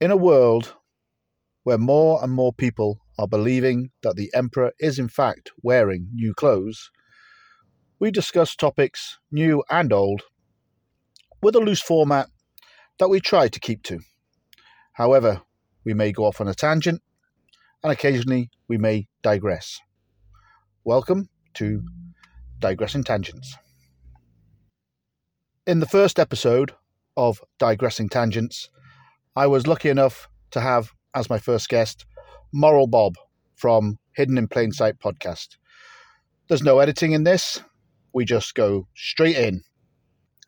In a world where more and more people are believing that the Emperor is in fact wearing new clothes, we discuss topics, new and old, with a loose format that we try to keep to. However, we may go off on a tangent, and occasionally we may digress. Welcome to Digressing Tangents. In the first episode of Digressing Tangents, I was lucky enough to have as my first guest Moral Bob from Hidden in Plain Sight podcast. There's no editing in this, we just go straight in.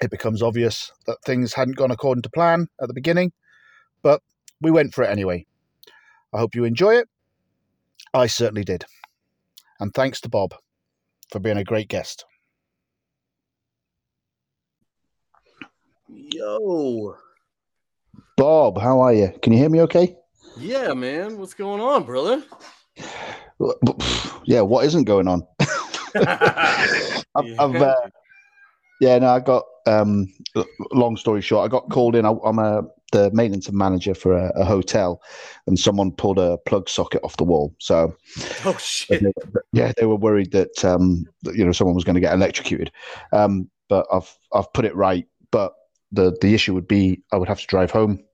It becomes obvious that things hadn't gone according to plan at the beginning, but we went for it anyway. I hope you enjoy it. I certainly did. And thanks to Bob for being a great guest. Yo. Bob, how are you? Can you hear me okay? Yeah, man. What's going on, brother? Yeah, what isn't going on? I've, I've uh, yeah, no, I got. Um, long story short, I got called in. I, am a the maintenance manager for a, a, hotel, and someone pulled a plug socket off the wall. So, oh shit! They, yeah, they were worried that, um, that you know someone was going to get electrocuted. Um, but I've I've put it right. But the the issue would be I would have to drive home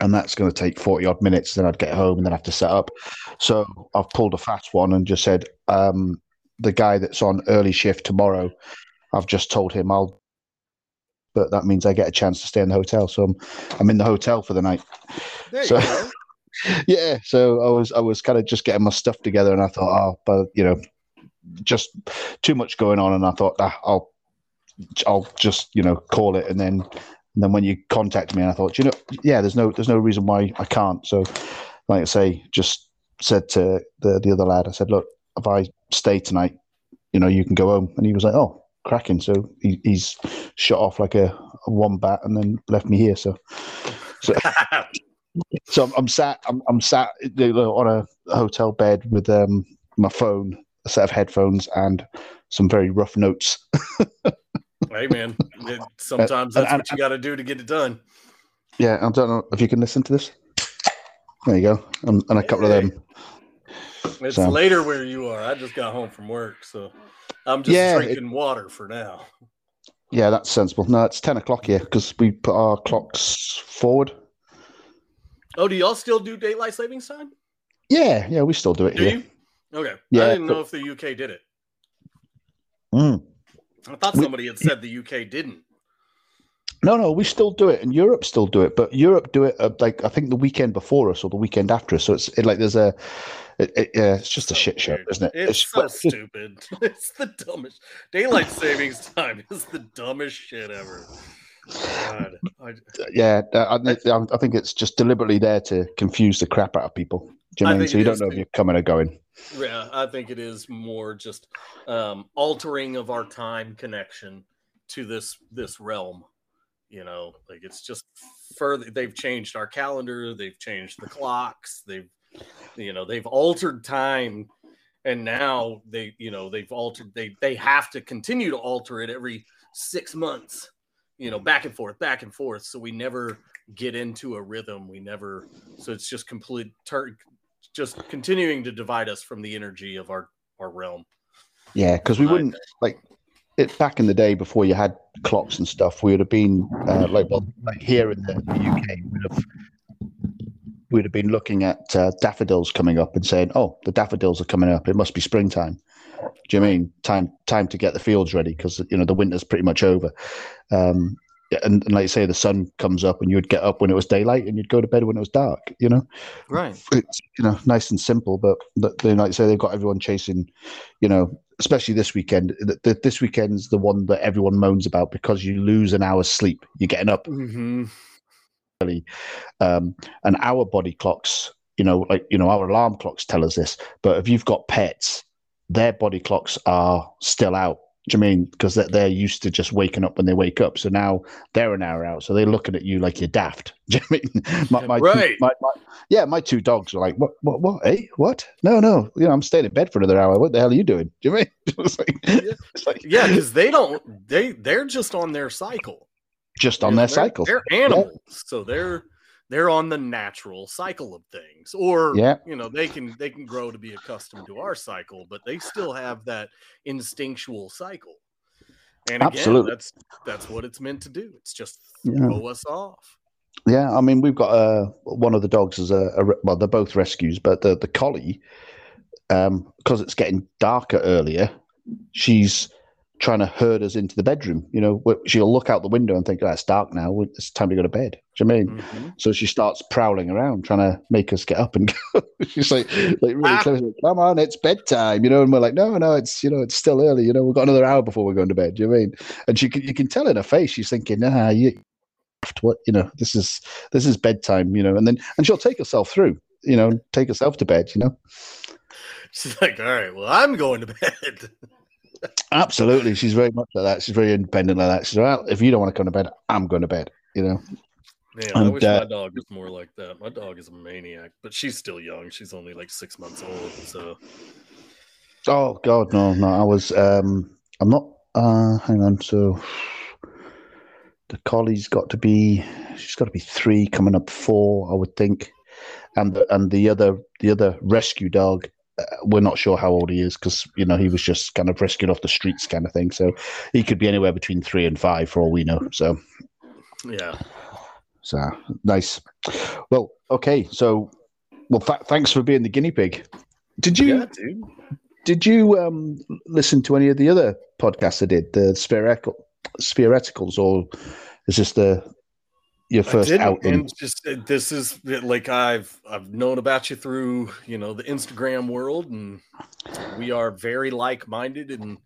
and that's going to take 40 odd minutes. Then I'd get home and then have to set up. So I've pulled a fast one and just said, um, the guy that's on early shift tomorrow, I've just told him I'll, but that means I get a chance to stay in the hotel. So I'm, I'm in the hotel for the night. There so, yeah. So I was, I was kind of just getting my stuff together and I thought, oh, but you know, just too much going on. And I thought, ah, I'll, I'll just, you know, call it and then and then when you contact me, and I thought, you know, yeah, there's no there's no reason why I can't. So, like I say, just said to the the other lad, I said, look, if I stay tonight, you know, you can go home. And he was like, oh, cracking. So he, he's shot off like a, a wombat and then left me here. So, so. so I'm, I'm, sat. I'm, I'm sat on a hotel bed with um, my phone, a set of headphones, and some very rough notes. hey man, sometimes that's what you got to do to get it done. Yeah, I don't know if you can listen to this. There you go, and, and a couple of them. It's so. later where you are. I just got home from work, so I'm just yeah, drinking it, water for now. Yeah, that's sensible. No, it's ten o'clock here because we put our clocks forward. Oh, do y'all still do daylight savings time? Yeah, yeah, we still do it do here. You? Okay, yeah, I didn't know if the UK did it. Mm. I thought somebody had said the UK didn't. No, no, we still do it, and Europe still do it, but Europe do it uh, like I think the weekend before us or the weekend after us. So it's it, like there's a, it, it, yeah, it's just so a shit show, isn't it? It's, it's so stupid. it's the dumbest. Daylight savings time is the dumbest shit ever. God, I, yeah, I, I, think it's just deliberately there to confuse the crap out of people. Do you I mean? So you don't know if you're coming or going. Yeah, I think it is more just um, altering of our time connection to this this realm. You know, like it's just further. They've changed our calendar. They've changed the clocks. They've, you know, they've altered time, and now they, you know, they've altered. They they have to continue to alter it every six months. You know, back and forth, back and forth. So we never get into a rhythm. We never. So it's just complete turn just continuing to divide us from the energy of our our realm. Yeah, because we wouldn't like it back in the day before you had clocks and stuff. We would have been uh, like well, like here in the, UK, we'd have we'd have been looking at uh, daffodils coming up and saying, "Oh, the daffodils are coming up. It must be springtime." Do you mean time time to get the fields ready because you know the winter's pretty much over? Um, and, and, like you say, the sun comes up, and you would get up when it was daylight, and you'd go to bed when it was dark. You know, right? It's you know nice and simple, but they like you say they've got everyone chasing. You know, especially this weekend. The, the, this weekend's the one that everyone moans about because you lose an hour's sleep. You're getting up mm-hmm. early, um, and our body clocks. You know, like you know, our alarm clocks tell us this. But if you've got pets, their body clocks are still out do you mean because they're, they're used to just waking up when they wake up? So now they're an hour out. So they're looking at you like you're daft. Do you mean? My, my, right. My, my, yeah, my two dogs are like, what, what, what? Hey, what? No, no. You know, I'm staying in bed for another hour. What the hell are you doing? Do you mean? it's like, it's like, yeah, because they don't. They they're just on their cycle. Just on their cycle. They're animals, yeah. so they're they're on the natural cycle of things or Yeah. you know they can they can grow to be accustomed to our cycle but they still have that instinctual cycle and again Absolutely. that's that's what it's meant to do it's just Yeah. throw us off Yeah, I mean, we've got uh, one of the dogs is a, a well, they're both rescues, but the the collie, um, because it's getting darker earlier, she's trying to herd us into the bedroom. You know, she'll look out the window and think, "Oh, it's dark now. It's time to go to bed." Do you know what I mean? Mhm. So she starts prowling around, trying to make us get up and go. She's like, like really Ah. close. Come on, it's bedtime, you know. And we're like, no, no, it's you know, it's still early. You know, we've got another hour before we're going to bed. Do you know what I mean? And she can, you can tell in her face, she's thinking, nah, you, what, you know, this is this is bedtime, you know. And then and she'll take herself through, you know, take herself to bed, you know. she's like all right well i'm going to bed Absolutely, she's very much like that. She's very independent like that. She's like, well, if you don't want to come to bed, I'm going to bed. You know. Man, I wish uh, my dog was more like that. My dog is a maniac, but she's still young. She's only like six months old. So Oh God, no, no. I was. um I'm not. uh Hang on. So the collie's got to be. She's got to be three, coming up four, I would think. And the, and the other the other rescue dog, we're not sure how old he is because you know he was just kind of rescued off the streets, kind of thing. So he could be anywhere between three and five for all we know. So yeah. so nice. Well, okay. So well, th- thanks for being the guinea pig. Did you? Yeah. Did you um, listen to any of the other podcasts I did, the Spheretical, Sphereticals, or is this the your first outing? and just uh, this is like I've I've known about you through you know the Instagram world, and we are very like minded in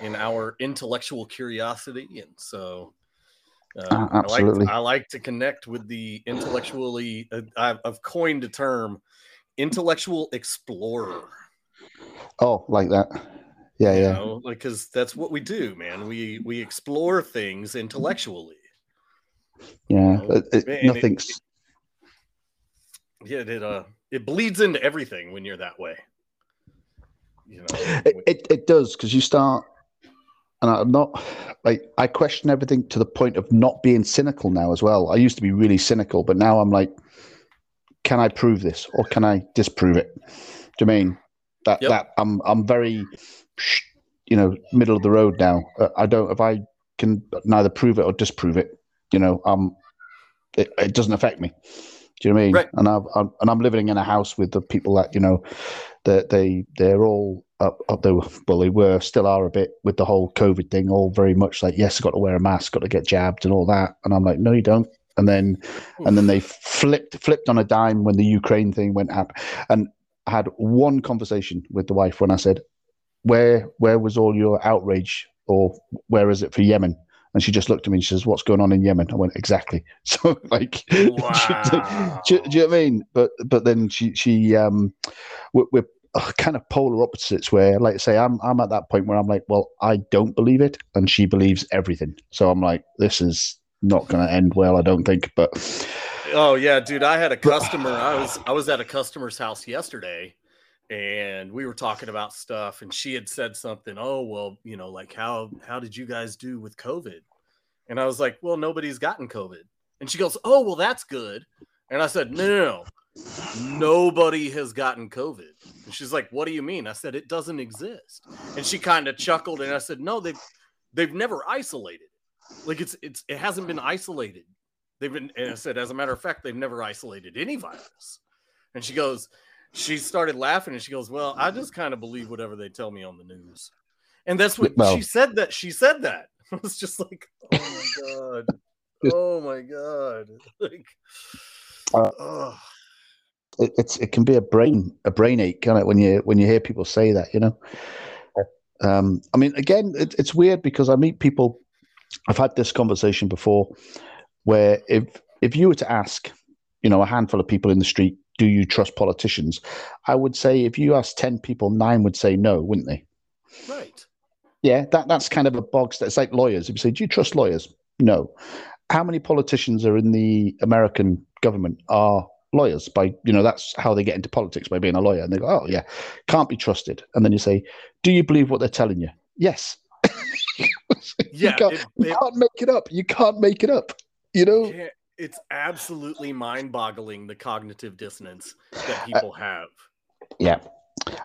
in our intellectual curiosity, and so. Uh, Ah, I like- absolutely. I like to connect with the intellectually. Uh, I've, I've coined a term, intellectual explorer. Oh, like that. Yeah, you yeah. know, like because that's what we do, man. We we explore things intellectually. Yeah. know, It- it- and it- nothing's. Yeah, it uh it bleeds into everything when you're that way. You know, It, it, it does because you start, and I'm not like I question everything to the point of not being cynical now as well. I used to be really cynical, but now I'm like, can I prove this or can I disprove it? Do you mean that Yep. that I'm I'm very, you know, middle of the road now. Uh, I don't if I can neither prove it or disprove it. You know, um, it, it doesn't affect me. Do you know what I mean? Right. And I've, I'm and I'm living in a house with the people that you know that they they're all up, up there. Well, they were still are a bit with the whole COVID thing. All very much like yes, got to wear a mask, got to get jabbed, and all that. And I'm like, no, you don't. And then and then they flipped flipped on a dime when the Ukraine thing went up. And I had one conversation with the wife when I said, "Where where was all your outrage, or where is it for Yemen?" And she just looked at me and she says, "What's going on in Yemen?" I went, "Exactly." So like, Wow. do, do you know what I mean? But but then she she um, we're, we're uh, kind of polar opposites. Where like I say, I'm I'm at that point where I'm like, well, I don't believe it, and she believes everything. So I'm like, this is not going to end well, I don't think. But Oh yeah, dude. I had a customer. I was I was at a customer's house yesterday, and we were talking about stuff, and she had said something. Oh well, you know, like how how did you guys do with COVID? And I was like, well, nobody's gotten COVID. And she goes, oh well, that's good. And I said, no, no, no. nobody has gotten COVID. And she's like, what do you mean? I said, it doesn't exist. And she kind of chuckled, and I said, no, they've they've never isolated it. Like it's it's it hasn't been isolated. They've been, and I said, as a matter of fact, they've never isolated any virus. And she goes, she started laughing and she goes, Well, I just kind of believe whatever they tell me on the news. And that's what Well- she said that she said that. I was just like, Oh my God. Oh my God. Like, Uh, it, it's it can be a brain a brain ache, can it? When you when you hear people say that, you know. Um, I mean, again, it, it's weird because I meet people. I've had this conversation before, where if if you were to ask, you know, a handful of people in the street, do you trust politicians? I would say if you ask ten people, nine would say no, wouldn't they? right. Yeah, that that's kind of a box. That's like lawyers. If you say, do you trust lawyers? No. How many politicians are in the American government are lawyers? By you know, that's how they get into politics by being a lawyer. And they go, oh yeah, can't be trusted. And then you say, do you believe what they're telling you? Yes. Yeah. you, can't, it- you can't make it up. You can't make it up. You know. It's absolutely mind-boggling the cognitive dissonance that people have. Yeah,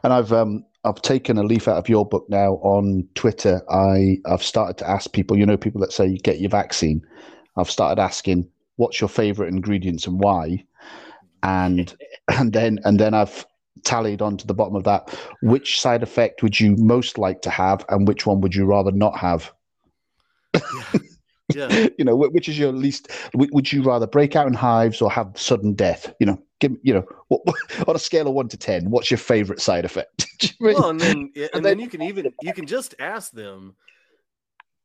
and I've um I've taken a leaf out of your book now on Twitter. I I've started to ask people, you know, people that say you get your vaccine. I've started asking what's your favorite ingredients and why, and and then and then I've tallied onto the bottom of that which side effect would you most like to have and which one would you rather not have Yeah. you know which is your least would you rather break out in hives or have sudden death you know give you know what, on a scale of 1 to 10 what's your favorite side effect you? Well, and then and, And then then- you can even you can just ask them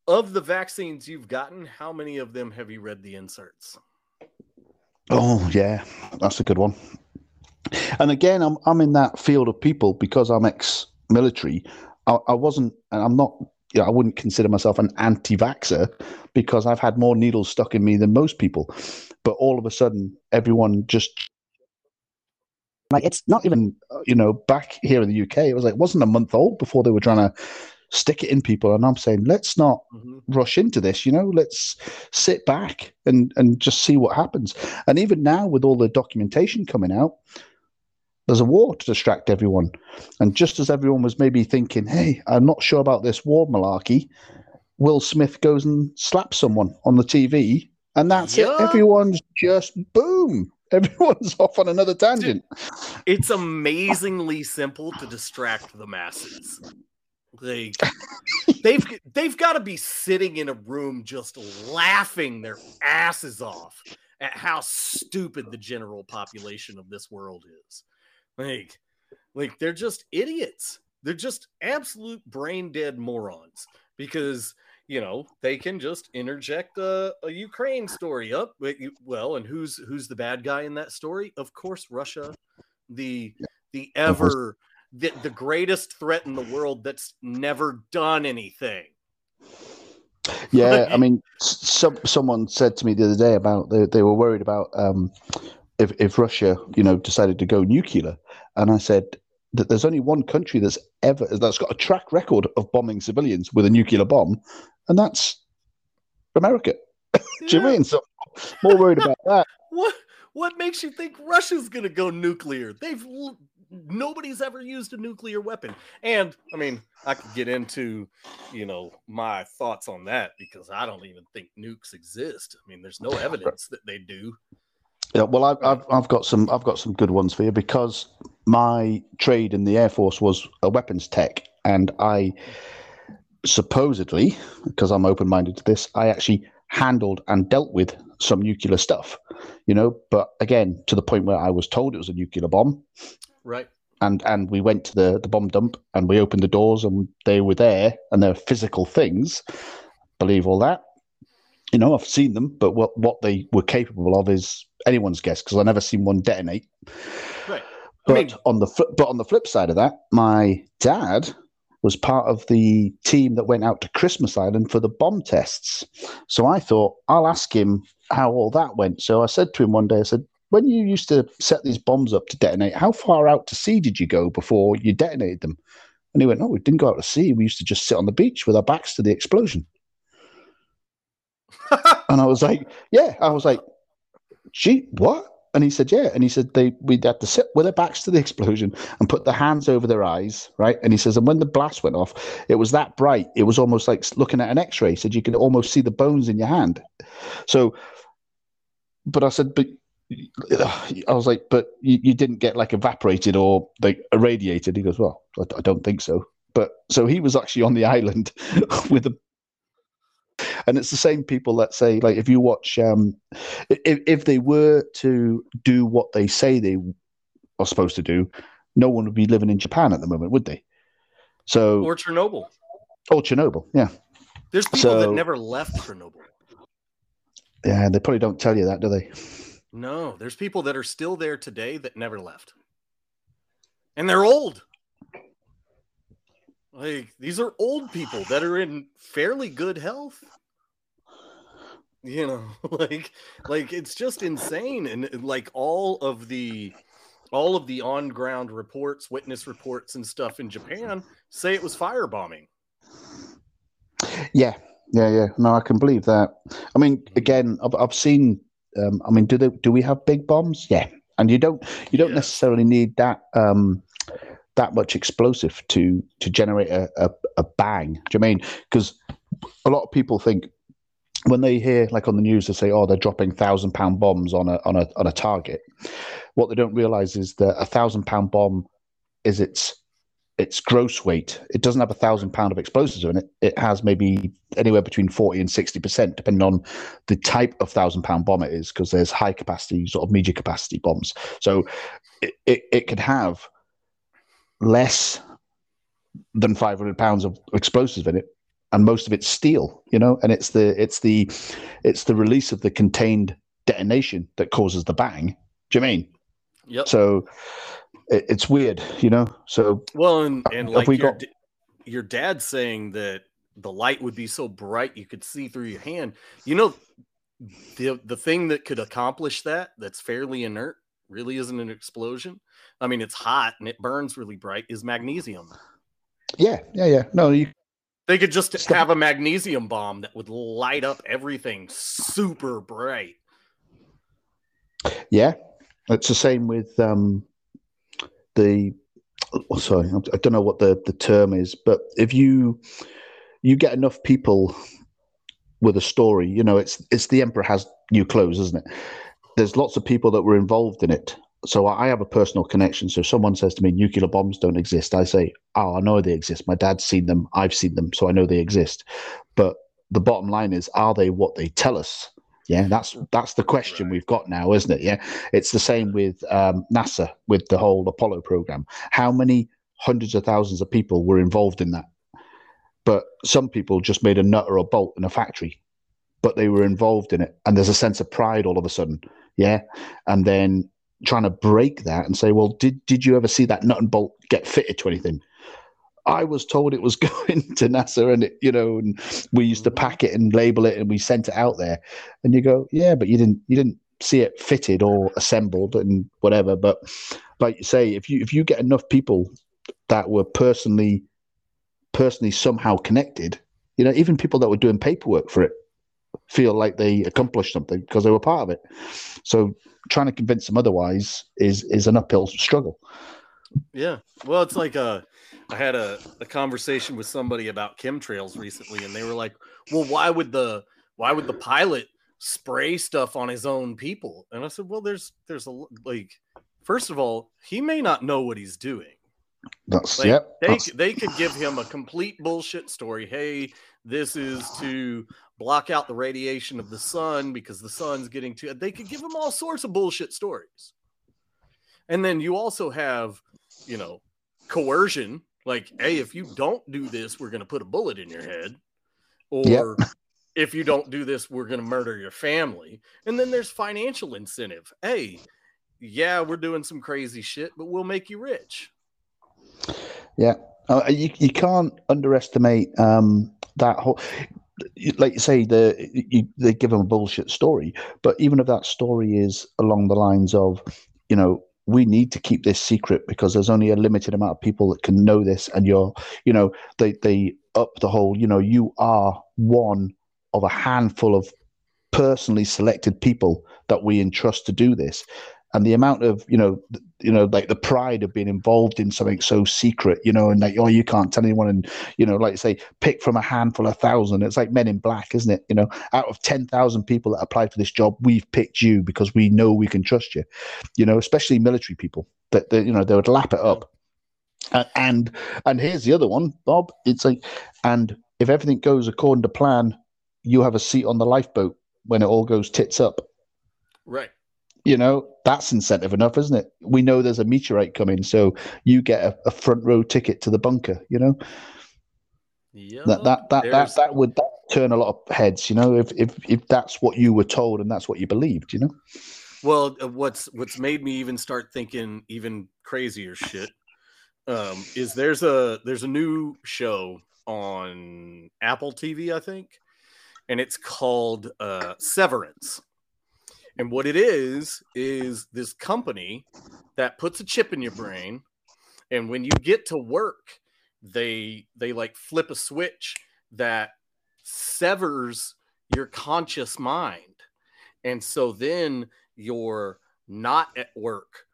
of the vaccines you've gotten, how many of them have you read the inserts? oh yeah that's a good one and again i'm i'm in that field of people because i'm ex-military i, I wasn't and i'm not you know, I wouldn't consider myself an anti-vaxxer because I've had more needles stuck in me than most people. But all of a sudden, everyone just like it's not even uh, you know back here in the UK. It was like it wasn't a month old before they were trying to stick it in people, and I'm saying let's not Mhm. rush into this. You know, let's sit back and and just see what happens. And even now, with all the documentation coming out, there's a war to distract everyone. And just as everyone was maybe thinking, "Hey, I'm not sure about this war malarkey," Will Smith goes and slaps someone on the TV, and that's Yeah. it. Everyone's just boom. Everyone's off on another tangent. It's amazingly simple to distract the masses. Like they've they've got to be sitting in a room just laughing their asses off at how stupid the general population of this world is. Like like they're just idiots. They're just absolute brain dead morons because you know they can just interject a, a Ukraine story up. Well, and who's who's the bad guy in that story? Of course, Russia, the the ever the, the greatest threat in the world that's never done anything. Yeah, I mean, some someone said to me the other day about they, they were worried about um, if if Russia, you know, decided to go nuclear, and I said that there's only one country that's ever that's got a track record of bombing civilians with a nuclear bomb, and that's America. Do you mean? So more worried about that. What what makes you think Russia's going to go nuclear? They've nobody's ever used a nuclear weapon. And I mean, I could get into, you know, my thoughts on that because I don't even think nukes exist. I mean, there's no evidence that they do. Yeah, well, I've, I've I've got some I've got some good ones for you because my trade in the air force was a weapons tech, and I supposedly, because I'm open minded to this, I actually handled and dealt with some nuclear stuff, you know. But again, to the point where I was told it was a nuclear bomb, Right. and and we went to the the bomb dump and we opened the doors and they were there and they're physical things. Believe all that. You know, I've seen them, but what what they were capable of is anyone's guess because I never seen one detonate. Right. I But mean, on the flip, but on the flip side of that, my dad was part of the team that went out to Christmas Island for the bomb tests. So I thought I'll ask him how all that went. So I said to him one day, I said, "When you used to set these bombs up to detonate, how far out to sea did you go before you detonated them?" And he went, "No, we didn't go out to sea. We used to just sit on the beach with our backs to the explosion." And I was like, "Yeah." I was like, "Gee, what?" And he said, "Yeah." And he said they we had to sit with their backs to the explosion and put their hands over their eyes, right? And he says, and when the blast went off, it was that bright, it was almost like looking at an X-ray. He said you could almost see the bones in your hand. So, but I said, but I was like, but you, you didn't get like evaporated or like irradiated. He goes, well, I, I don't think so. But so he was actually on the island with a and it's the same people that say like if you watch um if, if they were to do what they say they are supposed to do no one would be living in japan at the moment would they so or Chernobyl. or chernobyl yeah There's people that never left Chernobyl. yeah they probably don't tell you that do they No, there's people that are still there today that never left. And they're old. Like these are old people that are in fairly good health. You know, like like it's just insane and like all of the all of the on-ground reports, witness reports and stuff in Japan say it was firebombing. yeah yeah yeah no i can believe that i mean again i've, I've seen Um, I mean, do they do we have big bombs? Yeah, and you don't you don't Yeah. necessarily need that um, that much explosive to to generate a, a, a bang. Do you mean because a lot of people think when they hear like on the news they say oh they're dropping thousand pound bombs on a on a on a target what they don't realize is that a thousand pound bomb is its its gross weight. It doesn't have a thousand pound of explosives in it. It has maybe anywhere between 40 and 60 percent depending on the type of thousand pound bomb it is because there's high capacity sort of medium capacity bombs. So it, it, it could have less than 500 pounds of explosives in it and most of it's steel you know and it's the it's the it's the release of the contained detonation that causes the bang do you mean Yep. so it, it's weird you know so Well, and uh, and like we your, got- your dad saying that the light would be so bright you could see through your hand. You know, the the thing that could accomplish that that's fairly inert really isn't an explosion. I mean, it's hot and it burns really bright. Is magnesium. yeah yeah yeah no you They could just Stop. have a magnesium bomb that would light up everything super bright. Yeah, it's the same with um, the. oh, Sorry, I don't know what the, the term is, but if you you get enough people with a story, you know, it's it's the emperor has new clothes, isn't it? There's lots of people that were involved in it. So I have a personal connection. So if someone says to me, nuclear bombs don't exist, I say, oh, I know they exist. My dad's seen them. I've seen them. So I know they exist. But the bottom line is, are they what they tell us? Yeah, that's that's the question Right. we've got now, isn't it? Yeah, it's the same with um, NASA with the whole Apollo program. How many hundreds of thousands of people were involved in that? But some people just made a nut or a bolt in a factory, but they were involved in it, and there's a sense of pride all of a sudden. Yeah, and then trying to break that and say, well, did did you ever see that nut and bolt get fitted to anything? I was told it was going to NASA, and it, you know, and we used to Mhm. pack it and label it, and we sent it out there. And you go, yeah, but you didn't you didn't see it fitted or assembled and whatever. But like you say, if you if you get enough people that were personally personally somehow connected, you know, even people that were doing paperwork for it feel like they accomplished something because they were part of it. So trying to convince them otherwise is is an uphill struggle. Yeah. Well, it's like uh I had a, a conversation with somebody about chemtrails recently, and they were like, Well, why would the why would the pilot spray stuff on his own people? And I said, Well, there's there's a like first of all, he may not know what he's doing. That's Like, yep. They that's- they could give him a complete bullshit story. Hey, this is to block out the radiation of the sun because the sun's getting too. They could give them all sorts of bullshit stories. And then you also have, you know, coercion. Like, hey, if you don't do this, we're going to put a bullet in your head. Or Yep. if you don't do this, we're going to murder your family. And then there's financial incentive. Hey, yeah, we're doing some crazy shit, but we'll make you rich. Yeah, uh, you you can't underestimate um, that whole. Like you say, the you, they give them a bullshit story, but even if that story is along the lines of, you know, we need to keep this secret because there's only a limited amount of people that can know this, and you're, you know, they they up the whole, you know, you are one of a handful of personally selected people that we entrust to do this and the amount of you know you know like the pride of being involved in something so secret you know and like oh you can't tell anyone and you know like say pick from a handful of thousand. It's like men in black isn't it? You know out of 10,000 people that applied for this job we've picked you because we know we can trust you you know especially military people that they, you know they would lap it up. And, and and here's the other one bob. It's like and if everything goes according to plan you have a seat on the lifeboat when it all goes tits up. Right. You know that's incentive enough isn't it we know there's a meteorite coming so you get a, a front row ticket to the bunker you know Yeah. that that that, that that would that turn a lot of heads you know if if if that's what you were told and that's what you believed you know Well, uh, what's what's made me even start thinking even crazier shit um, is there's a there's a new show on Apple TV, I think, and it's called uh, Severance. And what it is is this company that puts a chip in your brain, and when you get to work, they they like flip a switch that severs your conscious mind And so then your not at work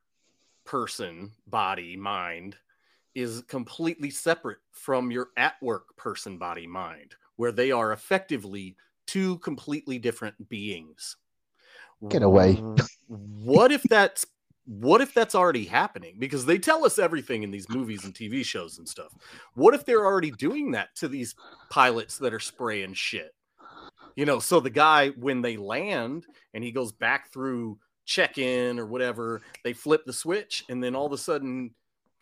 person, body, mind is completely separate from your at work person, body, mind, where they are effectively two completely different beings. Get away. Uh, what if that's what if that's already happening? Because they tell us everything in these movies and TV shows and stuff. What if they're already doing that to these pilots that are spraying shit? You know, so the guy, when they land and he goes back through check in or whatever, they flip the switch, and then all of a sudden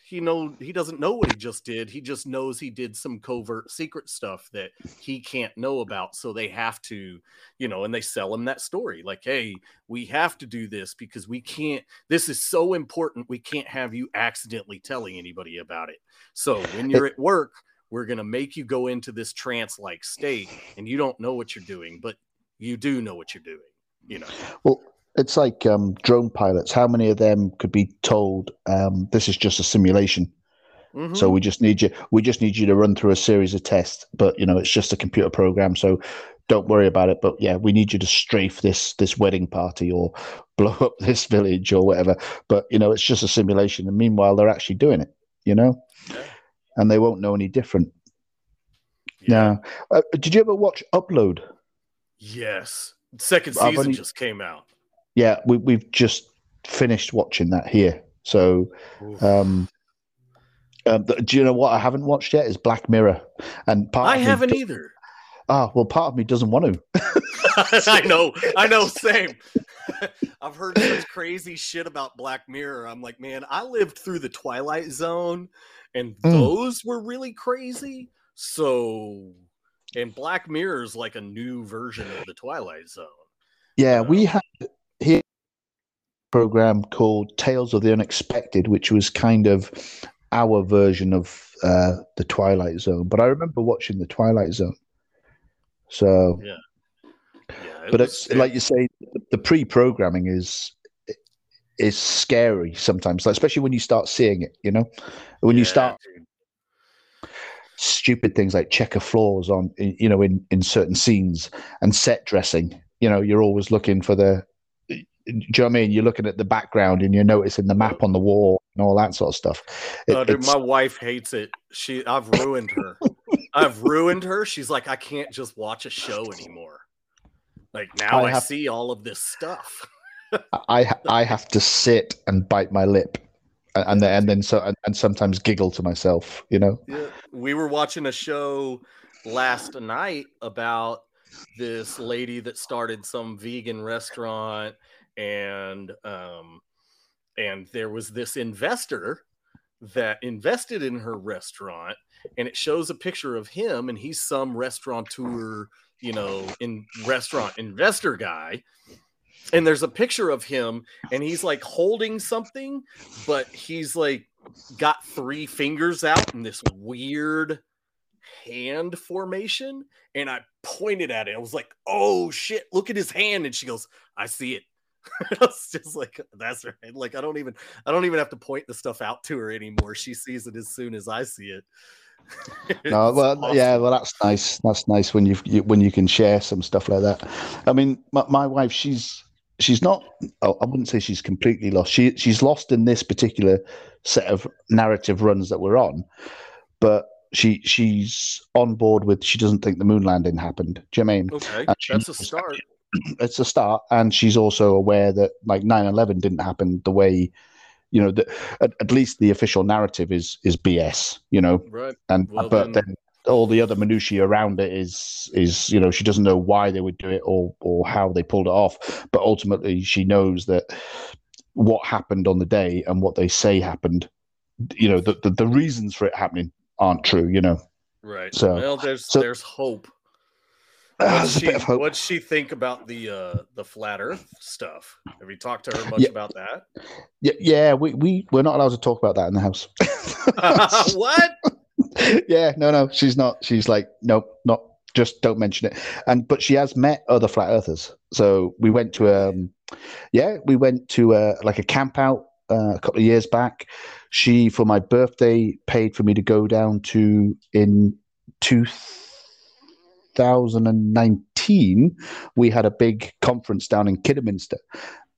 he know he doesn't know what he just did. He just knows he did some covert secret stuff that he can't know about. So they have to, you know, and they sell him that story like, hey, we have to do this because we can't. This is so important. We can't have you accidentally telling anybody about it. So when you're at work, we're gonna make you go into this trance-like state, and you don't know what you're doing, but you do know what you're doing. You know. Well, it's like um, drone pilots. How many of them could be told um, this is just a simulation? Mm-hmm. So we just need you. We just need you to run through a series of tests. But you know, it's just a computer program. So don't worry about it. But yeah, we need you to strafe this this wedding party or blow up this village or whatever. But you know, it's just a simulation. And meanwhile, they're actually doing it. You know, yeah. and they won't know any different. Yeah. Now, uh, did you ever watch Upload? Yes. Second season only, just came out yeah, we, we've just finished watching that here. So, um, um, do you know what I haven't watched yet? Is Black Mirror, and part I haven't either. Ah, well, part of me doesn't want to. I know, I know, same. I've heard such crazy shit about Black Mirror. I'm like, man, I lived through the Twilight Zone, and mm. those were really crazy. So, and Black Mirror is like a new version of the Twilight Zone. Yeah, we had here program called Tales of the Unexpected, which was kind of our version of uh, the Twilight Zone. But I remember watching the Twilight Zone. So yeah, yeah it but it's like you say, the pre-programming is is scary sometimes, like, especially when you start seeing it. You know, when yeah, you start. Stupid things like checker floors on, you know, in, in certain scenes and set dressing. You know, you're always looking for the do you know what I mean? You're looking at the background and you're noticing the map on the wall and all that sort of stuff. It, oh, dude, my wife hates it. She, I've ruined her. I've ruined her. She's like, I can't just watch a show anymore. Like now, I, I see all of this stuff. I I have to sit and bite my lip, and then and then so and, and sometimes giggle to myself. You know. Yeah, we were watching a show last night about this lady that started some vegan restaurant and um, and there was this investor that invested in her restaurant and it shows a picture of him and he's some restaurateur you know in restaurant investor guy. And there's a picture of him and he's like holding something but he's like got three fingers out in this weird hand formation and i pointed at it. I was like oh shit look at his hand. And she goes i see it it's just like that's right. Like I don't even I don't even have to point the stuff out to her anymore. She sees it as soon as I see it. no, well, awesome. yeah, well, that's nice. That's nice when you, you, when you can share some stuff like that. I mean, my, my wife, she's she's not. Oh, I wouldn't say she's completely lost. She she's lost in this particular set of narrative runs that we're on, but she she's on board with. She doesn't think the moon landing happened. Do you know I mean? Okay, that's a start it's a start, and she's also aware that like 9-11 didn't happen the way you know the, at, at, least the official narrative is is bs you know? Right. And well, but then, then all the other minutiae around it is is you know she doesn't know why they would do it or or how they pulled it off. But ultimately she knows that what happened on the day and what they say happened you know the the, the reasons for it happening aren't true you know? Right. So well there's so, there's hope What's she, what's she think about the uh, the flat Earth stuff? Have you talked to her much yeah. about that? Yeah, yeah, we we we're not allowed to talk about that in the house. what? yeah, no, no, she's not. She's like, nope, not just don't mention it. And but she has met other flat earthers. So we went to um, yeah, we went to uh, like a camp out uh, a couple of years back. She for my birthday paid for me to go down to in two 2019, we had a big conference down in Kidderminster,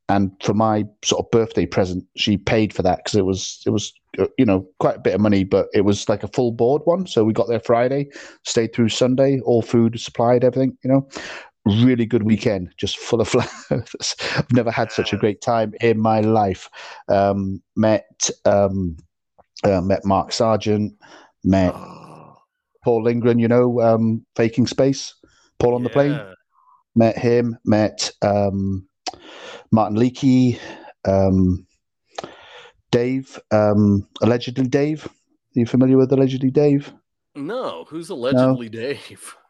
and for my sort of birthday present, she paid for that because it was it was uh, you know quite a bit of money, but it was like a full board one. So we got there Friday, stayed through Sunday, all food supplied, everything. You know, really good weekend, just full of flowers. I've never had such a great time in my life. Um, met um, uh, met Mark Sargent, met oh. Paul Lindgren, you know, um, faking space, Paul on yeah. the plane. Met him, met um, Martin Liedtke, um, Dave, um, allegedly Dave. Are you familiar with allegedly Dave? No, who's allegedly no. Dave?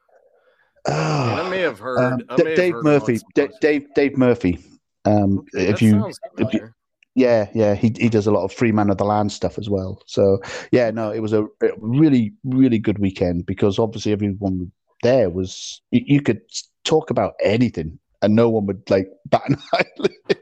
Oh, I may have heard. Um, may Dave have heard Murphy. D- Dave Dave Murphy. Um, okay, if, you, if you, yeah, yeah, he he does a lot of free man of the land stuff as well. So yeah, no, it was a really really good weekend because obviously everyone there was you, you could talk about anything and no one would like bat an eyelid.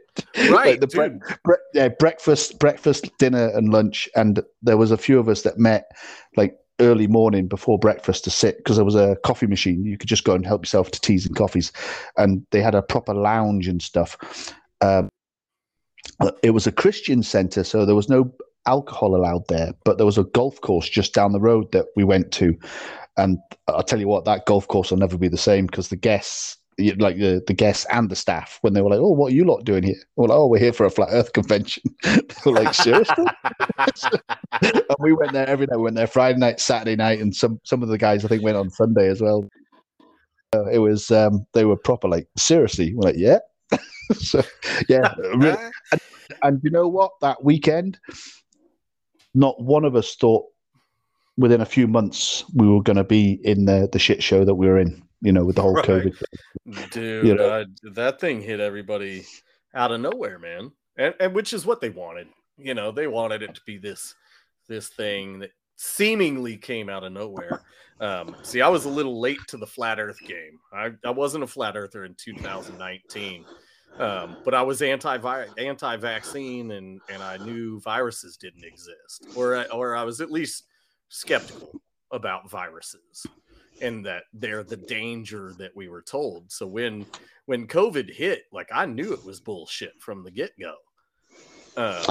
Right, like the bre- bre- yeah, breakfast, breakfast, dinner, and lunch, and there was a few of us that met like early morning before breakfast to sit because there was a coffee machine. You could just go and help yourself to teas and coffees, and they had a proper lounge and stuff. Um, it was a Christian center, so there was no alcohol allowed there, but there was a golf course just down the road that we went to. And I'll tell you what, that golf course will never be the same because the guests like the, the guests and the staff when they were like, "Oh, what are you lot doing here?" Well, like, "Oh, we're here for a flat Earth convention." they were like, "Seriously?" and we went there every night. We went there Friday night, Saturday night, and some some of the guys I think went on Sunday as well. Uh, it was um, they were proper like, "Seriously?" We're like, "Yeah." so yeah, really. and, and you know what? That weekend, not one of us thought within a few months we were going to be in the the shit show that we were in you know, with the whole right. COVID. Dude, you know? uh, that thing hit everybody out of nowhere, man. And, and which is what they wanted. You know, they wanted it to be this this thing that seemingly came out of nowhere. Um, see, I was a little late to the flat Earth game. I, I wasn't a flat earther in 2019, um, but I was anti anti vaccine, and and I knew viruses didn't exist, or or I was at least skeptical about viruses and that they're the danger that we were told. So when when COVID hit, like I knew it was bullshit from the get go, uh,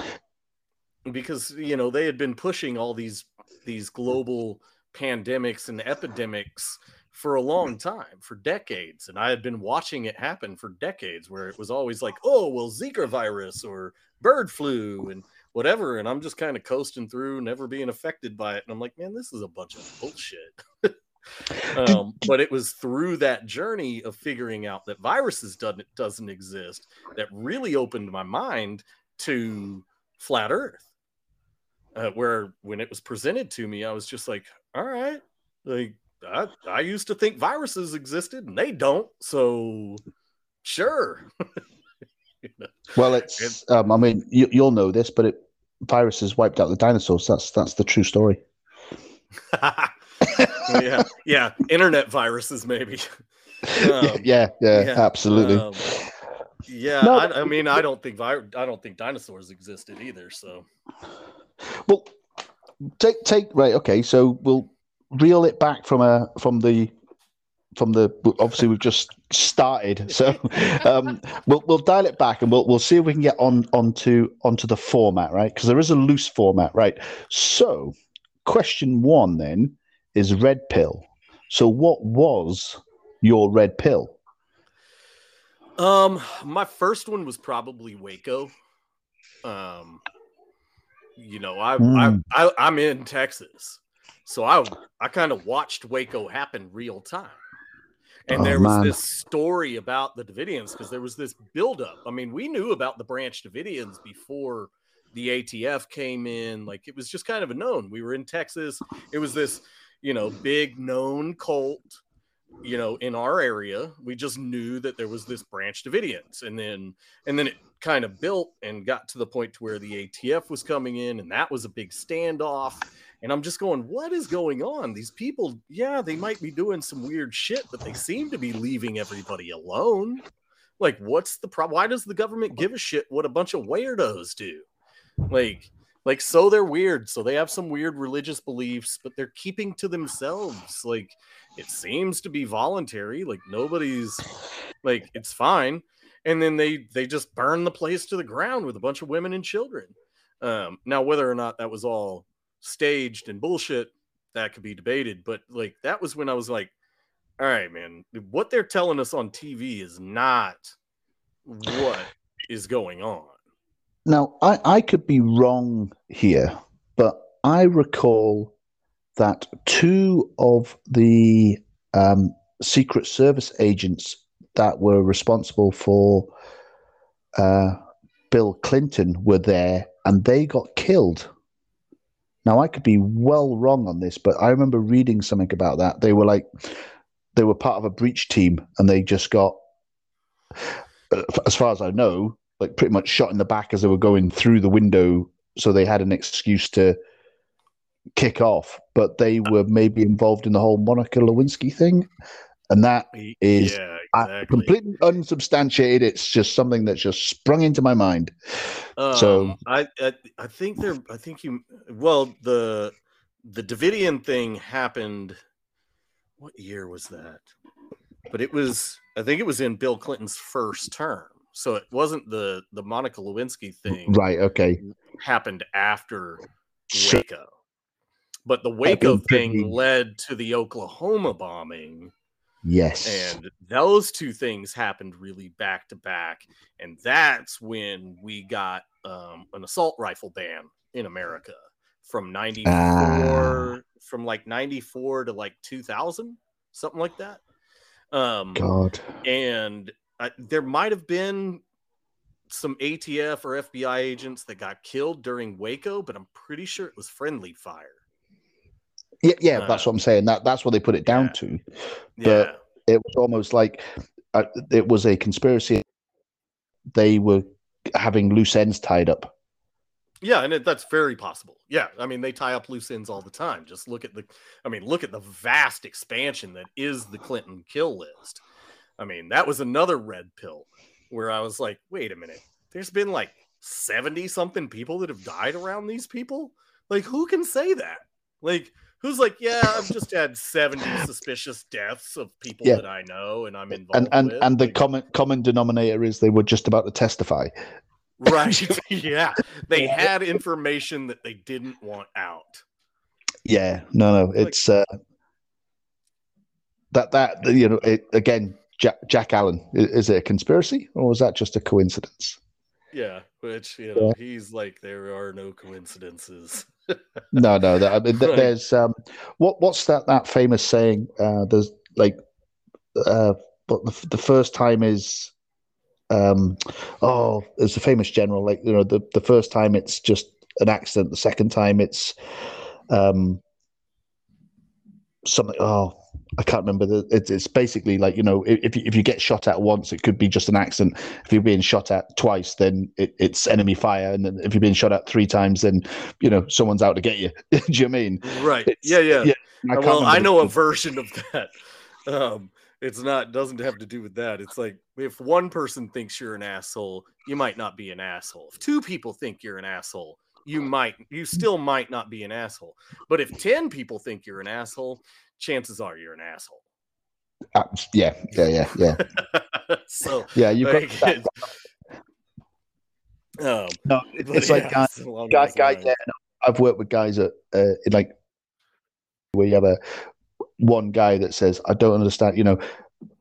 because you know they had been pushing all these these global pandemics and epidemics for a long time, for decades, and I had been watching it happen for decades, where it was always like, oh well, Zika virus or bird flu and whatever, and I'm just kind of coasting through, never being affected by it, and I'm like, man, this is a bunch of bullshit. Um, but it was through that journey of figuring out that viruses doesn't doesn't exist that really opened my mind to flat Earth. Uh, where when it was presented to me, I was just like, "All right, like I, I used to think viruses existed, and they don't. So, sure." Well, it's. Um, I mean, you, you'll know this, but it viruses wiped out the dinosaurs. That's that's the true story. yeah, yeah, internet viruses maybe. Um, yeah, yeah, yeah, absolutely. Um, yeah, no, I, I, mean, I don't think I don't think dinosaurs existed either. So, well, take take right. Okay, so we'll reel it back from a from the from the obviously we've just started so um, we'll we'll dial it back and we'll we'll see if we can get on onto onto the format right because there is a loose format right so question one then is red pill. So, what was your red pill? Um, my first one was probably Waco. Um, you know, I, mm. I, I am in Texas, so I I kind of watched Waco happen real time. And oh, there was man. this story about the Davidians because there was this buildup. I mean, we knew about the Branch Davidians before the ATF came in. Like it was just kind of a known. We were in Texas. It was this you know, big known cult, you know, in our area. We just knew that there was this branch Davidians. And then and then it kind of built and got to the point to where the ATF was coming in and that was a big standoff. And I'm just going, what is going on? These people, yeah, they might be doing some weird shit, but they seem to be leaving everybody alone. Like, what's the problem? Why does the government give a shit what a bunch of weirdos do? Like, like so they're weird so they have some weird religious beliefs but they're keeping to themselves like it seems to be voluntary like nobody's like it's fine and then they they just burn the place to the ground with a bunch of women and children. Um now whether or not that was all staged and bullshit that could be debated but like that was when i was like all right man what they're telling us on tv is not what is going on Now, I, I could be wrong here, but I recall that two of the um, Secret Service agents that were responsible for uh, Bill Clinton were there and they got killed. Now, I could be well wrong on this, but I remember reading something about that. They were like, they were part of a breach team and they just got, uh, as far as I know, like pretty much shot in the back as they were going through the window. So they had an excuse to kick off, but they were maybe involved in the whole Monica Lewinsky thing. And that is yeah uh, exactly completely unsubstantiated. It's just something that's just sprung into my mind. so- Um, I, I I think there I think you well the the Davidian thing happened. What year was that? But it was I think it was in Bill Clinton's first term, so it wasn't the the Monica Lewinsky thing Right. Okay. happened after Sure. Waco. But the Waco thing be- led to the Oklahoma bombing. Yes. And those two things happened really back to back. And that's when we got um, an assault rifle ban in America from 94, Ah. from like 94 to like 2000, something like that. Um, God. and there might have been some ATF or FBI agents that got killed during Waco, but I'm pretty sure it was friendly fire. Yeah. Yeah. Uh, that's what I'm saying. That that's what they put it down yeah. to. Yeah. It was almost like uh, it was a conspiracy. They were having loose ends tied up. Yeah, and it, that's very possible. Yeah, I mean they tie up loose ends all the time. Just look at the, I mean, look at the vast expansion that is the Clinton kill list. I mean, that was another red pill where I was like, wait a minute, there's been like seventy something people that have died around these people. Like, who can say that? Like, who's like, yeah, I've just had seventy suspicious deaths of people Yeah. that I know and I'm involved And and with. and the Like, common common denominator is they were just about to testify. right? yeah, they had information that they didn't want out. Yeah, no, no, it's uh, that that you know it, again. Jack, Jack Allen, is it a conspiracy or was that just a coincidence? Yeah, which you know, he's like, there are no coincidences. No, no. That, I mean, Right. There's um, what what's that that famous saying? Uh, there's like, uh, but the, the first time is, um, oh, there's a famous general. Like you know, the the first time it's just an accident. The second time it's, um, something. Oh, I can't remember. The, it's it's basically like you know, if if you, get shot at once, it could be just an accident. If you're being shot at twice, then it, it's enemy fire, and then if you're being shot at three times, then you know someone's out to get you. Do you mean? right. It's- Yeah, yeah. yeah, I well, I know a version of that. Um, it's not doesn't have to do with that. It's like if one person thinks you're an asshole, you might not be an asshole. If two people think you're an asshole, you might you still might not be an asshole. But if 10 people think you're an asshole, chances are you're an asshole. Uh, yeah, yeah, yeah, yeah, so yeah. You've got like, um, no. it- It's like yeah, guy, it's along guy, those guy. lines. Yeah, no, I've worked with guys at uh, in like where you have a one guy that says, "I don't understand." You know,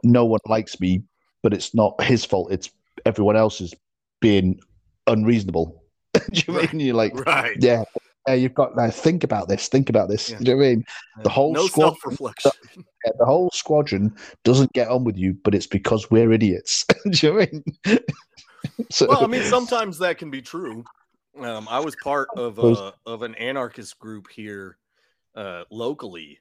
no one likes me, but it's not his fault. It's everyone else is being unreasonable. Do you Right. mean you're like, right. yeah, yeah, you've got now think about this. Think about this. Yeah. Do you know what I mean? the whole no squad- self-reflection. Yeah, the whole squadron doesn't get on with you, but it's because we're idiots. Do you know what I mean? so, well, I mean, sometimes that can be true. Um, I was part of a, of an anarchist group here uh, locally,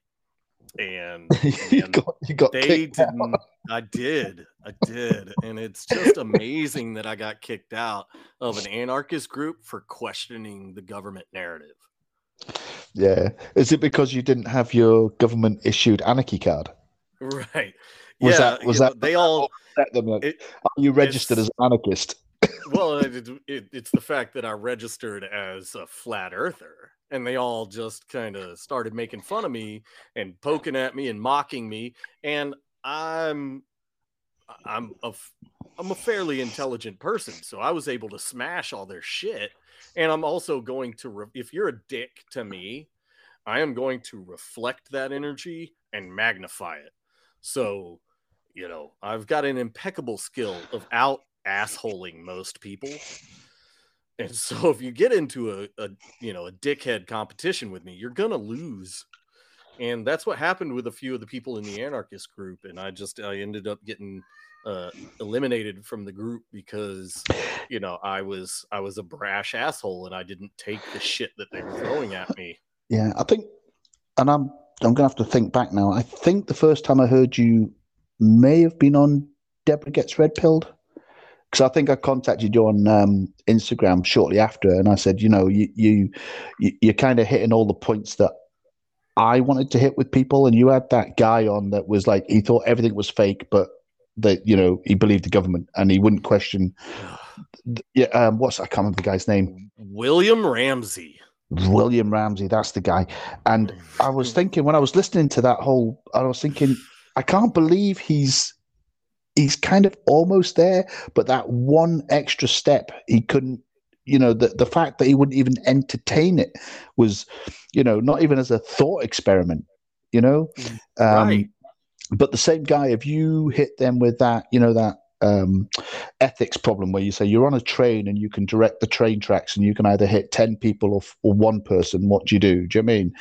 and you got you got they didn't. I did, I did, and it's just amazing that I got kicked out of an anarchist group for questioning the government narrative. Yeah. Is it because you didn't have your government issued anarchy card? Right? Was yeah. that- was that- they all? Like, It- are you registered as an anarchist? well, it, it, it's the fact that I registered as a flat earther, and they all just kind of started making fun of me and poking at me and mocking me, and I'm I'm a I'm a fairly intelligent person, so I was able to smash all their shit. And I'm also going to, re- if you're a dick to me, I am going to reflect that energy and magnify it. So, you know, I've got an impeccable skill of out assholing most people. And so if you get into a, a you know a dickhead competition with me, you're gonna lose. And that's what happened with a few of the people in the anarchist group. And I just I ended up getting uh, eliminated from the group because you know I was I was a brash asshole and I didn't take the shit that they were throwing at me. Yeah, I think, and I'm I'm gonna have to think back now. I think the first time I heard you may have been on Deborah Gets Red Pilled because I think I contacted you on um, Instagram shortly after, and I said, you know, you you, you you're kind of hitting all the points that I wanted to hit with people, and you had that guy on that was like he thought everything was fake, but that you know he believed the government and he wouldn't question. Yeah, um, what's I can't remember the guy's name. William Ramsey. William Ramsey, that's the guy. And I was thinking when I was listening to that whole, I was thinking, I can't believe he's he's kind of almost there, but that one extra step he couldn't. You know, the the fact that he wouldn't even entertain it was, you know, not even as a thought experiment. You know, um, right. But the same guy, if you hit them with that, you know, that um, ethics problem where you say you're on a train and you can direct the train tracks and you can either hit 10 people or, or one person, what do you do? Do you know I mean?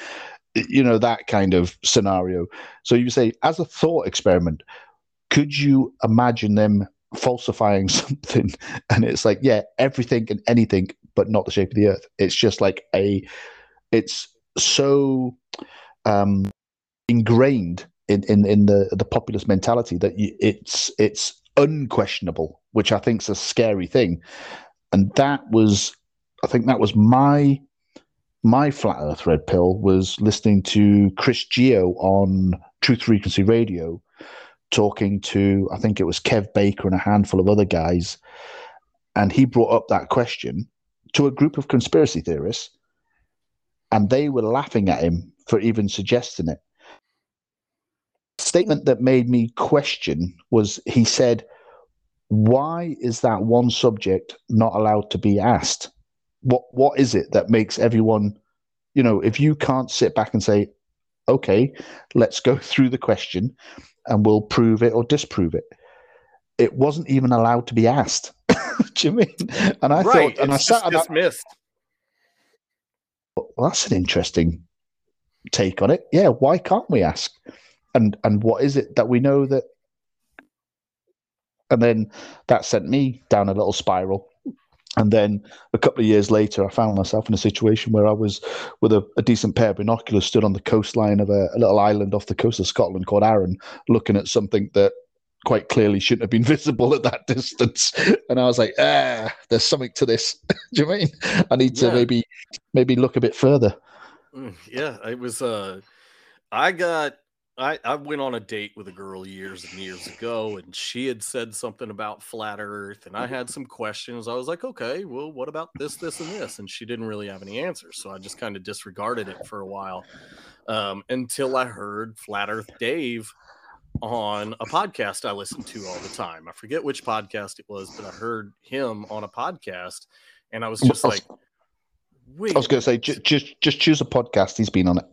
You know, that kind of scenario. So you say, as a thought experiment, could you imagine them falsifying something? And it's like, yeah, everything and anything, but not the shape of the earth. It's just like a, it's so um, ingrained in, in, in the, the populist mentality that it's, it's unquestionable, which I think is a scary thing. And that was, I think that was my my flat earth red pill was listening to Chris Geo on Truth Frequency Radio, talking to I think it was Kev Baker and a handful of other guys, and he brought up that question to a group of conspiracy theorists, and they were laughing at him for even suggesting it statement that made me question was he said, Why is that one subject not allowed to be asked? What what is it that makes everyone, you know, if you can't sit back and say, Okay, let's go through the question and we'll prove it or disprove it. It wasn't even allowed to be asked. Do you mean? And I right. thought, and it's I sat just dismissed. well, that's an interesting take on it. Yeah, why can't we ask? and and what is it that we know that and then that sent me down a little spiral and then a couple of years later i found myself in a situation where i was with a, a decent pair of binoculars stood on the coastline of a, a, little island off the coast of scotland called arran looking at something that quite clearly shouldn't have been visible at that distance and i was like ah there's something to this do you mean i need to Yeah. maybe maybe look a bit further Mm, Yeah, it was. Uh, I got. I I went on a date with a girl years and years ago, and she had said something about flat Earth, and I had some questions. I was like, okay, well, what about this, this, and this? And she didn't really have any answers, so I just kind of disregarded it for a while, um, until I heard Flat Earth Dave on a podcast I listen to all the time. I forget which podcast it was, but I heard him on a podcast, and I was just like, wait. i was going to say ju- just just choose a podcast he's been on it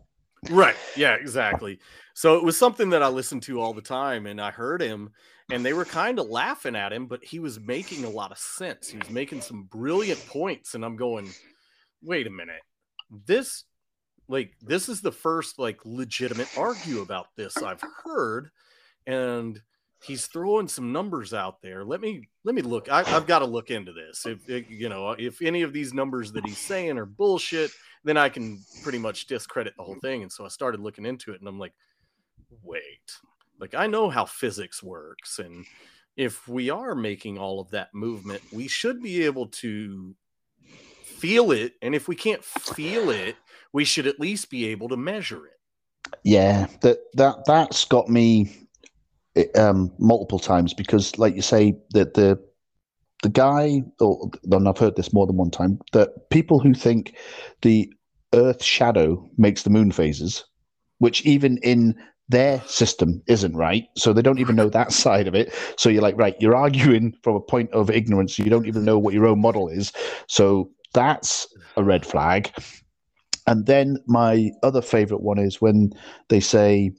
Right. Yeah, exactly. So it was something that I listened to all the time and I heard him and they were kind of laughing at him, but he was making a lot of sense. He was making some brilliant points and I'm going, "Wait a minute. This like this is the first like legitimate argue about this I've heard and he's throwing some numbers out there. Let me let me look. I, I've got to look into this. If, if you know, if any of these numbers that he's saying are bullshit, then I can pretty much discredit the whole thing. And so I started looking into it and I'm like, wait, like I know how physics works. And if we are making all of that movement, we should be able to feel it. And if we can't feel it, we should at least be able to measure it. Yeah, that that that's got me um, multiple times because, like you say, that the the guy, or and I've heard this more than one time, that people who think the Earth shadow makes the moon phases, which even in their system isn't right. So they don't even know that side of it. So you're like, right, you're arguing from a point of ignorance. You don't even know what your own model is. So that's a red flag. And then my other favorite one is when they say,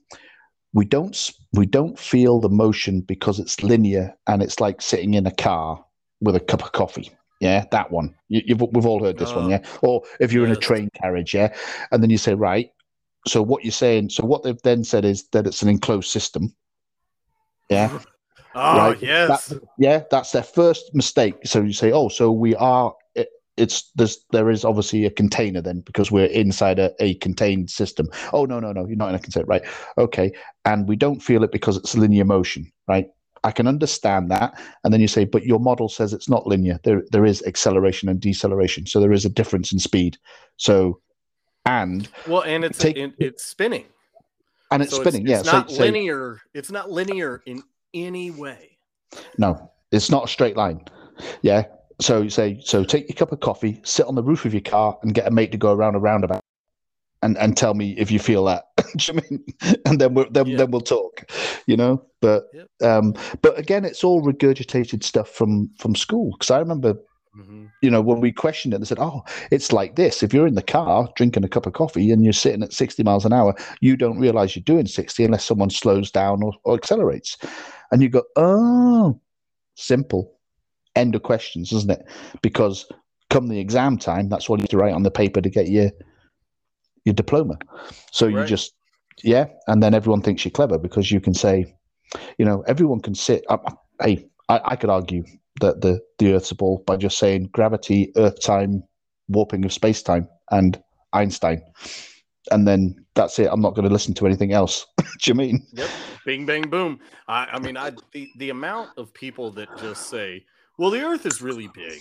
we don't we don't feel the motion because it's linear and it's like sitting in a car with a cup of coffee. Yeah, that one. You, have we've all heard this one, oh. yeah. Or if you're in a train carriage, yeah, and then you say, right. So what you're saying? So what they've then said is that it's an enclosed system. Yeah. Oh right? yes. That, yeah, that's their first mistake. So you say, oh, so we are it's there's there is obviously a container then because we're inside a, a contained system. Oh no no no you're not in a container right? Okay, and we don't feel it because it's linear motion, right? I can understand that, and then you say, but your model says it's not linear. There there is acceleration and deceleration, so there is a difference in speed. So, and well, and it's take, it, it's spinning, and it's so spinning. It's, it's yeah, not linear. it's not linear in any way. No, it's not a straight line. Yeah, so you say, so take your cup of coffee, sit on the roof of your car, and get a mate to go around a roundabout, and and tell me if you feel that. I mean? And then we'll then, yeah. then we'll talk, you know. But yep. um, but again, it's all regurgitated stuff from from school because I remember. Mm-hmm. You know, when we questioned it, they said, "Oh, it's like this. If you're in the car drinking a cup of coffee and you're sitting at 60 miles an hour, you don't realize you're doing 60 unless someone slows down or, or accelerates." And you go, "Oh, simple." end of questions, isn't it? Because come the exam time, that's all you have to write on the paper to get your your diploma. So right. you just yeah, and then everyone thinks you're clever because you can say, you know, everyone can sit. Hey, I, I could argue that the the Earth's a ball by just saying gravity, Earth time, warping of space time, and Einstein, and then that's it. I'm not going to listen to anything else. Do you mean? Yep. Bing, bang, boom. I, I mean, I the, the amount of people that just say, well, the Earth is really big.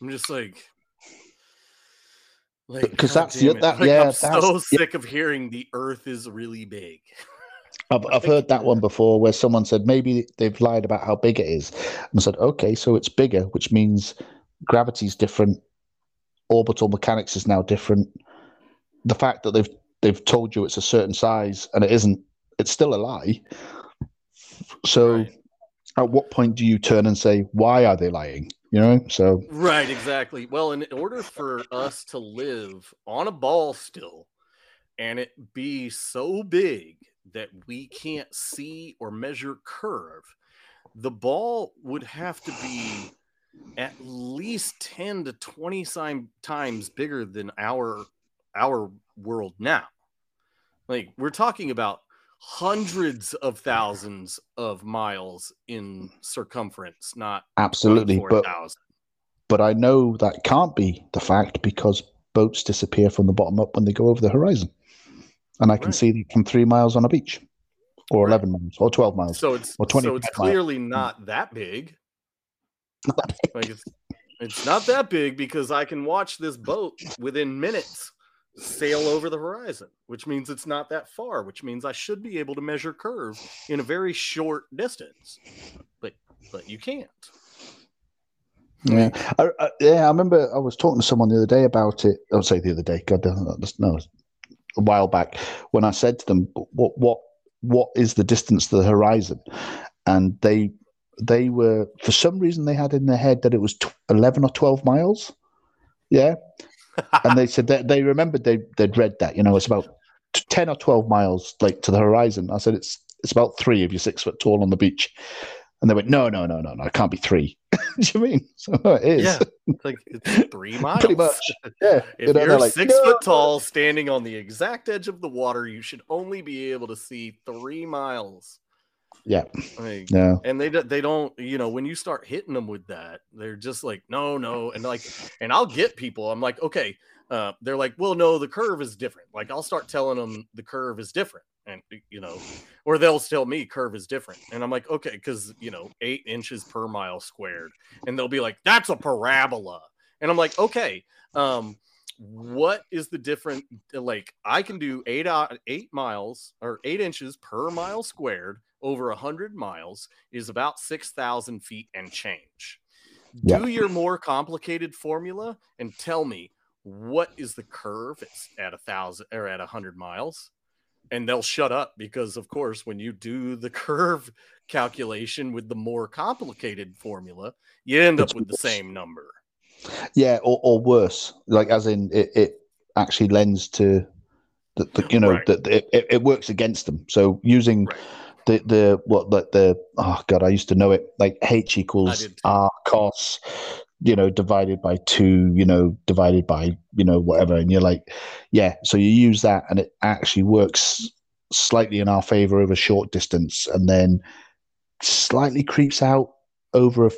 I'm just like, like because oh, that's the, that like, yeah. I'm so sick of hearing the Earth is really big. I've, I've heard that one before where someone said maybe they've lied about how big it is and said, okay, so it's bigger, which means gravity's different, orbital mechanics is now different. The fact that they've they've told you it's a certain size and it isn't, it's still a lie. So right at what point do you turn and say why are they lying you know so. Right exactly. Well in order for us to live on a ball still and it be so big that we can't see or measure curve the ball would have to be at least 10 to 20 times bigger than our our world now. Like we're talking about hundreds of thousands of miles in circumference, not absolutely, but but I know that can't be the fact because boats disappear from the bottom up when they go over the horizon, and I can right. see them from three miles on a beach, or right. eleven miles, or twelve miles. So it's or twenty. So it's clearly miles. not that big. Not that big. Like it's, it's not that big because I can watch this boat within minutes sail over the horizon, which means it's not that far, which means I should be able to measure curve in a very short distance. But but you can't. Yeah, I, I, yeah. I remember I was talking to someone the other day about it. I would say the other day, God, no, a while back when I said to them, "What, what, what is the distance to the horizon?" And they, they were for some reason they had in their head that it was eleven or twelve miles. Yeah, and they said that they remembered they they'd read that. You know, it's about ten or twelve miles like to the horizon. I said it's it's about three if you're six foot tall on the beach. And they went, no, no, no, no, no, it can't be three. Do you mean? So it is. Yeah, like it's three miles. Pretty much. Yeah. if you know, you're like, six no. foot tall, standing on the exact edge of the water, you should only be able to see three miles. Yeah. Like, yeah. And they they don't, you know, when you start hitting them with that, they're just like, no, no, and like, and I'll get people. I'm like, okay. Uh, they're like, well, no, the curve is different. Like, I'll start telling them the curve is different, and you know, or they'll tell me curve is different, and I'm like, okay, because you know, eight inches per mile squared, and they'll be like, that's a parabola, and I'm like, okay, um, what is the different? Like, I can do eight uh, eight miles or eight inches per mile squared over 100 miles is about 6,000 feet and change. Do your more complicated formula and tell me what is the curve it's at a thousand or at a hundred miles and they'll shut up because of course when you do the curve calculation with the more complicated formula you end up with the same number yeah or, or worse like as in it, it actually lends to the, the you know right. that it, it works against them so using right. The the what the, the oh god i used to know it like h equals r cos you know divided by two you know divided by you know whatever. And you're like yeah so you use that and it actually works slightly in our favor over short distance and then slightly creeps out over a,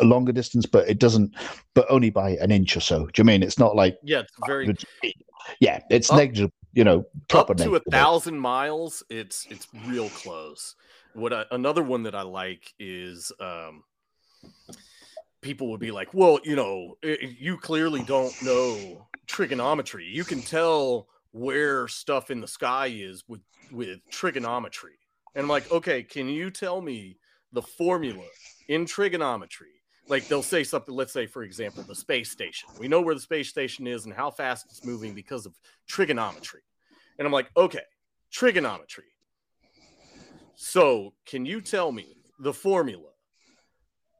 a longer distance but it doesn't but only by an inch or so. Do you mean? It's not like yeah it's very yeah it's up, negligible you know up to a thousand miles it's it's real close what I, another one that i like is um people would be like, well, you know, it, you clearly don't know trigonometry. You can tell where stuff in the sky is with with trigonometry. And I'm like, okay, can you tell me the formula in trigonometry? Like they'll say something, let's say, for example, the space station. We know where the space station is and how fast it's moving because of trigonometry. And I'm like, okay, trigonometry. So can you tell me the formula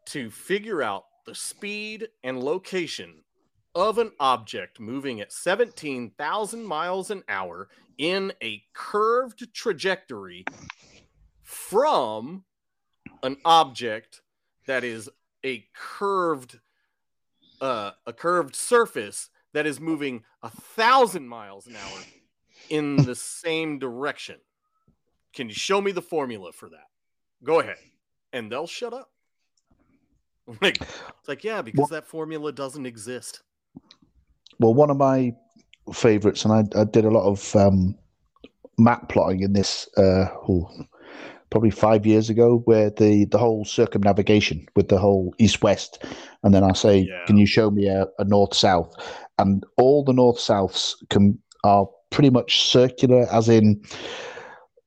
to figure out the speed and location of an object moving at 17,000 miles an hour in a curved trajectory from an object that is a curved uh, a curved surface that is moving a thousand miles an hour in the same direction. Can you show me the formula for that? Go ahead. And they'll shut up. like, it's like, yeah, because that formula doesn't exist. Well, one of my favorites, and I, I did a lot of um, map plotting in this, uh, oh, probably five years ago, where the the whole circumnavigation with the whole east west, and then I say, yeah. can you show me a, a north south? And all the north souths can are pretty much circular, as in,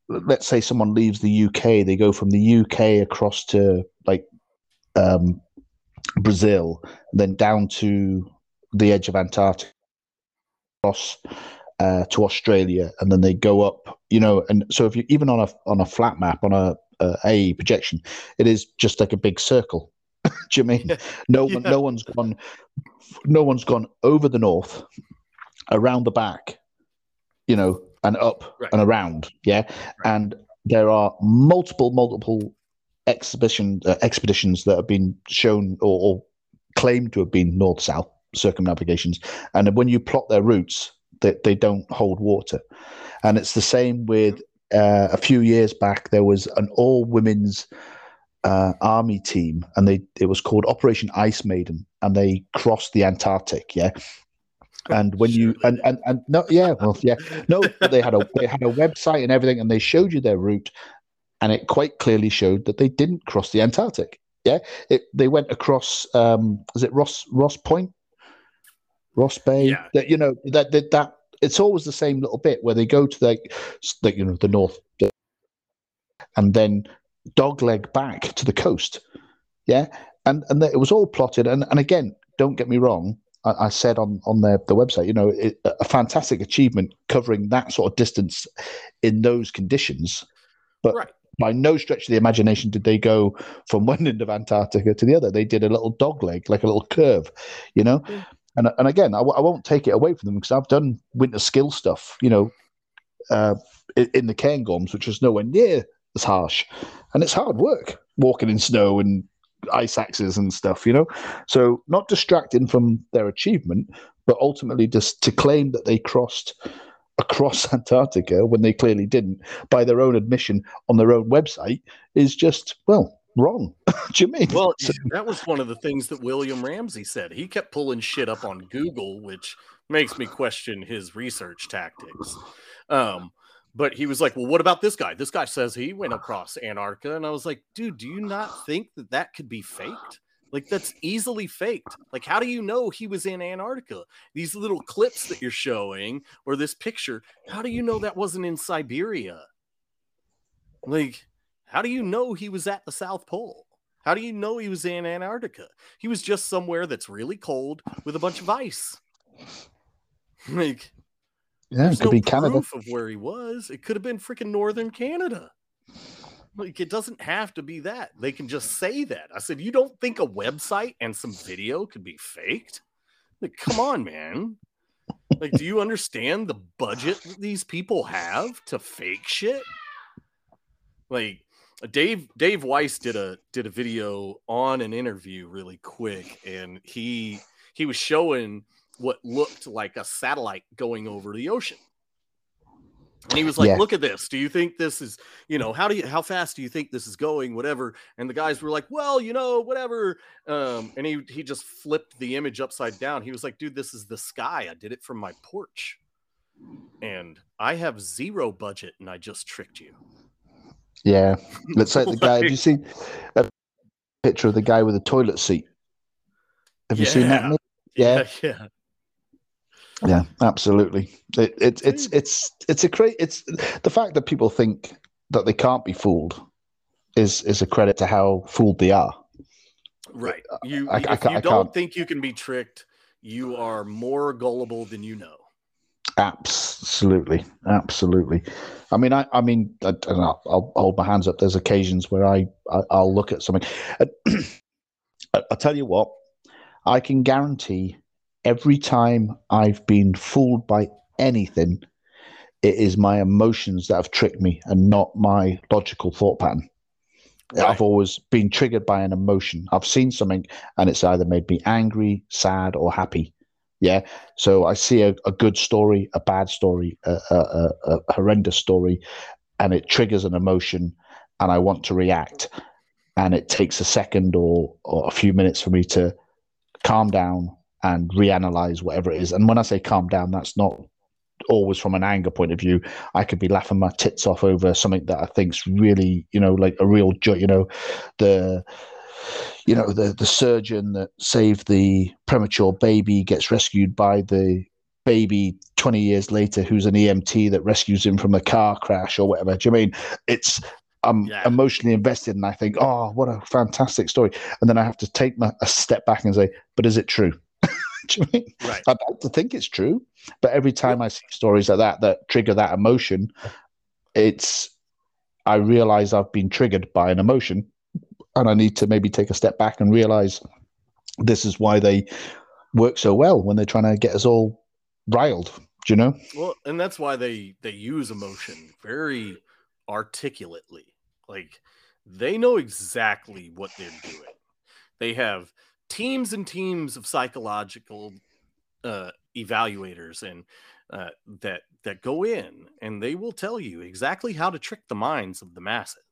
let's say someone leaves the UK, they go from the UK across to like um, Brazil, then down to the edge of Antarctica, across uh, to Australia, and then they go up. You know, and so if you even on a on a flat map on a, a AE projection, it is just like a big circle. Do you mean no yeah. no one's gone no one's gone over the north, around the back, you know, and up right. and around, yeah, right. and there are multiple multiple exhibition uh, expeditions that have been shown or, or claimed to have been north south circumnavigations, and when you plot their routes, they, they don't hold water. And it's the same with uh, a few years back. There was an all women's uh, army team, and they it was called Operation Ice Maiden, and they crossed the Antarctic. Yeah. And when you and, and and no yeah well yeah no they had a they had a website and everything and they showed you their route and it quite clearly showed that they didn't cross the Antarctic. Yeah, it, they went across. Um, is it Ross Ross Point, Ross Bay? Yeah. That you know that, that that it's always the same little bit where they go to the, the you know the north, and then dogleg back to the coast. Yeah, and and it was all plotted. And and again, don't get me wrong. I, I said on on their the website, you know, it, a fantastic achievement covering that sort of distance in those conditions. But right by no stretch of the imagination did they go from one end of Antarctica to the other. They did a little dog leg, like a little curve, you know. Mm. And and again, I w- I won't take it away from them because I've done winter skill stuff, you know, uh, in, in the Cairngorms, which is nowhere near as harsh, and it's hard work walking in snow and ice axes and stuff, you know. So not distracting from their achievement, but ultimately just to claim that they crossed across Antarctica when they clearly didn't, by their own admission on their own website, is just, well, wrong. Do you mean? Well, so, that was one of the things that William Ramsey said. He kept pulling shit up on Google, which makes me question his research tactics. Um, but he was like, "Well, what about this guy? This guy says he went across Antarctica," and I was like, "Dude, do you not think that that could be faked?" Like that's easily faked. Like, how do you know he was in Antarctica? These little clips that you're showing or this picture, how do you know that wasn't in Siberia? Like, how do you know he was at the South Pole? How do you know he was in Antarctica? He was just somewhere that's really cold with a bunch of ice. Like, Yeah, it could no be Canada. proof of where he was. It could have been freaking northern Canada. Like, it doesn't have to be that. They can just say that. I said, you don't think a website and some video could be faked? Like, come on, man. Like, do you understand the budget these people have to fake shit? Like, Dave Dave Weiss did a did a video on an interview really quick, and he he was showing what looked like a satellite going over the ocean. And he was like, Yeah. "Look at this. Do you think this is, you know, how do you how fast do you think this is going whatever?" And the guys were like, "Well, you know, whatever." Um and he he just flipped the image upside down. He was like, "Dude, this is the sky. I did it from my porch." And I have zero budget and I just tricked you. Yeah. Let's say the guy. Have you seen a picture of the guy with the toilet seat? Have you seen that? Yeah. Yeah. yeah. Yeah, absolutely. It, it, it's it's it's a great. It's the fact that people think that they can't be fooled is is a credit to how fooled they are. Right. Uh, you I- I if you I don't think you can be tricked, you are more gullible than you know. Absolutely, absolutely. Absolutely. I mean, I, I mean, I, don't know, I'll hold my hands up. There's occasions where I, I I'll look at something. Uh, I- I'll tell you what, I can guarantee every time I've been fooled by anything, it is my emotions that have tricked me and not my logical thought pattern. Right. I've always been triggered by an emotion. I've seen something and it's either made me angry, sad, or happy. Yeah. So I see a, a good story, a bad story, a, a, a, horrendous story, and it triggers an emotion, and I want to react. And it takes a second or, or a few minutes for me to calm down and reanalyze whatever it is. And when I say calm down, that's not always from an anger point of view. I could be laughing my tits off over something that I think's really, you know, like a real. You know, the you know the the surgeon that saved the premature baby gets rescued by the baby 20 years later who's an EMT that rescues him from a car crash or whatever. Do you mean it's I'm Yeah. emotionally invested and I think, oh, what a fantastic story. And then I have to take my, a step back and say, but is it true? Do you mean? Right. I'd like to think it's true, but every time I see stories like that that trigger that emotion, it's I realize I've been triggered by an emotion, and I need to maybe take a step back and realize this is why they work so well when they're trying to get us all riled. Do you know? Well, and that's why they they use emotion very articulately. Like they know exactly what they're doing. They have teams and teams of psychological uh, evaluators and uh, that that go in and they will tell you exactly how to trick the minds of the masses.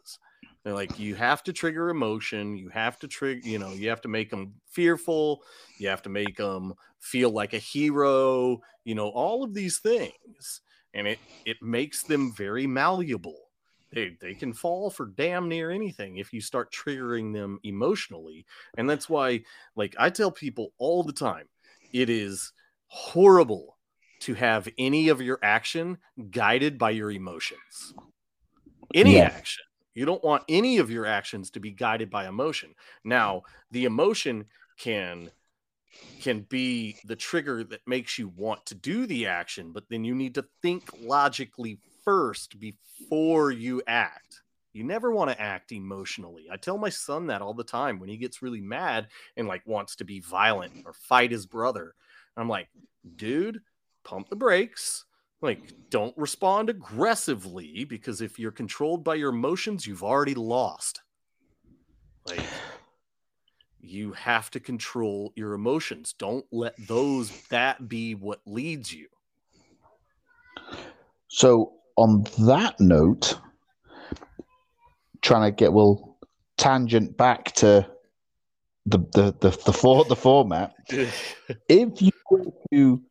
They're like, you have to trigger emotion. You have to trigger, you know, you have to make them fearful. You have to make them feel like a hero. You know, all of these things, and it it makes them very malleable. They they can fall for damn near anything if you start triggering them emotionally, and that's why, like I tell people all the time, it is horrible to have any of your action guided by your emotions. Any Yeah. action. You don't want any of your actions to be guided by emotion. Mm-hmm. Now, the emotion can can be the trigger that makes you want to do the action, but then you need to think logically first before you act. You never want to act emotionally. I tell my son that all the time when he gets really mad and like wants to be violent or fight his brother. I'm like, dude, pump the brakes. Like, don't respond aggressively because if you're controlled by your emotions, you've already lost. Like, you have to control your emotions. Don't let those that be what leads you. So on that note, trying to get well tangent back to the the the the, for, the format. If you were to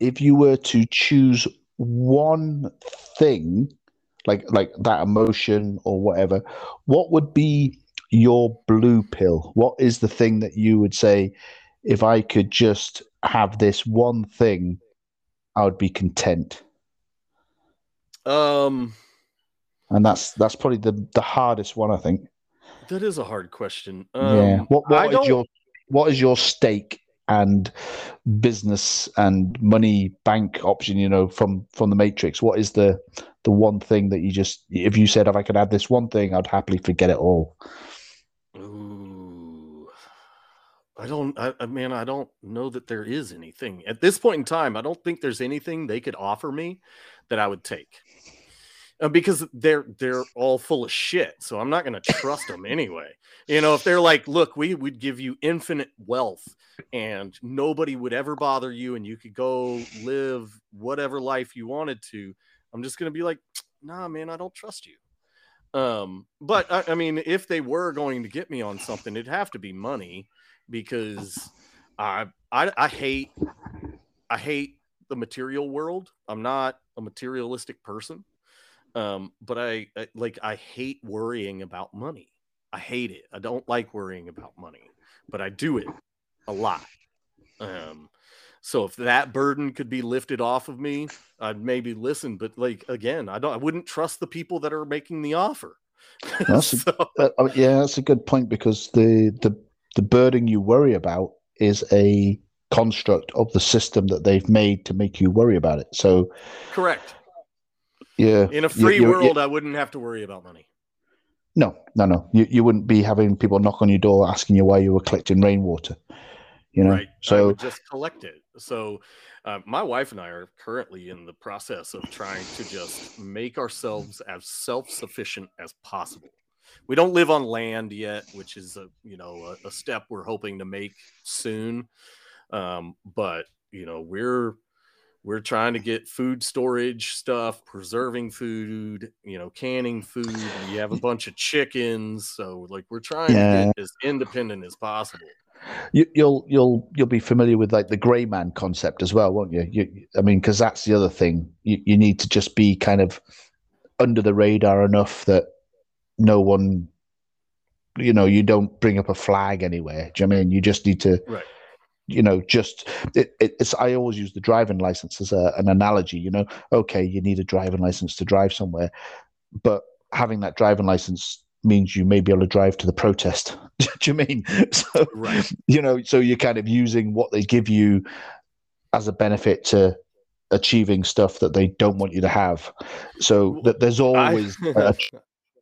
if you were to choose one thing, like like that emotion or whatever, what would be your blue pill? What is the thing that you would say, if I could just have this one thing, I would be content? um, and that's that's probably the the hardest one I think. That is a hard question. yeah. Um, What what is your what is your stake and business and money bank option? You know, from from the Matrix. What is the the one thing that you just if you said if I could add this one thing, I'd happily forget it all. Ooh. I don't I, I mean I don't know that there is anything. At this point in time, I don't think there's anything they could offer me that I would take. Uh, because they're they're all full of shit. So I'm not going to trust them anyway. You know, if they're like, "Look, we would give you infinite wealth and nobody would ever bother you and you could go live whatever life you wanted to." I'm just going to be like, "Nah, man, I don't trust you." Um, but I, I mean, if they were going to get me on something, it'd have to be money because I, I, I hate, I hate the material world. I'm not a materialistic person. Um, but I, I like, I hate worrying about money. I hate it. I don't like worrying about money, but I do it a lot. Um, so if that burden could be lifted off of me, I'd maybe listen. But like again, I don't. I wouldn't trust the people that are making the offer. That's so, Uh, uh, yeah, that's a good point because the the the burden you worry about is a construct of the system that they've made to make you worry about it. So correct. Yeah, In a free you're- world, I wouldn't have to worry about money. No, no, no. You you wouldn't be having people knock on your door asking you why you were collecting rainwater. You know, right. I so would just collect it. So, uh, my wife and I are currently in the process of trying to just make ourselves as self-sufficient as possible. We don't live on land yet, which is a you know a, a step we're hoping to make soon. Um, but you know we're we're trying to get food storage stuff, preserving food, you know, canning food. We have a bunch of chickens, so like we're trying Yeah. to get as independent as possible. you, you'll you'll you'll be familiar with like the grey man concept as well, won't you? you I mean, because that's the other thing. You you need to just be kind of under the radar enough that no one, you know, you don't bring up a flag anywhere. Do you know what I mean you just need to, Right. You know, just it, it, it's. I always use the driving license as a, an analogy. You know, okay, you need a driving license to drive somewhere, but having that driving license means you may be able to drive to the protest. Do you mean so? Right. you know so you're kind of using what they give you as a benefit to achieving stuff that they don't want you to have so that there's always a-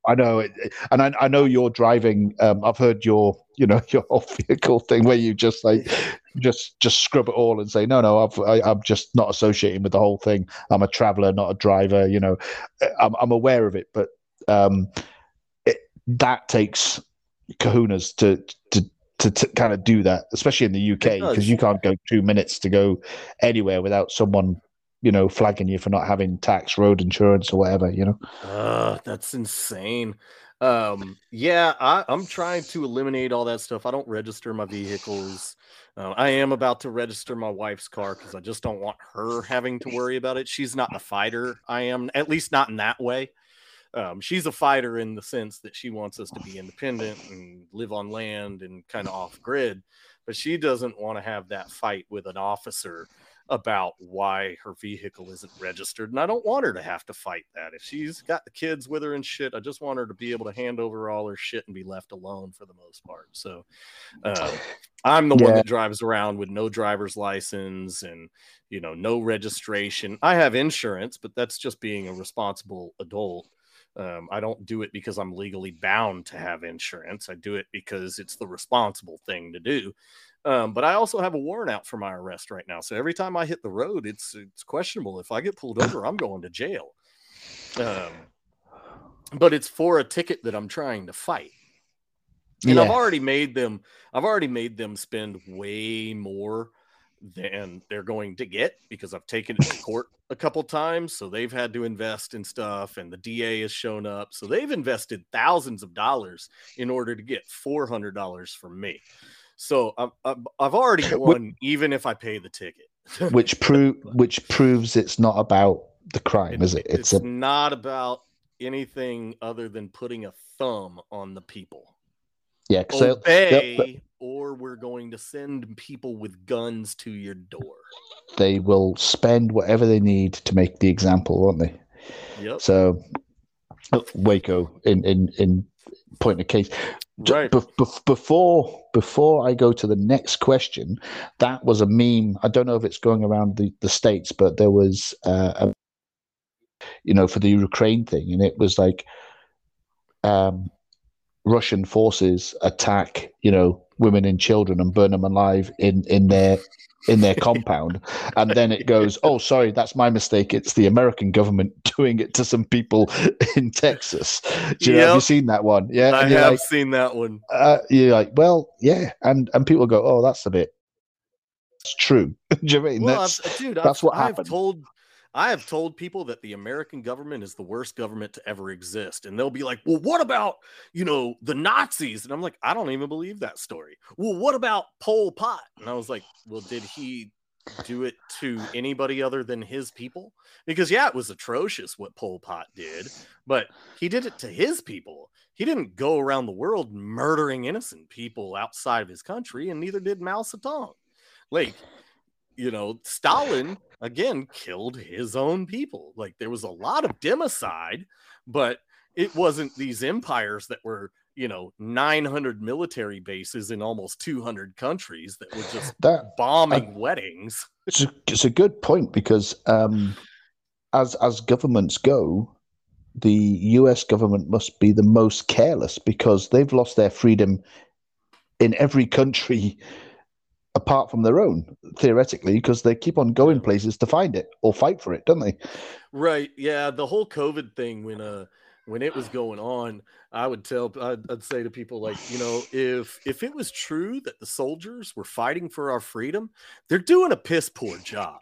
I know it, and I, I know you're driving um, i've heard your you know your whole vehicle thing where you just like just just scrub it all and say no no I've, I, i'm just not associating with the whole thing i'm a traveler not a driver you know i'm, I'm aware of it but um it, that takes kahunas to to to, to kind of do that, especially in the UK, because you can't go two minutes to go anywhere without someone, you know, flagging you for not having tax, road insurance, or whatever. You know. Uh, that's insane. Um, yeah, I, I'm trying to eliminate all that stuff. I don't register my vehicles. Uh, I am about to register my wife's car because I just don't want her having to worry about it. She's not the fighter I am, at least not in that way. Um, she's a fighter in the sense that she wants us to be independent and live on land and kind of off grid, but she doesn't want to have that fight with an officer about why her vehicle isn't registered. And I don't want her to have to fight that. If she's got the kids with her and shit, I just want her to be able to hand over all her shit and be left alone for the most part. So um, I'm the one that drives around with no driver's license and, you know, no registration. I have insurance, but that's just being a responsible adult. Um, I don't do it because I'm legally bound to have insurance. I do it because it's the responsible thing to do. Um, but I also have a warrant out for my arrest right now. So every time I hit the road, it's it's questionable. If I get pulled over, I'm going to jail. Um, but it's for a ticket that I'm trying to fight. And I've already made them. I've already made them spend way more than they're going to get because I've taken it to court a couple times. So they've had to invest in stuff, and the DA has shown up. So they've invested thousands of dollars in order to get four hundred dollars from me. So I'm, I'm, I've already won, even if I pay the ticket. which prove which proves it's not about the crime, is it? It's, It's a not about anything other than putting a thumb on the people. yeah. 'cause they'll- Obey, or we're going to send people with guns to your door. they will spend whatever they need to make the example, won't they? Yep. So Waco in in in point of case. Right. Be- be- before before I go to the next question, that was a meme. I don't know if it's going around the, the states, but there was, uh, a, you know, for the Ukraine thing, and it was like, um, Russian forces attack, you know, women and children and burn them alive in in their in their compound. And then it goes oh sorry that's my mistake. It's the american government doing it to some people in texas. Do you know, have you seen that one? Yeah i have like, seen that one. uh, you're like well yeah. And and people go oh that's a bit it's true. Do you mean? Well, that's, dude, that's I've, what happened. I've told I have told people that the American government is the worst government to ever exist. And they'll be like, well, what about, you know, the Nazis? And I'm like, I don't even believe that story. Well, what about Pol Pot? And I was like, well, did he do it to anybody other than his people? Because, yeah, it was atrocious what Pol Pot did, but he did it to his people. He didn't go around the world murdering innocent people outside of his country, and neither did Mao Zedong. Like, you know, Stalin again killed his own people. Like there was a lot of democide, but it wasn't these empires that were, you know, 900 military bases in almost 200 countries that were just that, bombing weddings. It's a, it's a good point because um, as as governments go, the U.S. government must be the most careless because they've lost their freedom in every country apart from their own theoretically because they keep on going places to find it or fight for it don't they? Right yeah the whole covid thing when uh when it was going on i would tell I'd, I'd, say to people like you know if if it was true that the soldiers were fighting for our freedom they're doing a piss poor job.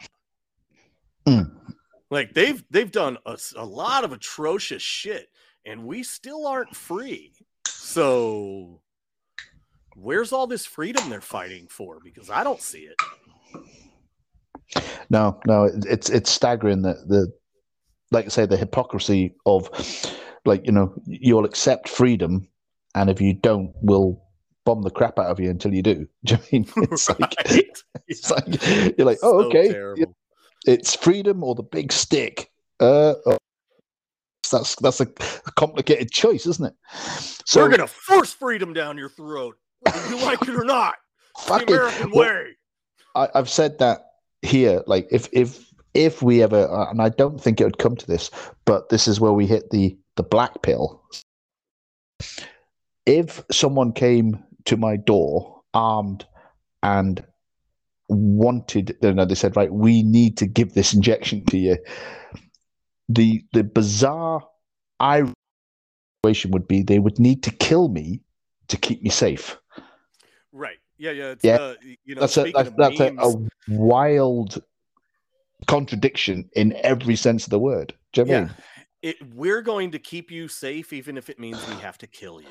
Mm. like they've they've done a, a lot of atrocious shit and we still aren't free. So where's all this freedom they're fighting for? Because I don't see it. No, no, it's it's staggering that the, like I say, the hypocrisy of, like you know, you'll accept freedom, and if you don't, we'll bomb the crap out of you until you do. do you mean it's like it's like you're like, oh, okay, it's freedom or the big stick. Uh, oh, that's that's a complicated choice, isn't it? So, We're gonna force freedom down your throat you like it or not. the American well, way. I, have said that here. Like if if if we ever, uh, and I don't think it would come to this, but this is where we hit the the black pill. If someone came to my door armed and wanted, you know, they said, right, we need to give this injection to you. The the bizarre situation would be they would need to kill me to keep me safe. Right. Yeah. Yeah. yeah. Uh, you know, that's a, that's, that's a, a, wild contradiction in every sense of the word. Do you yeah. Mean? It, we're going to keep you safe, even if it means we have to kill you.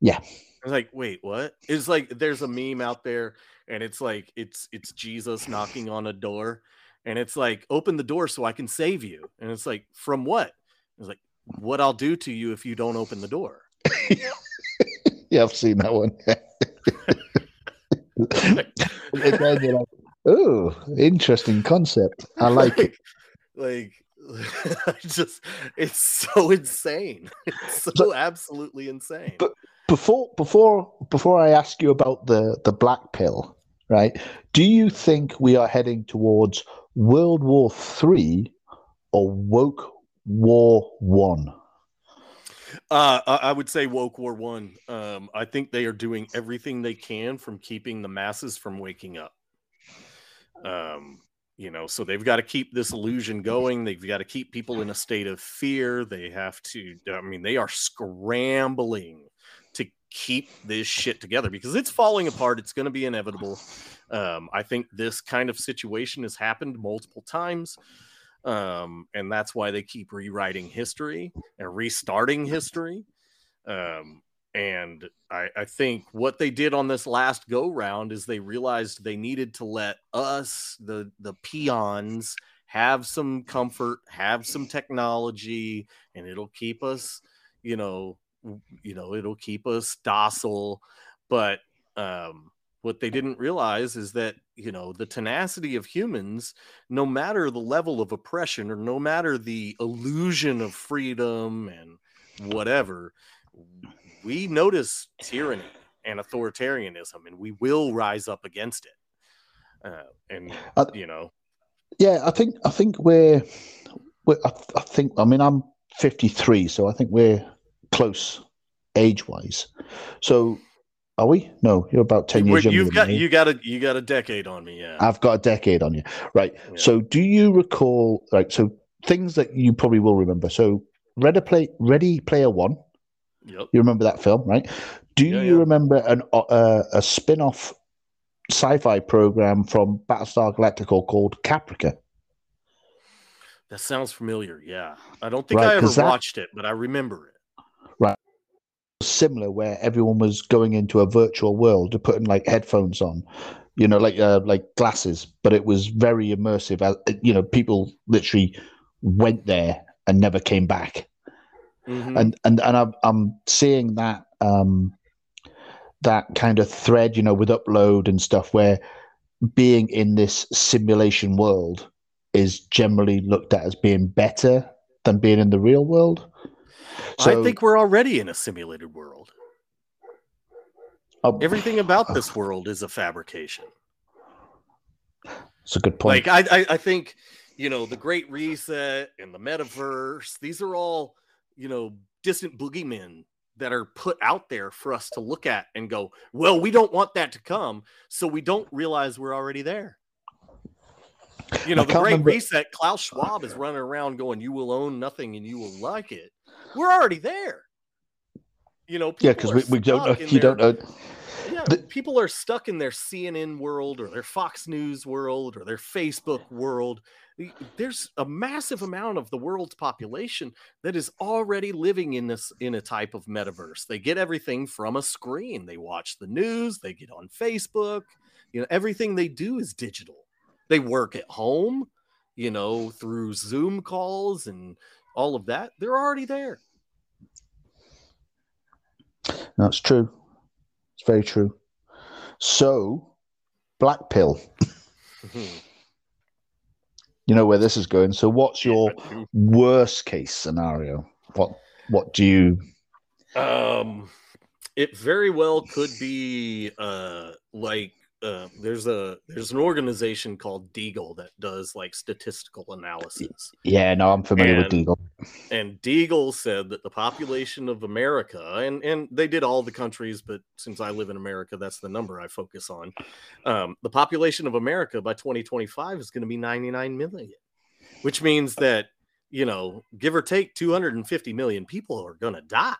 Yeah. I was like, wait, what? It's like there's a meme out there, and it's like it's it's Jesus knocking on a door, and it's like, open the door so I can save you. And it's like, from what? It's like, what I'll do to you if you don't open the door. yeah, I've seen that one. oh, interesting concept. I like, like it. Like, just it's so insane. It's so but, absolutely insane. But before before before I ask you about the the black pill, right? Do you think we are heading towards World War Three or woke War One? Uh, I would say woke war one. Um, I think they are doing everything they can from keeping the masses from waking up. Um, you know, so they've got to keep this illusion going. They've got to keep people in a state of fear. They have to. I mean, they are scrambling to keep this shit together because it's falling apart. It's going to be inevitable. Um, I think this kind of situation has happened multiple times um, and that's why they keep rewriting history and restarting history. Um, and I, I, think what they did on this last go round is they realized they needed to let us, the the peons, have some comfort, have some technology, and it'll keep us, you know, you know, it'll keep us docile. But um, what they didn't realize is that you know the tenacity of humans no matter the level of oppression or no matter the illusion of freedom and whatever we notice tyranny and authoritarianism, and we will rise up against it. Uh, and you know, Yeah, I think I think we're, we're I, I think I mean I'm 53, so I think we're close age wise. So are we? No, you're about 10 years younger you've than got me. you got a you got a decade on me. Yeah. I've got a decade on you, right? Yeah. So do you recall? Right, so things that you probably will remember. So Ready Play Ready Player One. Yep. You remember that film, right? Do Yeah, you yeah. remember an uh, a spin-off sci-fi program from Battlestar Galactica called Caprica? That sounds familiar. Yeah. I don't think Right, I ever that- watched it, but I remember it. Similar, where everyone was going into a virtual world, to putting like headphones on, you know, like uh, like glasses, but it was very immersive. Uh, You know, people literally went there and never came back. Mhm. and and and I'm, I'm seeing that um that kind of thread you know with upload and stuff where being in this simulation world is generally looked at as being better than being in the real world I think we're already in a simulated world. oh, Everything about this world is a fabrication. it's a good point Like I, I, I think, you know, the Great Reset and the Metaverse. These are all, you know, distant boogeymen that are put out there for us to look at and go, well, we don't want that to come, so we don't realize we're already there. You know, the Great remember- Reset. Klaus Schwab is running around going, "You will own nothing and you will like it." We're already there. You know, yeah because we, we don't know you their- don't know yeah, The- people are stuck in their CNN world or their Fox News world or their Facebook world. There's a massive amount of the world's population that is already living in this in a type of metaverse. They get everything from a screen. They watch the news, they get on Facebook. You know, everything they do is digital. They work at home, you know, through Zoom calls and all of that. They're already there. that's true. It's very true. So black pill. You know where this is going. So what's your worst case scenario? What what do you Um, it very well could be uh like uh there's a there's an organization called Deagel that does like statistical analysis. yeah no i'm familiar with And- Deagel And Deagel said that the population of America and and they did all the countries, but since I live in America, that's the number I focus on. Um, the population of America by 2025 is going to be 99 million, which means that you know, give or take 250 million people are going to die.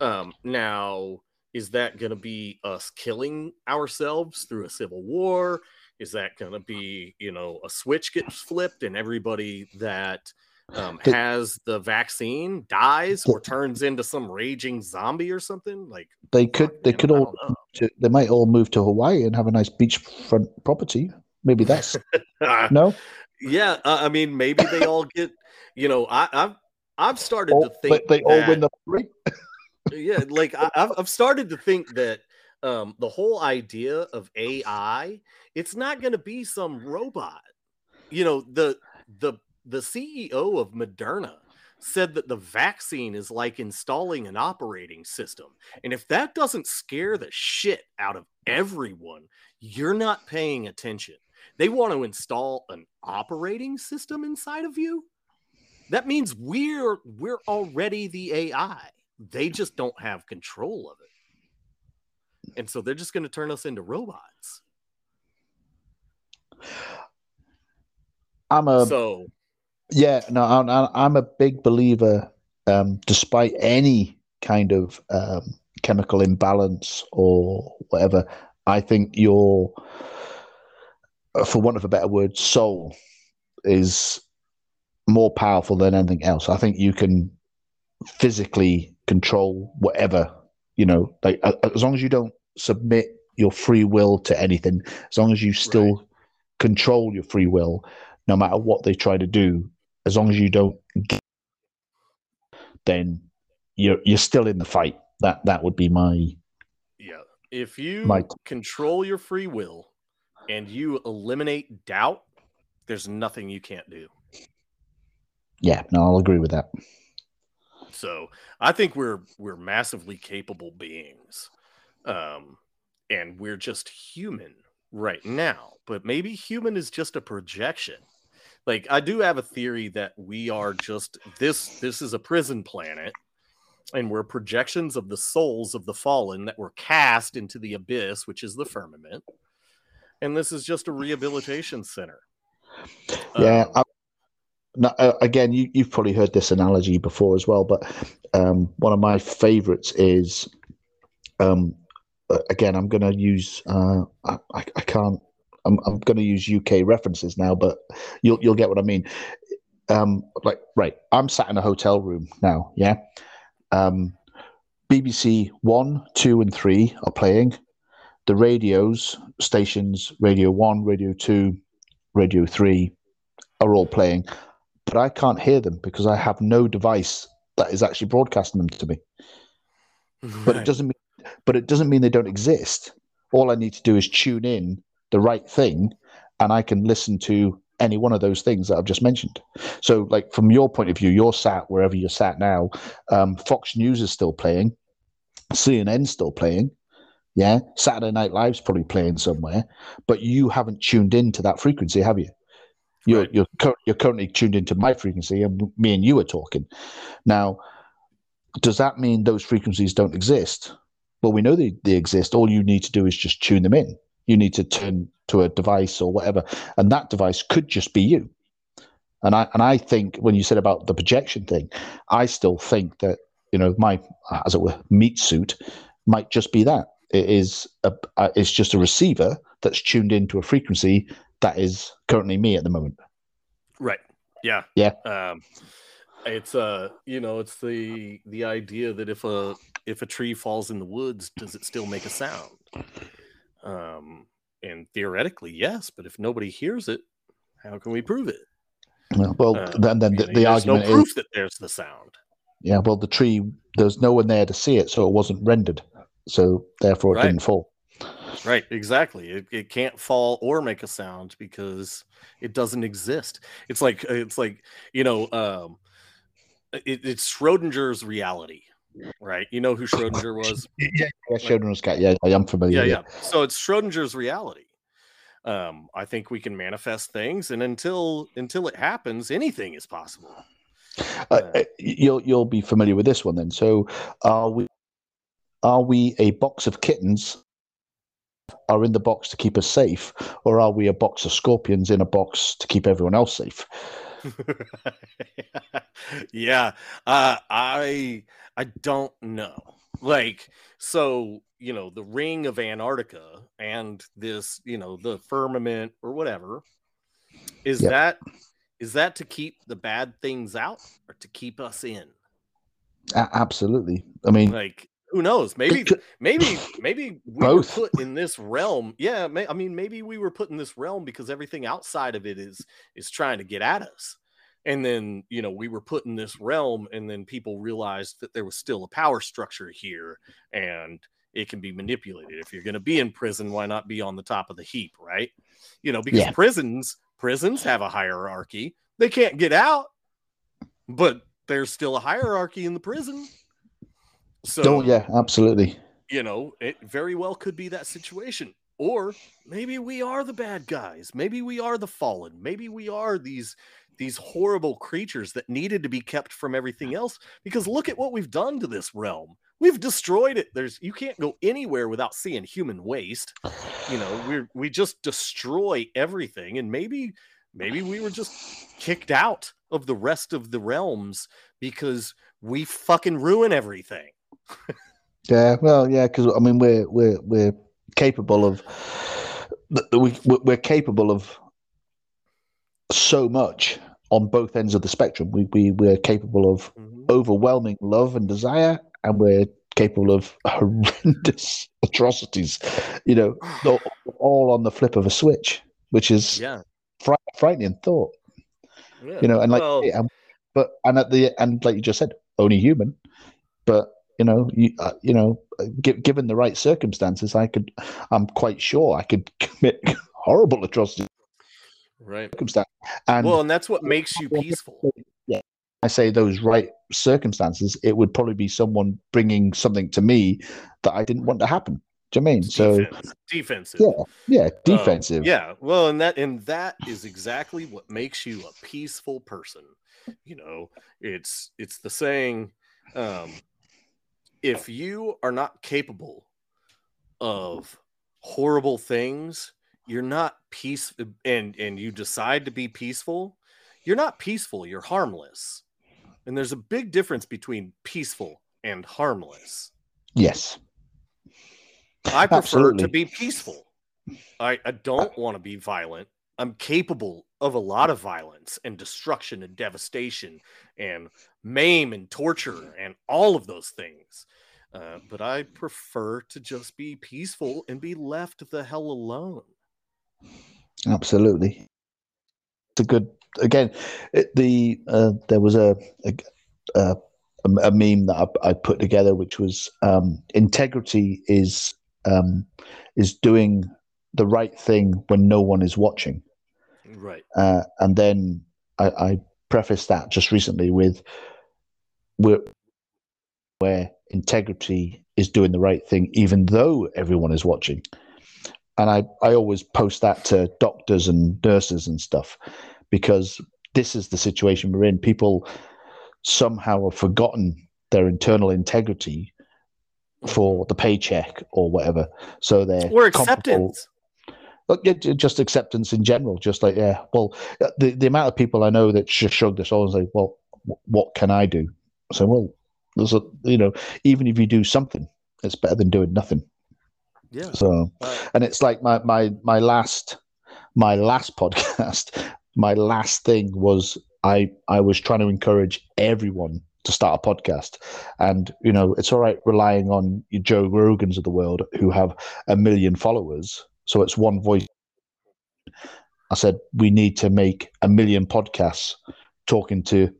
Um, now, is that going to be us killing ourselves through a civil war? Is that going to be, you know, a switch gets flipped and everybody that um, The- has the vaccine dies The- or turns into some raging zombie or something? Like, they could they could all to, they might all move to hawaii and have a nice beachfront property maybe that's no yeah, uh, I mean, maybe they all get, you know, I, I've I've started All- to think they, they all win the lottery yeah like I, I've, I've started to think that um the whole idea of ai it's not going to be some robot. You know the the the ceo of moderna said that the vaccine is like installing an operating system and if that doesn't scare the shit out of everyone you're not paying attention. They want to install an operating system inside of you? That means we're we're already the ai they just don't have control of it. And so they're just going to turn us into robots. i'm a so, Yeah, no, I'm, I'm a big believer. Um, despite any kind of um, chemical imbalance or whatever, I think your, uh, for want of a better word, soul is more powerful than anything else. I think you can physically control whatever you know, like as long as you don't submit your free will to anything, as long as you still control your free will, no matter what they try to do, as long as you don't get, then you're you're still in the fight. That that would be my yeah, if you My- control your free will and you eliminate doubt, there's nothing you can't do. yeah. No, I'll agree with that. So I think we're we're massively capable beings, um, and we're just human right now. But maybe human is just a projection. Like I do have a theory that we are just this. This is a prison planet, and we're projections of the souls of the fallen that were cast into the abyss, which is the firmament. And this is just a rehabilitation center. Yeah. Um, now, uh, again, you, you've probably heard this analogy before as well, but um, one of my favorites is, um, uh, again, I'm going to use, uh, I, I can't, I'm, I'm going to use UK references now, but you'll, you'll get what I mean. Um, like, right, I'm sat in a hotel room now, yeah. Um, BBC One, Two, and Three are playing. The radios, stations, Radio One, Radio Two, Radio Three, are all playing but I can't hear them because I have no device that is actually broadcasting them to me. Right. But it doesn't mean, but it doesn't mean they don't exist. All I need to do is tune in the right thing, and I can listen to any one of those things that I've just mentioned. So, like from your point of view, you're sat wherever you're sat now. Um, Fox News is still playing, CNN still playing. Yeah, Saturday Night Live's probably playing somewhere, but you haven't tuned into that frequency, have you? You're right. you're you're currently tuned into my frequency, and me and you are talking. Now, does that mean those frequencies don't exist? Well, we know they, they exist. All you need to do is just tune them in. You need to turn to a device or whatever, and that device could just be you. And I and I think when you said about the projection thing, I still think that you know my as it were meat suit might just be that. It is a, uh, it's just a receiver that's tuned into a frequency that is currently me at the moment. Right. Yeah. Yeah. Um, it's uh, you know, it's the the idea that if a if a tree falls in the woods, does it still make a sound? Um, and theoretically, yes, but if nobody hears it, how can we prove it? Well, uh, then, then the, the argument no proof is that there's the sound. Yeah, well, the tree there's no one there to see it, so it wasn't rendered, so therefore it right. didn't fall. Right, exactly. It, it can't fall or make a sound because it doesn't exist. It's like it's like you know, um, it, it's Schrodinger's reality, right? You know who Schrodinger was? yeah, yeah, Schrodinger's cat. Yeah, I am familiar. Yeah, yeah. So it's Schrodinger's reality. Um, I think we can manifest things, and until until it happens, anything is possible. Uh, uh, you'll you'll be familiar with this one then. So, are we are we a box of kittens are in the box to keep us safe, or are we a box of scorpions in a box to keep everyone else safe? yeah, uh, I I don't know. Like, so you know, the ring of Antarctica and this, you know, the firmament or whatever, is yep. that is that to keep the bad things out or to keep us in? absolutely. I mean, like who knows? Maybe, maybe, maybe we Both. were put in this realm. Yeah, may, I mean, maybe we were put in this realm because everything outside of it is is trying to get at us. And then, you know, we were put in this realm, and then people realized that there was still a power structure here, and it can be manipulated. If you're going to be in prison, why not be on the top of the heap, right? You know, because yeah. prisons prisons have a hierarchy. They can't get out, but there's still a hierarchy in the prison. So, oh, yeah, absolutely. You know, it very well could be that situation. Or maybe we are the bad guys. Maybe we are the fallen. Maybe we are these these horrible creatures that needed to be kept from everything else because look at what we've done to this realm. We've destroyed it. There's you can't go anywhere without seeing human waste. You know, we're we just destroy everything and maybe maybe we were just kicked out of the rest of the realms because we fucking ruin everything yeah, well, yeah, because I mean, we're we're we're capable of we we're capable of so much on both ends of the spectrum. We we we're capable of mm-hmm. overwhelming love and desire, and we're capable of horrendous atrocities. You know, all, all on the flip of a switch, which is yeah frightening thought. Yeah. You know, and like, well, but and at the and like you just said, only human, but you know, you, uh, you know, given the right circumstances, I could, I'm quite sure I could commit horrible atrocities. Right. Circumstance. And well, and that's what makes you peaceful. Yeah. I say those right circumstances, it would probably be someone bringing something to me that I didn't want to happen. Do you know I mean? So Defense- defensive. yeah, yeah, Um, defensive. yeah. Well, and that and that is exactly what makes you a peaceful person. You know, it's it's the saying, um, if you are not capable of horrible things, you're not peace and and you decide to be peaceful, you're not peaceful, you're harmless. And there's a big difference between peaceful and harmless. Yes. I prefer Absolutely. to be peaceful. I, I don't want to be violent. I'm capable of a lot of violence and destruction and devastation and maim and torture and all of those things. Uh, but I prefer to just be peaceful and be left the hell alone. Absolutely. It's a good again. It, the uh, there was a a, a a meme that I, put together, which was um, integrity is um, is doing the right thing when no one is watching. Right. Uh, and then I, I prefaced that just recently with where, where integrity is doing the right thing, even though everyone is watching. And I, I always post that to doctors and nurses and stuff because this is the situation we're in. People somehow have forgotten their internal integrity for the paycheck or whatever. So they're Or acceptance. Look, yeah, ju- just acceptance in general. Just like, yeah, well, uh, the, the amount of people I know that just shrug their shoulders and say, well, wh- what can I do? So, well, there's a, you know, even if you do something, it's better than doing nothing. Yeah. So, Uh, and it's like my, my, my last, my last podcast, my last thing was I, I was trying to encourage everyone to start a podcast. And, you know, it's all right relying on your Joe Rogans of the world who have a million followers. So it's one voice. I said, we need to make a million podcasts talking to,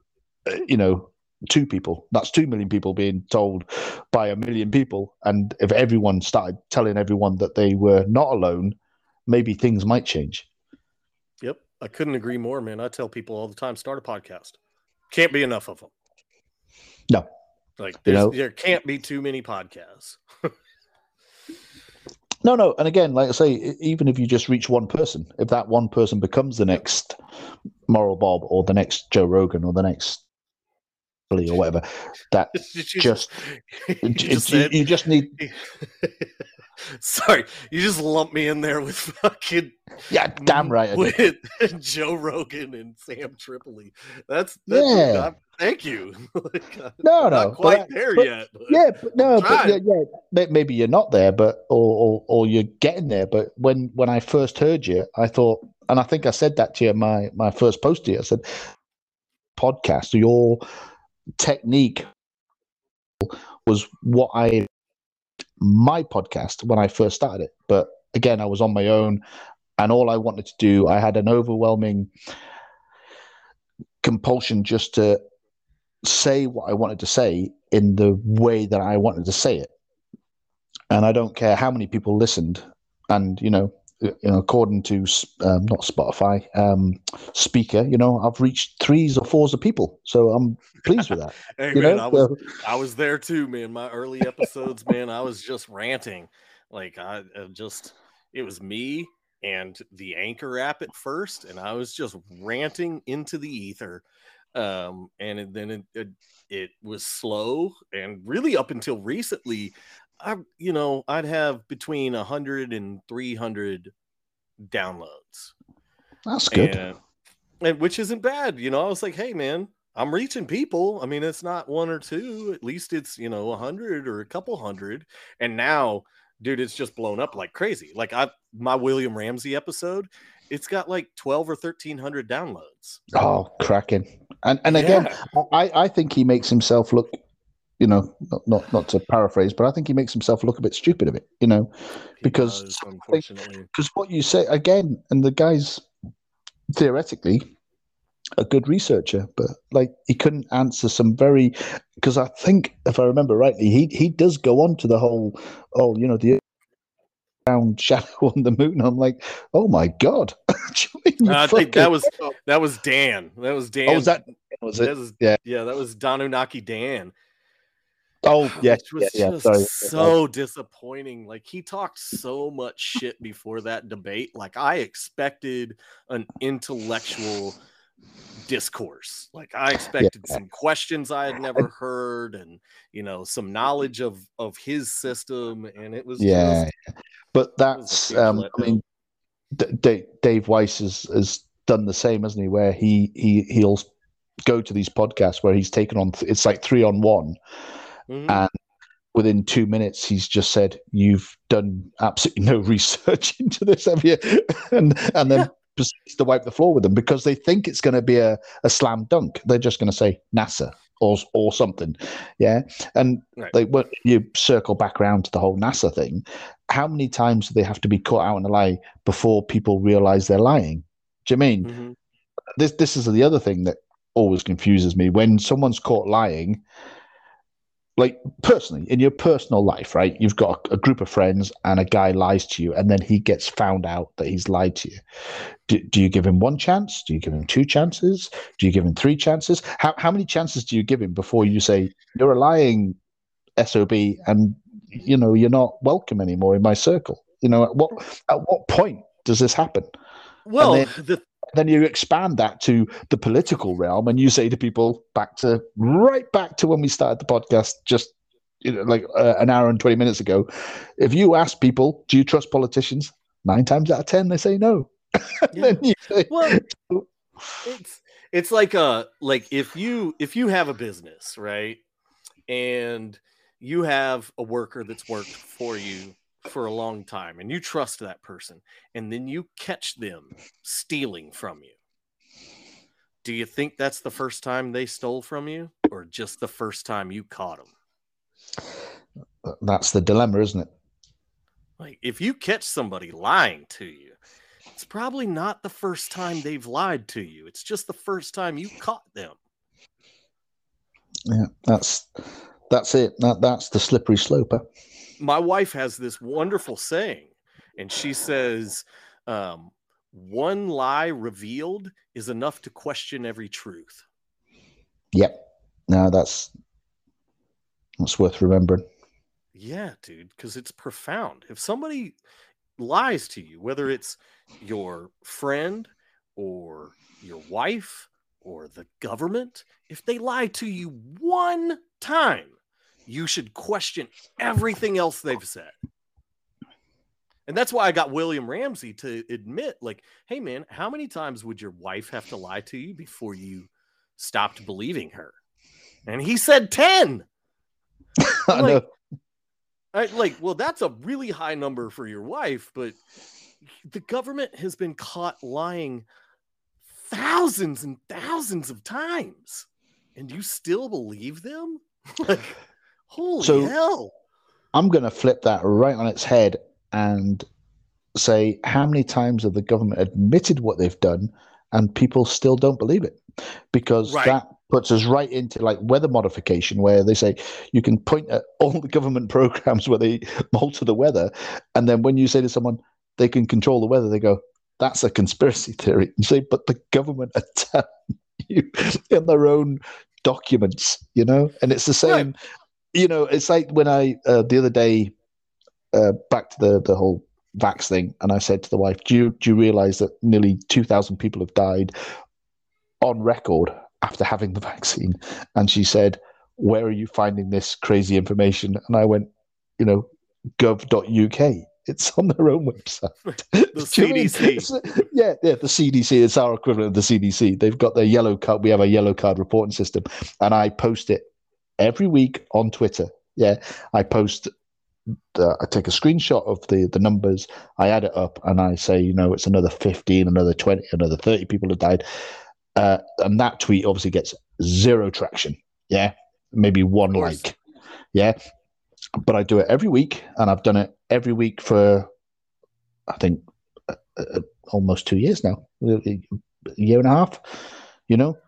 uh, you know, two people. That's two million people being told by a million people. And if everyone started telling everyone that they were not alone, maybe things might change. Yep. I couldn't agree more, man. I tell people all the time start a podcast. Can't be enough of them. No. Like You know- there can't be too many podcasts. No, no. And again, like I say, even if you just reach one person, if that one person becomes the next Moral Bob or the next Joe Rogan or the next Billy or whatever, that just you just you- you just need, Sorry, you just lumped me in there with fucking yeah, damn right. With Joe Rogan and Sam Tripoli. That's, that's Yeah. I'm- thank you. Like, uh, I'm No, no, not but quite that- there but- yet. but- Yeah, but no, but yeah, yeah. Maybe you're not there, but or, or or you're getting there. But when when I first heard you, I thought, and I think I said that to you my my first post to you. I said, podcast, your technique was what I my podcast when I first started it. But again, I was on my own, and all I wanted to do, I had an overwhelming compulsion just to say what I wanted to say in the way that I wanted to say it. And I don't care how many people listened. And, you know, you know, according to um, not Spotify, um, Spreaker, you know, I've reached threes or fours of people. So I'm pleased with that. Hey You man, know, I was So- I was there too, man. My early episodes, man, I was just ranting. Like I uh, just it was me and the Anchor app at first, and I was just ranting into the ether. Um, and then it, it it was slow, and really up until recently, I you know I'd have between 100 and 300 downloads that's good. and, and which isn't bad you know i was like hey man i'm reaching people i mean it's not one or two at least it's you know a hundred or a couple hundred and now dude it's just blown up like crazy like i my william ramsey episode it's got like 12 or 1300 downloads Oh, cracking. And and again, Yeah. I, I think he makes himself look, you know, not, not not to paraphrase, but I think he makes himself look a bit stupid of it, you know, He because does, unfortunately because what you say again, and the guy's theoretically a good researcher, but like he couldn't answer some very because I think if I remember rightly, he he does go on to the whole oh you know the round shadow on the moon. I'm like oh my god, Do you mean you i think that was that was dan that was dan oh was that was it? That was, Yeah. yeah, that was Donunaki Dan. Oh yeah, which was yeah, yeah. just so disappointing. Like he talked so much shit before that debate. Like I expected an intellectual discourse. Like I expected some questions I had never heard, and you know some knowledge of of his system. And it was Yeah, just, but that's um, I mean, D- D- Dave Weiss has, has done the same, hasn't he? Where he he he'll go to these podcasts where he's taken on it's like three on one, Mhm. and within two minutes he's just said, "You've done absolutely no research into this, have you?" and and then Yeah. proceeds to wipe the floor with them because they think it's going to be a, a slam dunk. They're just going to say NASA or or something, yeah. And Right. like when you circle back around to the whole NASA thing, how many times do they have to be caught out in a lie before people realize they're lying? Do you mean Mhm. this? This is the other thing that always confuses me when someone's caught lying. Like personally, in your personal life, right? You've got a, group of friends, and a guy lies to you, and then he gets found out that he's lied to you. Do, do you give him one chance? Do you give him two chances? Do you give him three chances? How how many chances do you give him before you say you're a lying sob and you know you're not welcome anymore in my circle? You know at what at what point does this happen? Well, then- the then you expand that to the political realm and you say to people back to right back to when we started the podcast just you know like uh, an hour and 20 minutes ago if you ask people do you trust politicians? nine times out of ten they say no. Yeah. say, well it's it's like a like if you if you have a business right and you have a worker that's worked for you for a long time and you trust that person and then you catch them stealing from you. Do you think that's the first time they stole from you or just the first time you caught them uh, that's the dilemma isn't it? Like if you catch somebody lying to you it's probably not the first time they've lied to you. It's just the first time you caught them. Yeah that's that's it. That, that's the slippery slope huh? My wife has this wonderful saying, and she says, um, "One lie revealed is enough to question every truth." yep no that's that's worth remembering Yeah, dude, because it's profound. If somebody lies to you, whether it's your friend or your wife or the government, if they lie to you one time, you should question everything else they've said. And that's why I got William Ramsey to admit, like, hey, man, how many times would your wife have to lie to you before you stopped believing her? And he said 10. I Like, know. I, like, well, that's a really high number for your wife, but the government has been caught lying thousands and thousands of times, and you still believe them? like, holy So- hell! I'm going to flip that right on its head and say how many times have the government admitted what they've done and people still don't believe it because Right. that puts us right into like weather modification where they say you can point at all the government programs where they alter the weather and then when you say to someone they can control the weather they go that's a conspiracy theory you say but the government are telling you in their own documents you know and it's the same you know it's like when i uh, the other day uh, back to the the whole vax thing, and I said to the wife, "Do you do you realize that nearly two thousand people have died on record after having the vaccine?" And she said, "Where are you finding this crazy information?" And I went, "You know, gov.uk." It's on their own website. The Do you mean- CDC. yeah, yeah, the CDC. It's our equivalent of the CDC. They've got their yellow card. We have a yellow card reporting system, and I post it every week on Twitter. Yeah, I post. The, I take a screenshot of the the numbers. I add it up, and I say, you know, it's another fifteen, another twenty, another thirty people have died. Uh, and that tweet obviously gets zero traction. Yeah, maybe one like. Yeah, but I do it every week, and I've done it every week for, I think, uh, uh, almost two years now, a year and a half. You know,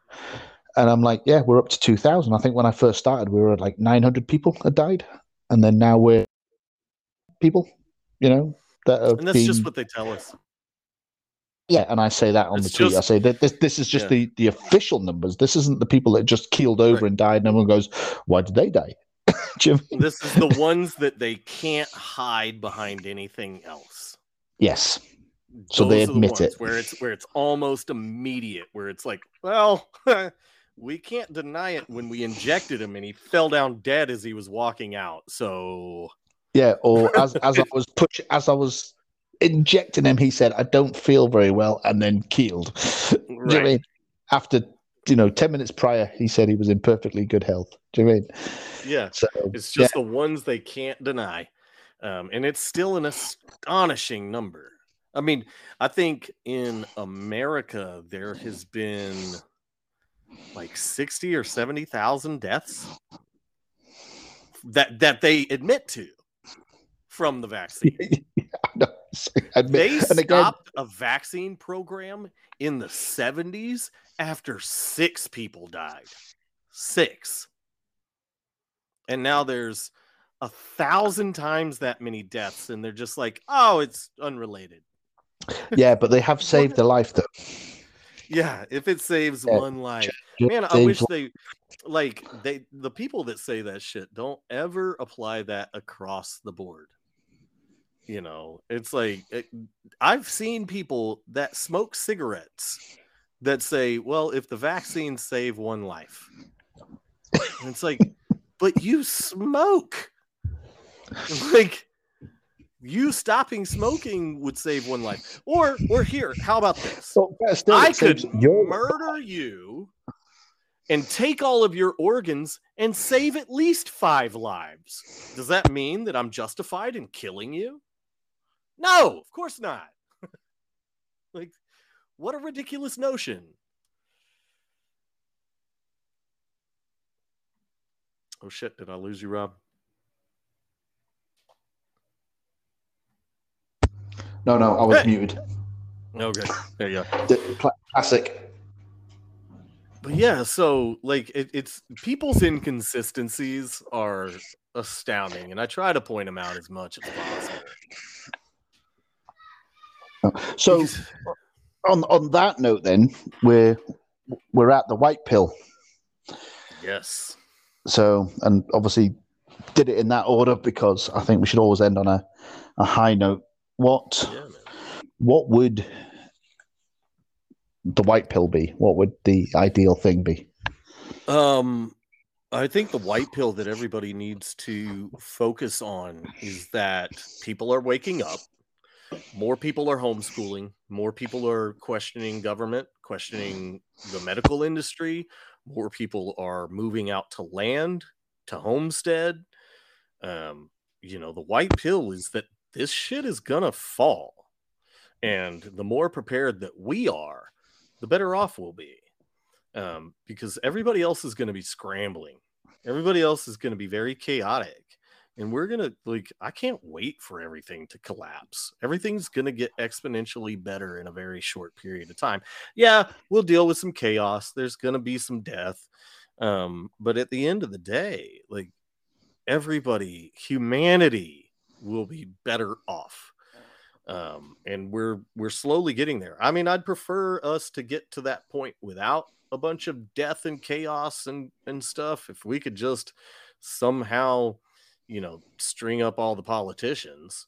and I'm like, yeah, we're up to two thousand. I think when I first started, we were at like nine hundred people had died, and then now we're people. You know, that have And that's just what they tell us. Yeah, and I say that on It's the tweet. just- I say that this this is just Yeah. the the official numbers. This isn't the people that just keeled over Right. and died, and everyone goes, "Why did they die?" Do you know what I mean? This is the ones that they can't hide behind anything else. Yes. So they Those are the admit it. where it's where it's almost immediate, where it's like, well, eh, we can't deny it when we injected him and he fell down dead as he was walking out. So Yeah. Or as as I was push as I was injecting him, he said, "I don't feel very well," and then keeled. Do you know I mean? After you know, ten minutes prior, he said he was in perfectly good health. Do you know I mean? yeah, So it's just the ones they can't deny. Um, and it's still an astonishing number. I mean, I think in America there has been like 60 or 70,000 deaths that that they admit to from the vaccine. Admit- They and again, stopped a vaccine program in the 70s after six people died. Six. And now there's a thousand times that many deaths, and they're just like, oh, it's unrelated. yeah, but they have saved a life though. Yeah, if it saves Yeah, one life. Man, I wish they like they the people that say that shit don't ever apply that across the board. You know, it's like it, I've seen people that smoke cigarettes that say, "Well, if the vaccines save one life," and it's like, but you smoke. Like you stopping smoking would save one life. Or or here, how about this? So, still, I could your- murder you and take all of your organs and save at least five lives. Does that mean that I'm justified in killing you? No, of course not. like, what a ridiculous notion. Oh shit, did I lose you, Rob? No, no, I was Hey. muted. Okay, there you go. Classic. But yeah, so like it, it's people's inconsistencies are astounding, and I try to point them out as much as possible. Oh, so on on that note, then we're we're at the white pill. yes, So and obviously did it in that order because I think we should always end on a, a high note. What yeah, what would the white pill be? What would the ideal thing be? Um, I think the white pill that everybody needs to focus on is that people are waking up. More people are homeschooling. More people are questioning government, questioning the medical industry. More people are moving out to land, to homestead. Um, you know, the white pill is that this shit is gonna fall. And the more prepared that we are, the better off we'll be um, because everybody else is to be scrambling. Everybody else is to be very chaotic. And we're to, like, I can't wait for everything to collapse. Everything's to get exponentially better in a very short period of time. Yeah, we'll deal with some chaos. There's to be some death. Um, but at the end of the day, like, everybody, humanity will be better off um, and we're we're slowly getting there. I mean, I'd prefer us to get to that point without a bunch of death and chaos and and stuff. If we could just somehow, you know, string up all the politicians,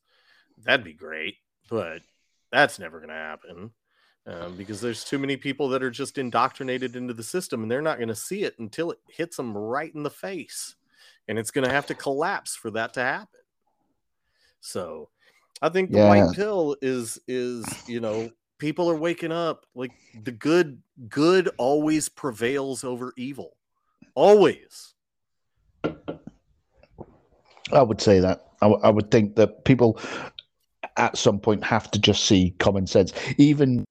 that'd be great. But that's never going to happen um, because there's too many people that are just indoctrinated into the system, and they're not going to see it until it hits them right in the face, and it's going to have to collapse for that to happen. So I think the Yeah. white pill is is you know people are waking up like the good good always prevails over evil, always. I would say that. I, w- I would think that people at some point have to just see common sense. Even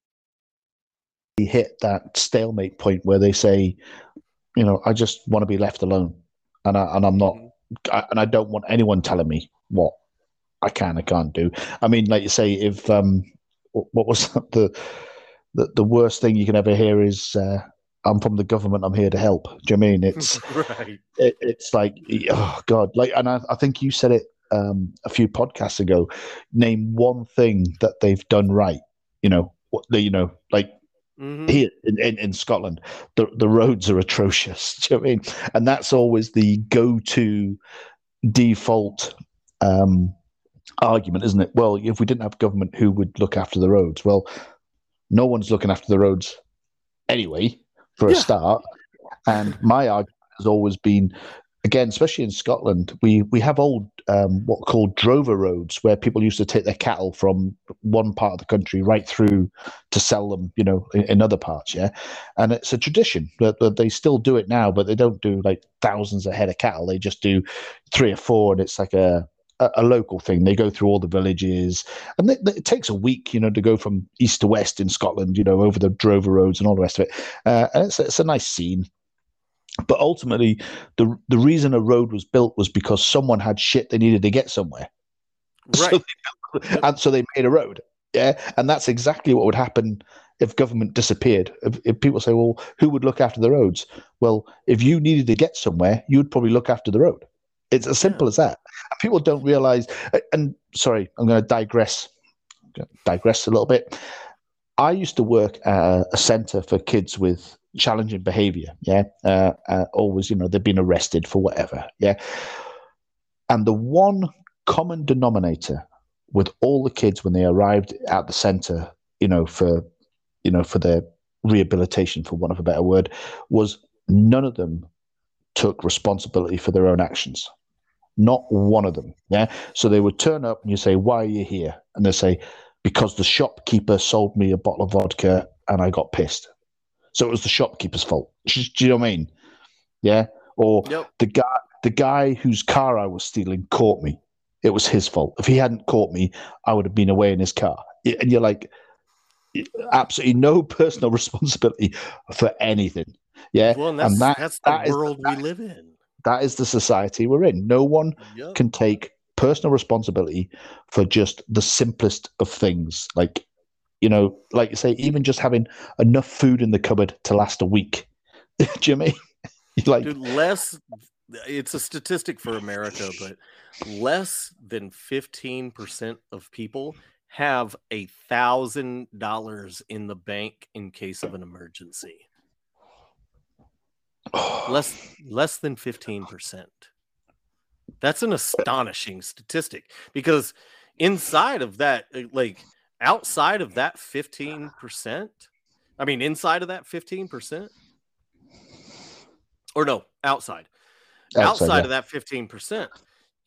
hit that stalemate point where they say, you know, I just want to be left alone, and I and I'm not, mm-hmm. I, and I don't want anyone telling me what I can and can't do. I mean, like you say, if um, what was the the, the worst thing you can ever hear is. Uh, I'm from the government. I'm here to help. Do you know I mean it's right. it, it's like oh god like and I, I think you said it um a few podcasts ago name one thing that they've done right you know what the you know like Mhm. here in, in, in Scotland, the, the roads are atrocious. Do you know I mean? And that's always the go to default um, argument, isn't it? Well, if we didn't have government, who would look after the roads? Well, no one's looking after the roads anyway, for a start. And my argument has always been again, especially in Scotland, we we have old um, what are called drover roads where people used to take their cattle from one part of the country right through to sell them, you know, in, in other parts. Yeah, and it's a tradition that, that they still do it now, but they don't do like thousands of head of cattle. They just do three or four, and it's like a a, a local thing. They go through all the villages, and they, they- it takes a week, you know, to go from east to west in Scotland, you know, over the drover roads and all the rest of it. Uh, and it's it's a nice scene. But ultimately, the the reason a road was built was because someone had shit they needed to get somewhere, Right. so they and so they made a road. Yeah, and that's exactly what would happen if government disappeared. If, if people say, "Well, who would look after the roads?" Well, if you needed to get somewhere, you would probably look after the road. It's as simple as that. And people don't realize. And sorry, I'm going to digress. Digress a little bit. I used to work at a centre for kids with challenging behaviour. Yeah, uh, uh, always, you know, they've been arrested for whatever. Yeah, and the one common denominator with all the kids when they arrived at the centre, you know, for you know for their rehabilitation, for want of a better word, was none of them took responsibility for their own actions. Not one of them. Yeah. So they would turn up and you say, Why are you here? And they say, Because the shopkeeper sold me a bottle of vodka and I got pissed. So it was the shopkeeper's fault. Do you know what I mean? Yeah. Or Yep. the guy the guy whose car I was stealing caught me. It was his fault. If he hadn't caught me, I would have been away in his car. And you're like, absolutely no personal responsibility for anything. Yeah. Well, and that's, and that- that's the that is- world we live in. That is the society we're in. No one Yep. can take personal responsibility for just the simplest of things. Like, you know, like you say, even just having enough food in the cupboard to last a week. Jimmy, you know what I mean? You're like, Dude, less it's a statistic for America, but less than 15% of people have a thousand dollars in the bank in case of an emergency. Less less than 15%. That's an astonishing statistic because inside of that, uh, like outside of that 15%, I mean, inside of that 15%, or no, outside outside, yeah. of that 15%,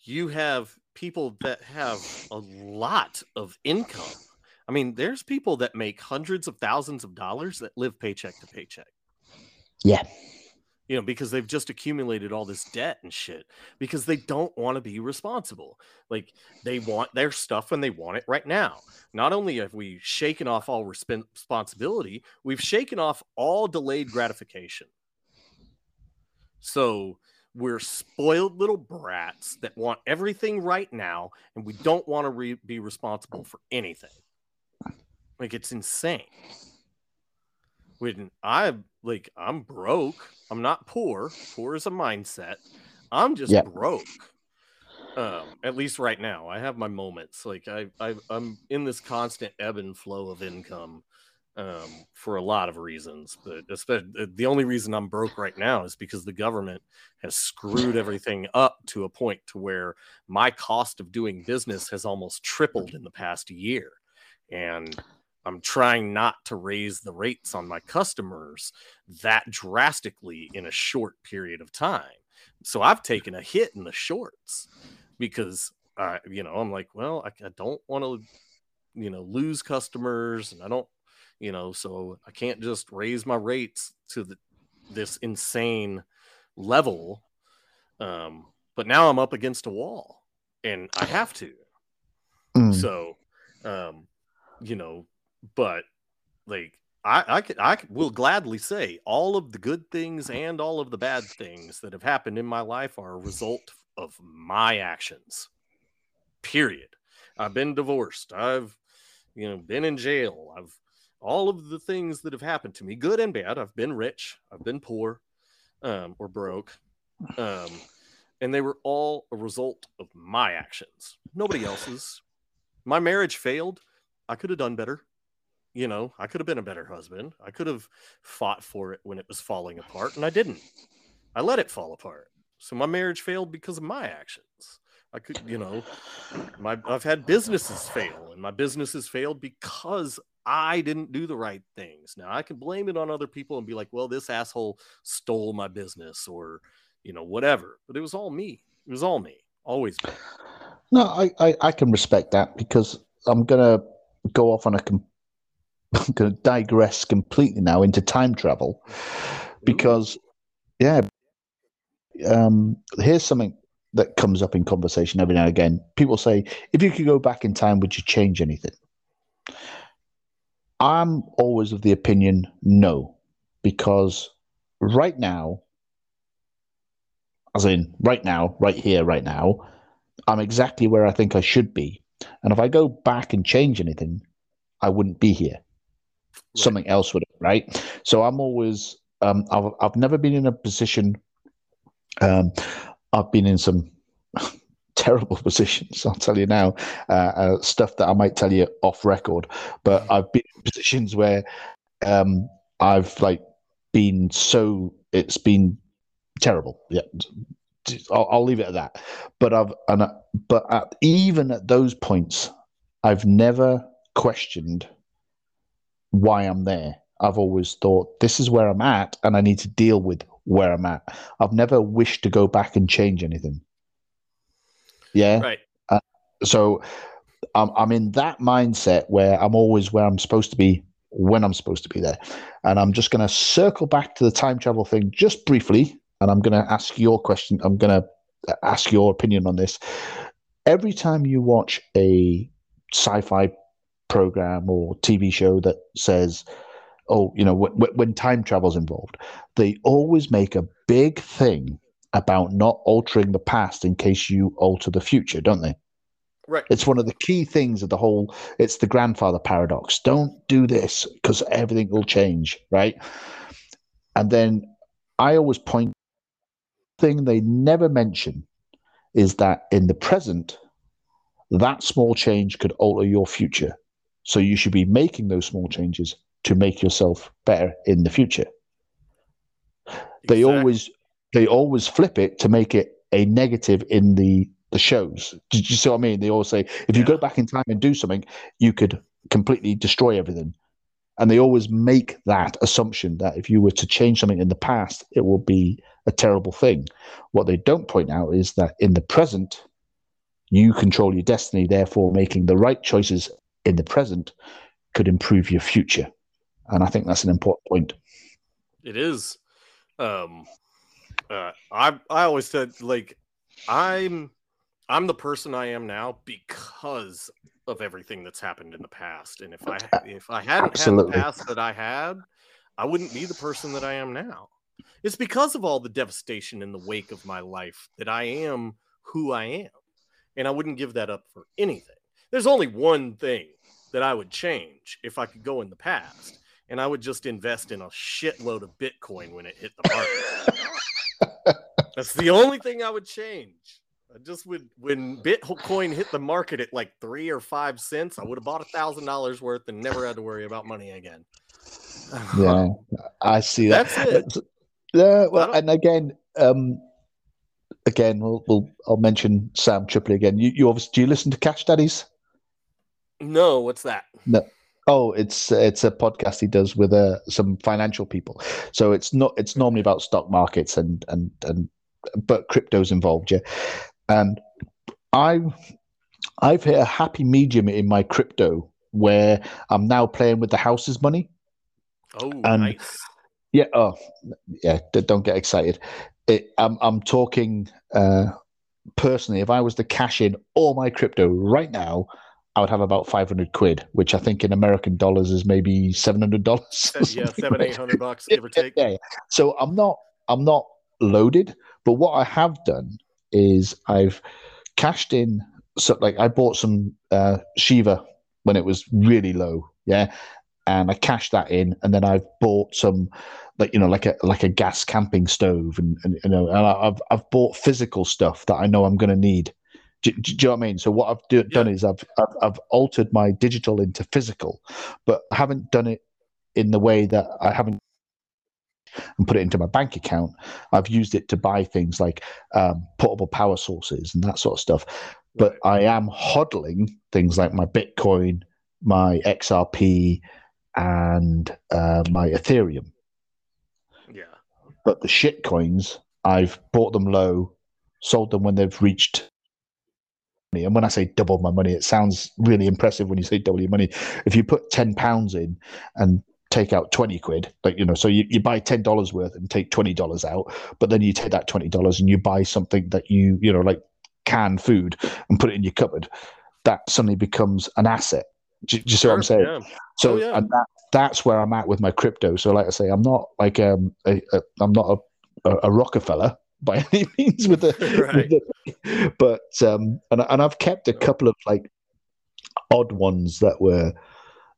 you have people that have a lot of income. I mean, there's people that make hundreds of thousands of dollars that live paycheck to paycheck. Yeah. You know, because they've just accumulated all this debt and shit because they don't want to be responsible. Like they want their stuff and they want it right now. Not only have we shaken off all resp- responsibility, we've shaken off all delayed gratification. So we're spoiled little brats that want everything right now and we don't want to re- be responsible for anything. Like it's insane. When I like I'm broke, I'm not poor. Poor is a mindset. I'm just Yeah. broke. Um, at least right now, I have my moments. Like I, I, I'm in this constant ebb and flow of income um, for a lot of reasons. But especially the only reason I'm broke right now is because the government has screwed everything up to a point to where my cost of doing business has almost tripled in the past year, and I'm trying not to raise the rates on my customers that drastically in a short period of time. So I've taken a hit in the shorts because I, you know I'm like, well, I, I don't want to, you know, lose customers, and I don't, you know, so I can't just raise my rates to the, this insane level. Um, but now I'm up against a wall, and I have to. Mm. So, um, you know, but like I, I could, I will gladly say all of the good things and all of the bad things that have happened in my life are a result of my actions. Period. I've been divorced. I've, you know, been in jail. I've all of the things that have happened to me, good and bad. I've been rich. I've been poor, um, or broke. Um, and they were all a result of my actions, nobody else's. My marriage failed. I could have done better. You know, I could have been a better husband. I could have fought for it when it was falling apart, and I didn't. I let it fall apart. So my marriage failed because of my actions. I could, you know, my I've had businesses fail, and my businesses failed because I didn't do the right things. Now I can blame it on other people and be like, well, this asshole stole my business or, you know, whatever. But it was all me. It was all me. Always. No, I, I, I can respect that because I'm gonna go off on a com- I'm gonna digress completely now into time travel because yeah um here's something that comes up in conversation every now and again. People say, if you could go back in time, would you change anything? I'm always of the opinion no, because right now, as in right now, right here, right now, I'm exactly where I think I should be. And if I go back and change anything, I wouldn't be here. Right. Something else would, it, right? So I'm always, um, I've, I've never been in a position, um, I've been in some terrible positions. I'll tell you now, uh, uh, stuff that I might tell you off record. But. I've been in positions where um, I've like been so it's been terrible. Yeah, I'll, I'll leave it at that. But I've and I, but at, even at those points, I've never questioned why I'm there. I've always thought this is where I'm at, and I need to deal with where I'm at. I've never wished to go back and change anything. Yeah. Right. Uh, so I'm, I'm in that mindset where I'm always where I'm supposed to be when I'm supposed to be there. And I'm just going to circle back to the time travel thing just briefly. And I'm going to ask your question. I'm going to ask your opinion on this. Every time you watch a sci fi program or TV show that says, oh, you know, when, when time travel's involved, they always make a big thing about not altering the past in case you alter the future, don't they? Right. It's one of the key things of the whole. It's the grandfather paradox. Don't do this because everything will change, right? And then I always point. Thing they never mention is that in the present, that small change could alter your future. So you should be making those small changes to make yourself better in the future. Exactly. They always they always flip it to make it a negative in the the shows. Did you see what I mean? They always say if you yeah. go back in time and do something, you could completely destroy everything. And they always make that assumption that if you were to change something in the past, it will be a terrible thing. What they don't point out is that in the present, you control your destiny. Therefore, making the right choices in the present could improve your future. And I think that's an important point. It is. Um, uh, I I always said like I'm I'm the person I am now because of everything that's happened in the past. And if I if I hadn't Absolutely. had the past that I had, I wouldn't be the person that I am now. It's because of all the devastation in the wake of my life that I am who I am. And I wouldn't give that up for anything. There's only one thing that I would change if I could go in the past, and I would just invest in a shitload of Bitcoin when it hit the market. That's the only thing I would change. I just would when Bitcoin hit the market at like three or five cents, I would have bought a thousand dollars worth and never had to worry about money again. yeah, I see that. That's it. Yeah, well, and again, um, again, we'll, we'll I'll mention Sam Tripoli again. You, you obviously do you listen to Cash Daddies? No, what's that? No. Oh, it's it's a podcast he does with uh, some financial people. So it's not it's normally about stock markets and and and but crypto's involved, yeah. And I I've hit a happy medium in my crypto where I'm now playing with the house's money. Oh, and nice. Yeah. Oh, yeah. Don't get excited. It, I'm I'm talking uh, personally. If I was to cash in all my crypto right now, I would have about 500 quid, which I think in American dollars is maybe $700. Yeah, seven, eight hundred bucks, give or take. Yeah, yeah. So I'm not, I'm not loaded, but what I have done is I've cashed in. So like I bought some uh, Shiba when it was really low. Yeah. And I cashed that in, and then I've bought some, like you know, like a like a gas camping stove, and, and you know, and I've I've bought physical stuff that I know I'm going to need Do, do, you know what I mean? So what I've do, yeah. done is I've, I've I've altered my digital into physical, but I haven't done it in the way that I haven't and put it into my bank account. I've used it to buy things like um, portable power sources and that sort of stuff. But right. I am hodling things like my Bitcoin, my XRP, and uh, my Ethereum. Yeah. But the shit coins, I've bought them low, sold them when they've reached. And when I say double my money, it sounds really impressive when you say double your money. If you put ten pounds in and take out 20 quid like you know so you, you buy $10 worth and take $20 out but then you take that $20 and you buy something that you you know like canned food and put it in your cupboard that suddenly becomes an asset do, do you see sure, what i'm saying yeah. so oh, yeah. and that that's where i'm at with my crypto so like i say i'm not like um a, i'm not a, a, a rockefeller by any means with the, right. with the but um and, and i've kept a couple of like odd ones that were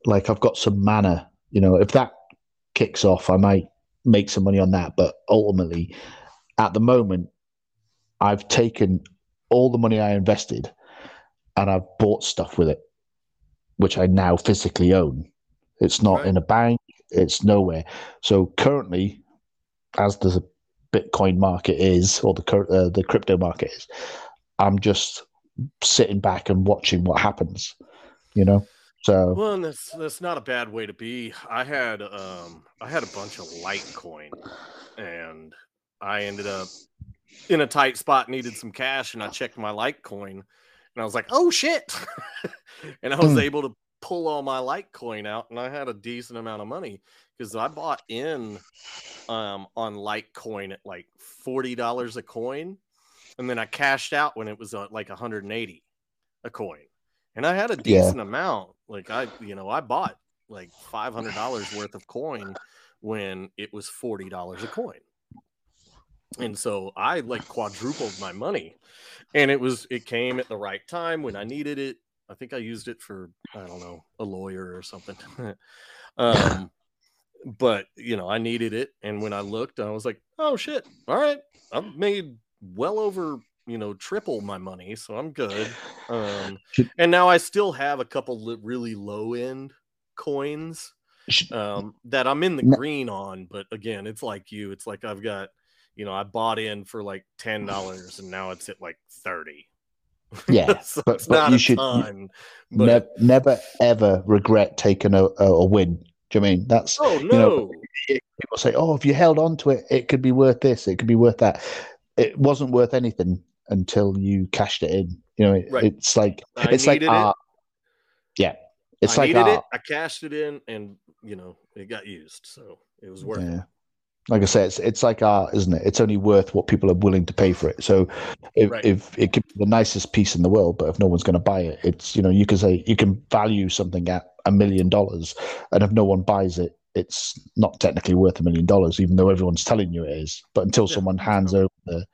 like i've got some mana you know, if that kicks off, I might make some money on that. But ultimately, at the moment, I've taken all the money I invested and I've bought stuff with it, which I now physically own. It's not right. in a bank, it's nowhere. So currently, as the Bitcoin market is, or the uh, the crypto market is, I'm just sitting back and watching what happens. You know. So well, and that's that's not a bad way to be. I had um I had a bunch of Litecoin, and I ended up in a tight spot, needed some cash, and I checked my Litecoin, and I was like, oh shit, and I was hmm. able to pull all my Litecoin out, and I had a decent amount of money because I bought in um on Litecoin at like forty dollars a coin, and then I cashed out when it was uh, like 180 a coin and I had a decent yeah. amount. Like I, you know, I bought like five hundred dollars worth of coin when it was forty dollars a coin, and so I like quadrupled my money, and it was it came at the right time when I needed it. I think I used it for I don't know a lawyer or something. um, but you know I needed it, and when I looked, I was like, oh shit, all right, I've made well over you know triple my money so i'm good. Um and now i still have a couple really low end coins um that i'm in the green on but again it's like you it's like i've got you know i bought in for like ten dollars and now it's at like 30 yeah so but, but you should ton, but... ne- never ever regret taking a, a, win do you mean that's oh no you know, people say oh if you held on to it it could be worth this it could be worth that it wasn't worth anything until you cashed it in. You know, it, right. it's like I it's like art. It. Yeah, it's I like needed art. it. I cashed it in, and you know, it got used, so it was worth yeah. it. Like I said, it's it's like art, isn't it? It's only worth what people are willing to pay for it. So, if, right. if it could be the nicest piece in the world, but if no one's going to buy it, it's you know you can say you can value something at a million dollars, and if no one buys it, it's not technically worth a million dollars, even though everyone's telling you it is. But until yeah, someone hands over the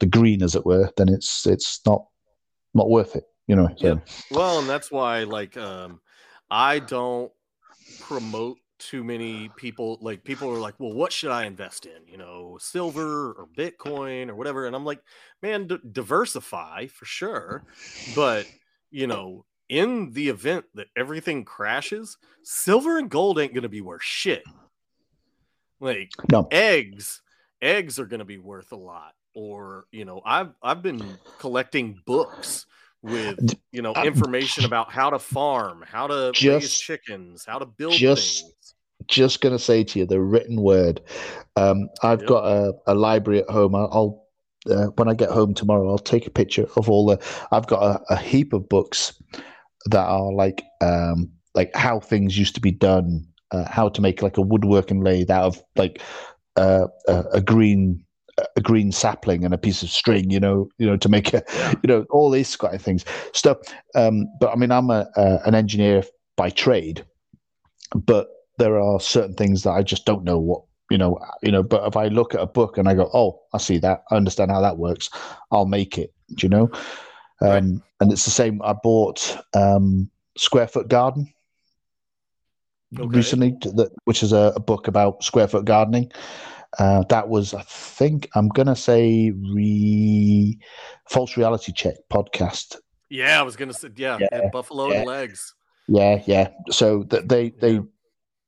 the green, as it were, then it's it's not not worth it. You know. So. Yeah. Well, and that's why, like, um, I don't promote too many people. Like, people are like, "Well, what should I invest in? You know, silver or Bitcoin or whatever." And I'm like, "Man, d- diversify for sure, but you know." In the event that everything crashes, silver and gold ain't going to be worth shit. Like no. eggs, eggs are going to be worth a lot or you know i've i've been collecting books with you know information about how to farm how to just, raise chickens how to build just things. just gonna say to you the written word um, i've yep. got a, a, library at home i'll uh, when i get home tomorrow i'll take a picture of all the i've got a, a heap of books that are like um, like how things used to be done uh, how to make like a woodworking lathe out of like uh, a, a green a green sapling and a piece of string, you know, you know, to make a, you know, all these kind of things. Stuff. Um, but I mean, I'm a, an engineer by trade, but there are certain things that I just don't know what, you know, you know. But if I look at a book and I go, oh, I see that, I understand how that works, I'll make it. Do you know? Um, right. And it's the same. I bought um, Square Foot Garden okay. recently, that, which is a, a book about square foot gardening Uh, that was, I think, I'm gonna say, re false reality check podcast. Yeah, I was gonna say, yeah, Yeah, buffalo yeah. and legs. Yeah, yeah. So th- they they Yeah.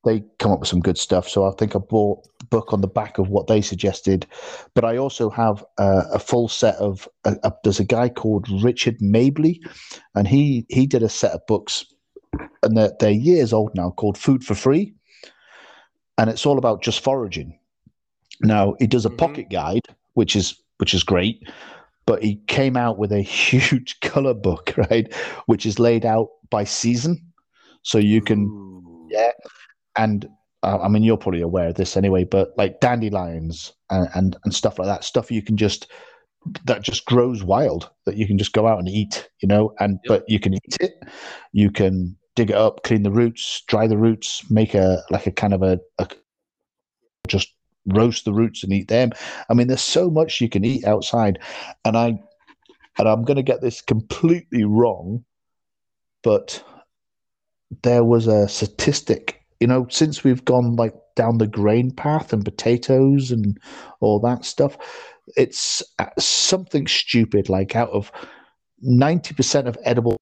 They come up with some good stuff. So I think I bought the book on the back of what they suggested, but I also have uh, a full set of. Uh, uh, there's a guy called Richard Mabey, and he he did a set of books, and they're, they're years old now, called Food for Free, and it's all about just foraging. Now he does a Mhm. pocket guide, which is which is great, but he came out with a huge color book, right, which is laid out by season, so you can Ooh. yeah. And uh, I mean, you're probably aware of this anyway, but like dandelions and, and, and stuff like that, stuff you can just, that just grows wild that you can just go out and eat, you know, and, Yep. but you can eat it. You can dig it up, clean the roots, dry the roots, make a, like a kind of a, a just roast the roots and eat them. I mean, there's so much you can eat outside. And I, and I'm going to get this completely wrong, but there was a statistic you know since we've gone like down the grain path and potatoes and all that stuff it's uh, something stupid like out of 90% of edible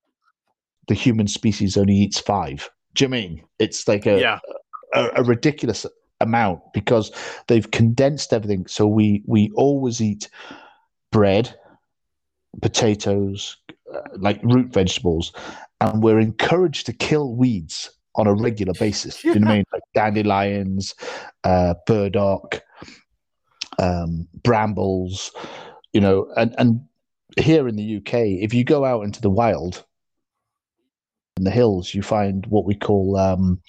the human species only eats five. Do you mean? It's like a, yeah, a, a ridiculous amount because they've condensed everything. So we we always eat bread potatoes uh, like root vegetables and we're encouraged to kill weeds on a regular basis you know what i mean like dandelions uh, burdock um, brambles you know and and here in the uk if you go out into the wild in the hills you find what we call um,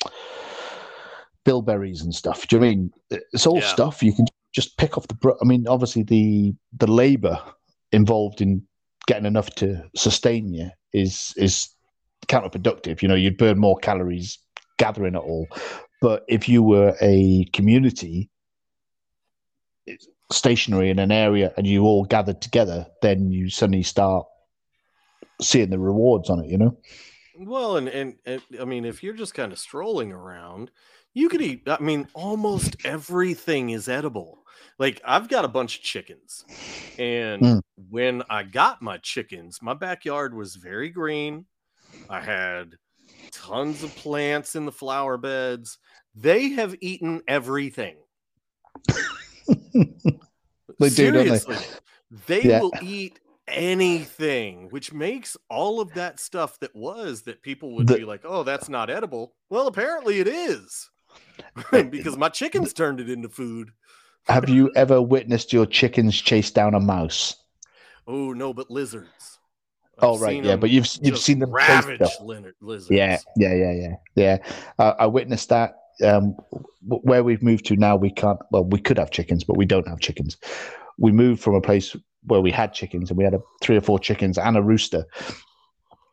bilberries and stuff. Do you know I mean it's all Yeah. stuff you can just pick off the? I mean, obviously the the labor involved in getting enough to sustain you is is counterproductive. You know, you'd burn more calories gathering it all. But if you were a community stationary in an area and you all gathered together, then you suddenly start seeing the rewards on it. You know. Well, and, and and I mean, if you're just kind of strolling around, you could eat. I mean, almost everything is edible. Like I've got a bunch of chickens, and Mm. when I got my chickens, my backyard was very green. I had tons of plants in the flower beds. They have eaten everything. They do, don't they? Seriously, they Yeah. will eat anything, which makes all of that stuff that was that people would The- be like, "Oh, that's not edible." Well, apparently it is, uh, because my chickens turned it into food. Have you ever witnessed your chickens chase down a mouse? Oh no, but lizards. Oh I've right, yeah, but you've you've seen them ravage lin- lizards. Yeah, yeah, yeah, yeah, yeah. Uh, I witnessed that. Um, where we've moved to now, we can't. Well, we could have chickens, but we don't have chickens. We moved from a place where we had chickens, and we had a, three or four chickens and a rooster.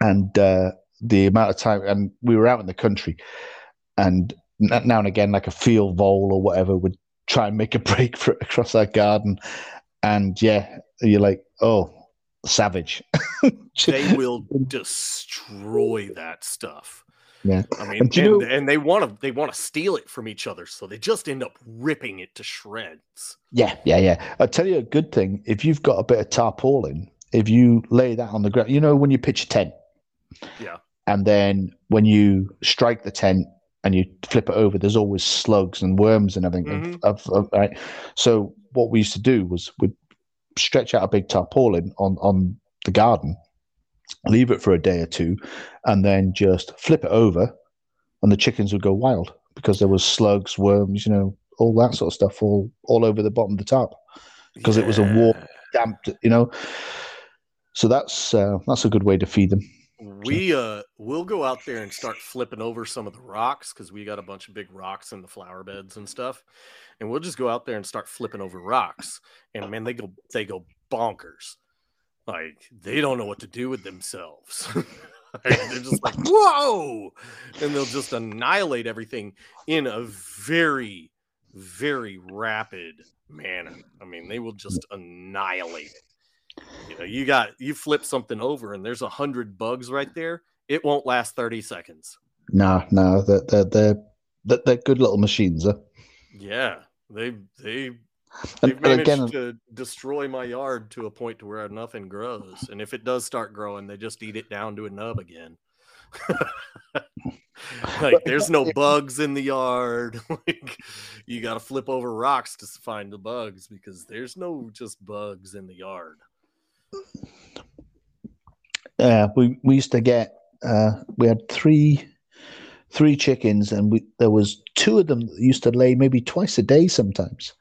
And uh, the amount of time, and we were out in the country, and now and again, like a field vole or whatever would try and make a break for across our garden. And yeah, you're like, oh, savage. they will destroy that stuff. Yeah. I mean, And and, know- and they want to they want to steal it from each other, so they just end up ripping it to shreds. Yeah, yeah, yeah. I'll tell you a good thing. If you've got a bit of tarpaulin, if you lay that on the ground, you know, when you pitch a tent. Yeah. And then when you strike the tent and you flip it over, there's always slugs and worms and everything. of- Mhm. Of, of, right. So what we used to do was we'd stretch out a big tarpaulin on, on the garden, leave it for a day or two, and then just flip it over, and the chickens would go wild because there was slugs, worms, you know, all that sort of stuff all all over the bottom of the tarp because it was a warm, damp, you know. So that's uh, that's a good way to feed them. We uh we'll go out there and start flipping over some of the rocks because we got a bunch of big rocks in the flower beds and stuff. And we'll just go out there and start flipping over rocks. And man, they go they go bonkers. Like they don't know what to do with themselves. They're just like, whoa! And they'll just annihilate everything in a very, very rapid manner. I mean, they will just annihilate it. You know, you got you flip something over and there's a hundred bugs right there. It won't last 30 seconds. No, no, they're they're they're, they're, they're good little machines. Huh? Yeah, they they They've and, managed again, to destroy my yard to a point to where nothing grows, and if it does start growing, they just eat it down to a nub again. like there's no bugs in the yard. like you got to flip over rocks to find the bugs because there's no just bugs in the yard. Yeah, we we used to get uh, we had three three chickens, and we there was two of them that used to lay maybe twice a day sometimes.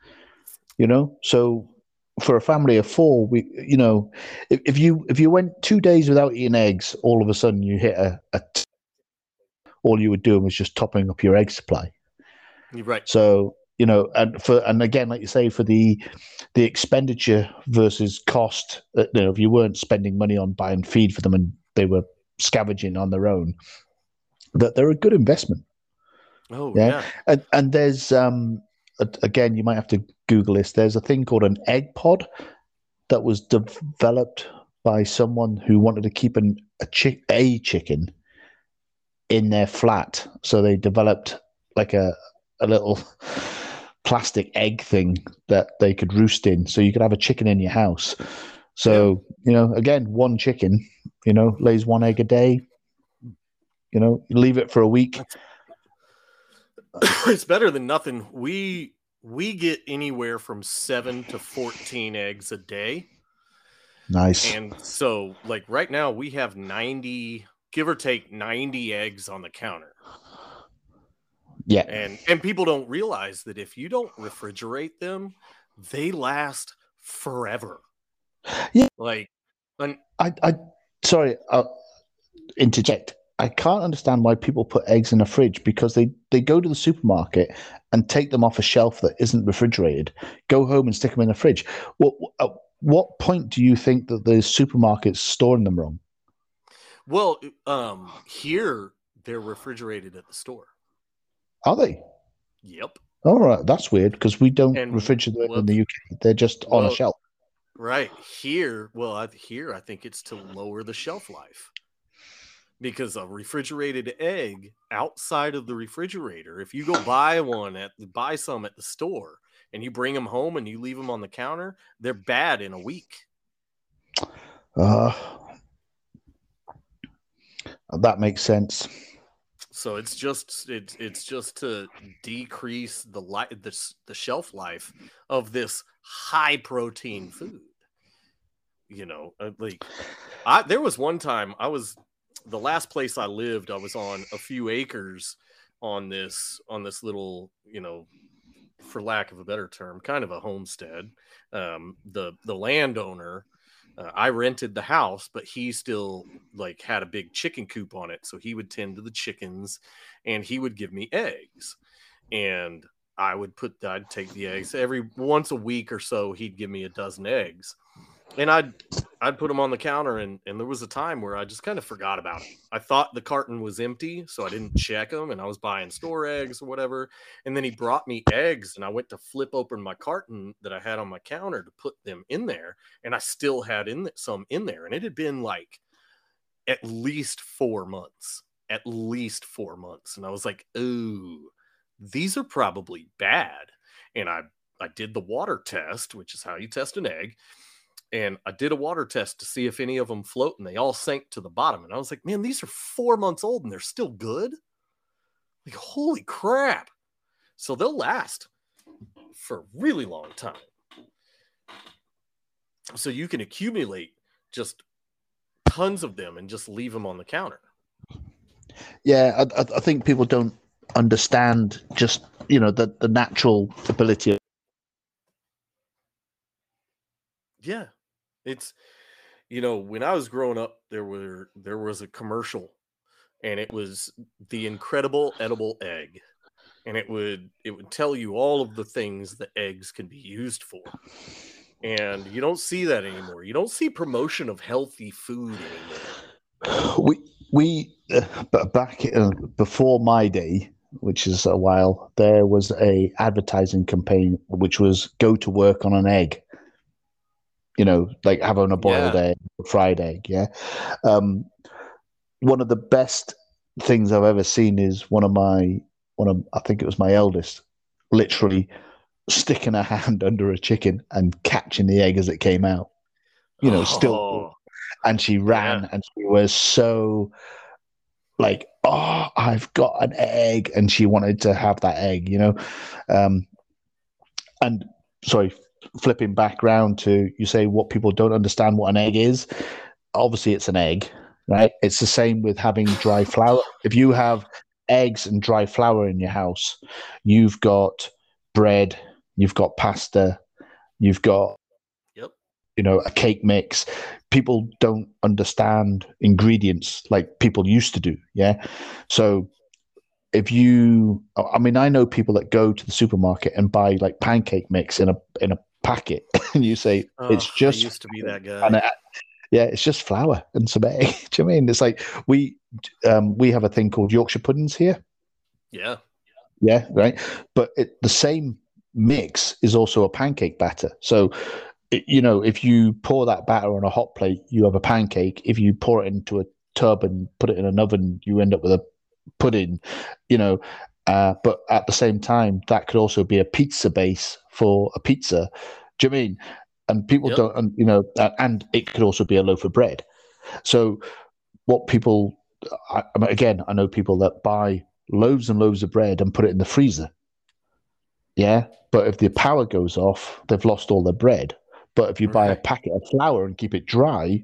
You know, so for a family of four, we you know, if, if you if you went two days without eating eggs, all of a sudden you hit a, a t- all you were doing was just topping up your egg supply. You're right. So you know, and for and again, like you say, for the the expenditure versus cost, uh, you know, if you weren't spending money on buying feed for them and they were scavenging on their own, that they're a good investment. Oh yeah, yeah. And, and there's um again, you might have to Google this. There's a thing called an egg pod that was developed by someone who wanted to keep an, a, chick, a chicken in their flat. So they developed like a, a little plastic egg thing that they could roost in. So you could have a chicken in your house. So, you know, again, one chicken, you know, lays one egg a day. You know, you leave it for a week. it's better than nothing. We we get anywhere from seven to fourteen eggs a day. Nice. And so, like right now, we have ninety, give or take, ninety eggs on the counter. Yeah. And and people don't realize that if you don't refrigerate them, they last forever. Yeah. Like, and I, I, sorry, I'll interject. I can't understand why people put eggs in a fridge because they, they go to the supermarket and take them off a shelf that isn't refrigerated, go home and stick them in the fridge. What at what point do you think that the supermarket's storing them wrong? Well, um, here they're refrigerated at the store. Are they? Yep. All right, that's weird because we don't and, refrigerate well, in the UK. They're just on well, a shelf. Right here, well, I, here I think it's to lower the shelf life because a refrigerated egg outside of the refrigerator, if you go buy one at buy some at the store and you bring them home and you leave them on the counter, they're bad in a week. Uh, that makes sense. So it's just it's it's just to decrease the life the, the shelf life of this high protein food. You know, uh, like I there was one time I was the last place I lived, I was on a few acres on this on this little, you know, for lack of a better term, kind of a homestead. Um, the the landowner, uh, I rented the house, but he still like had a big chicken coop on it, so he would tend to the chickens, and he would give me eggs, and I would put I'd take the eggs every once a week or so. He'd give me a dozen eggs and I'd I'd put them on the counter, and and there was a time where I just kind of forgot about them. I thought the carton was empty, so I didn't check them, and I was buying store eggs or whatever. And then he brought me eggs, and I went to flip open my carton that I had on my counter to put them in there, and I still had in some in there, and it had been like at least four months, at least four months, and I was like, ooh, these are probably bad. And I I did the water test, which is how you test an egg and I did a water test to see if any of them float, and they all sank to the bottom. And I was like, man, these are four months old and they're still good. Like, holy crap. So they'll last for a really long time. So you can accumulate just tons of them and just leave them on the counter. Yeah, I, I think people don't understand just you know the the natural ability. of Yeah, it's you know, when I was growing up, there were there was a commercial and it was the incredible edible egg. And it would it would tell you all of the things that eggs can be used for. And you don't see that anymore. You don't see promotion of healthy food anymore. We we uh, back before my day, which is a while, there was a advertising campaign which was go to work on an egg you know, like having a boiled yeah. egg, fried egg. Yeah. Um, one of the best things I've ever seen is one of my one of I think it was my eldest, literally sticking her hand under a chicken and catching the egg as it came out. You know, still, Oh, and she ran Yeah. and she was so like, oh, I've got an egg, and she wanted to have that egg. You know, um, and sorry, flipping back round to you say what people don't understand what an egg is. Obviously, it's an egg, right? It's the same with having dry flour. If you have eggs and dry flour in your house, you've got bread, you've got pasta, you've got Yep. you know a cake mix. People don't understand ingredients like people used to do. Yeah, so if you i mean i know people that go to the supermarket and buy like pancake mix in a in a packet and you say it's just I used to be that guy. it, yeah it's just flour and some egg do you know i mean? It's like we um we have a thing called yorkshire puddings here. Yeah. yeah right? But it, the same mix is also a pancake batter. So you know if you pour that batter on a hot plate you have a pancake. If you pour it into a tub and put it in an oven you end up with a pudding you know uh, but at the same time that could also be a pizza base for a pizza. Do you know I mean? And people Yep. don't and, you know and it could also be a loaf of bread. So what people I, I mean, again i know people that buy loaves and loaves of bread and put it in the freezer. Yeah? But if the power goes off they've lost all their bread. But if you buy a packet of flour and keep it dry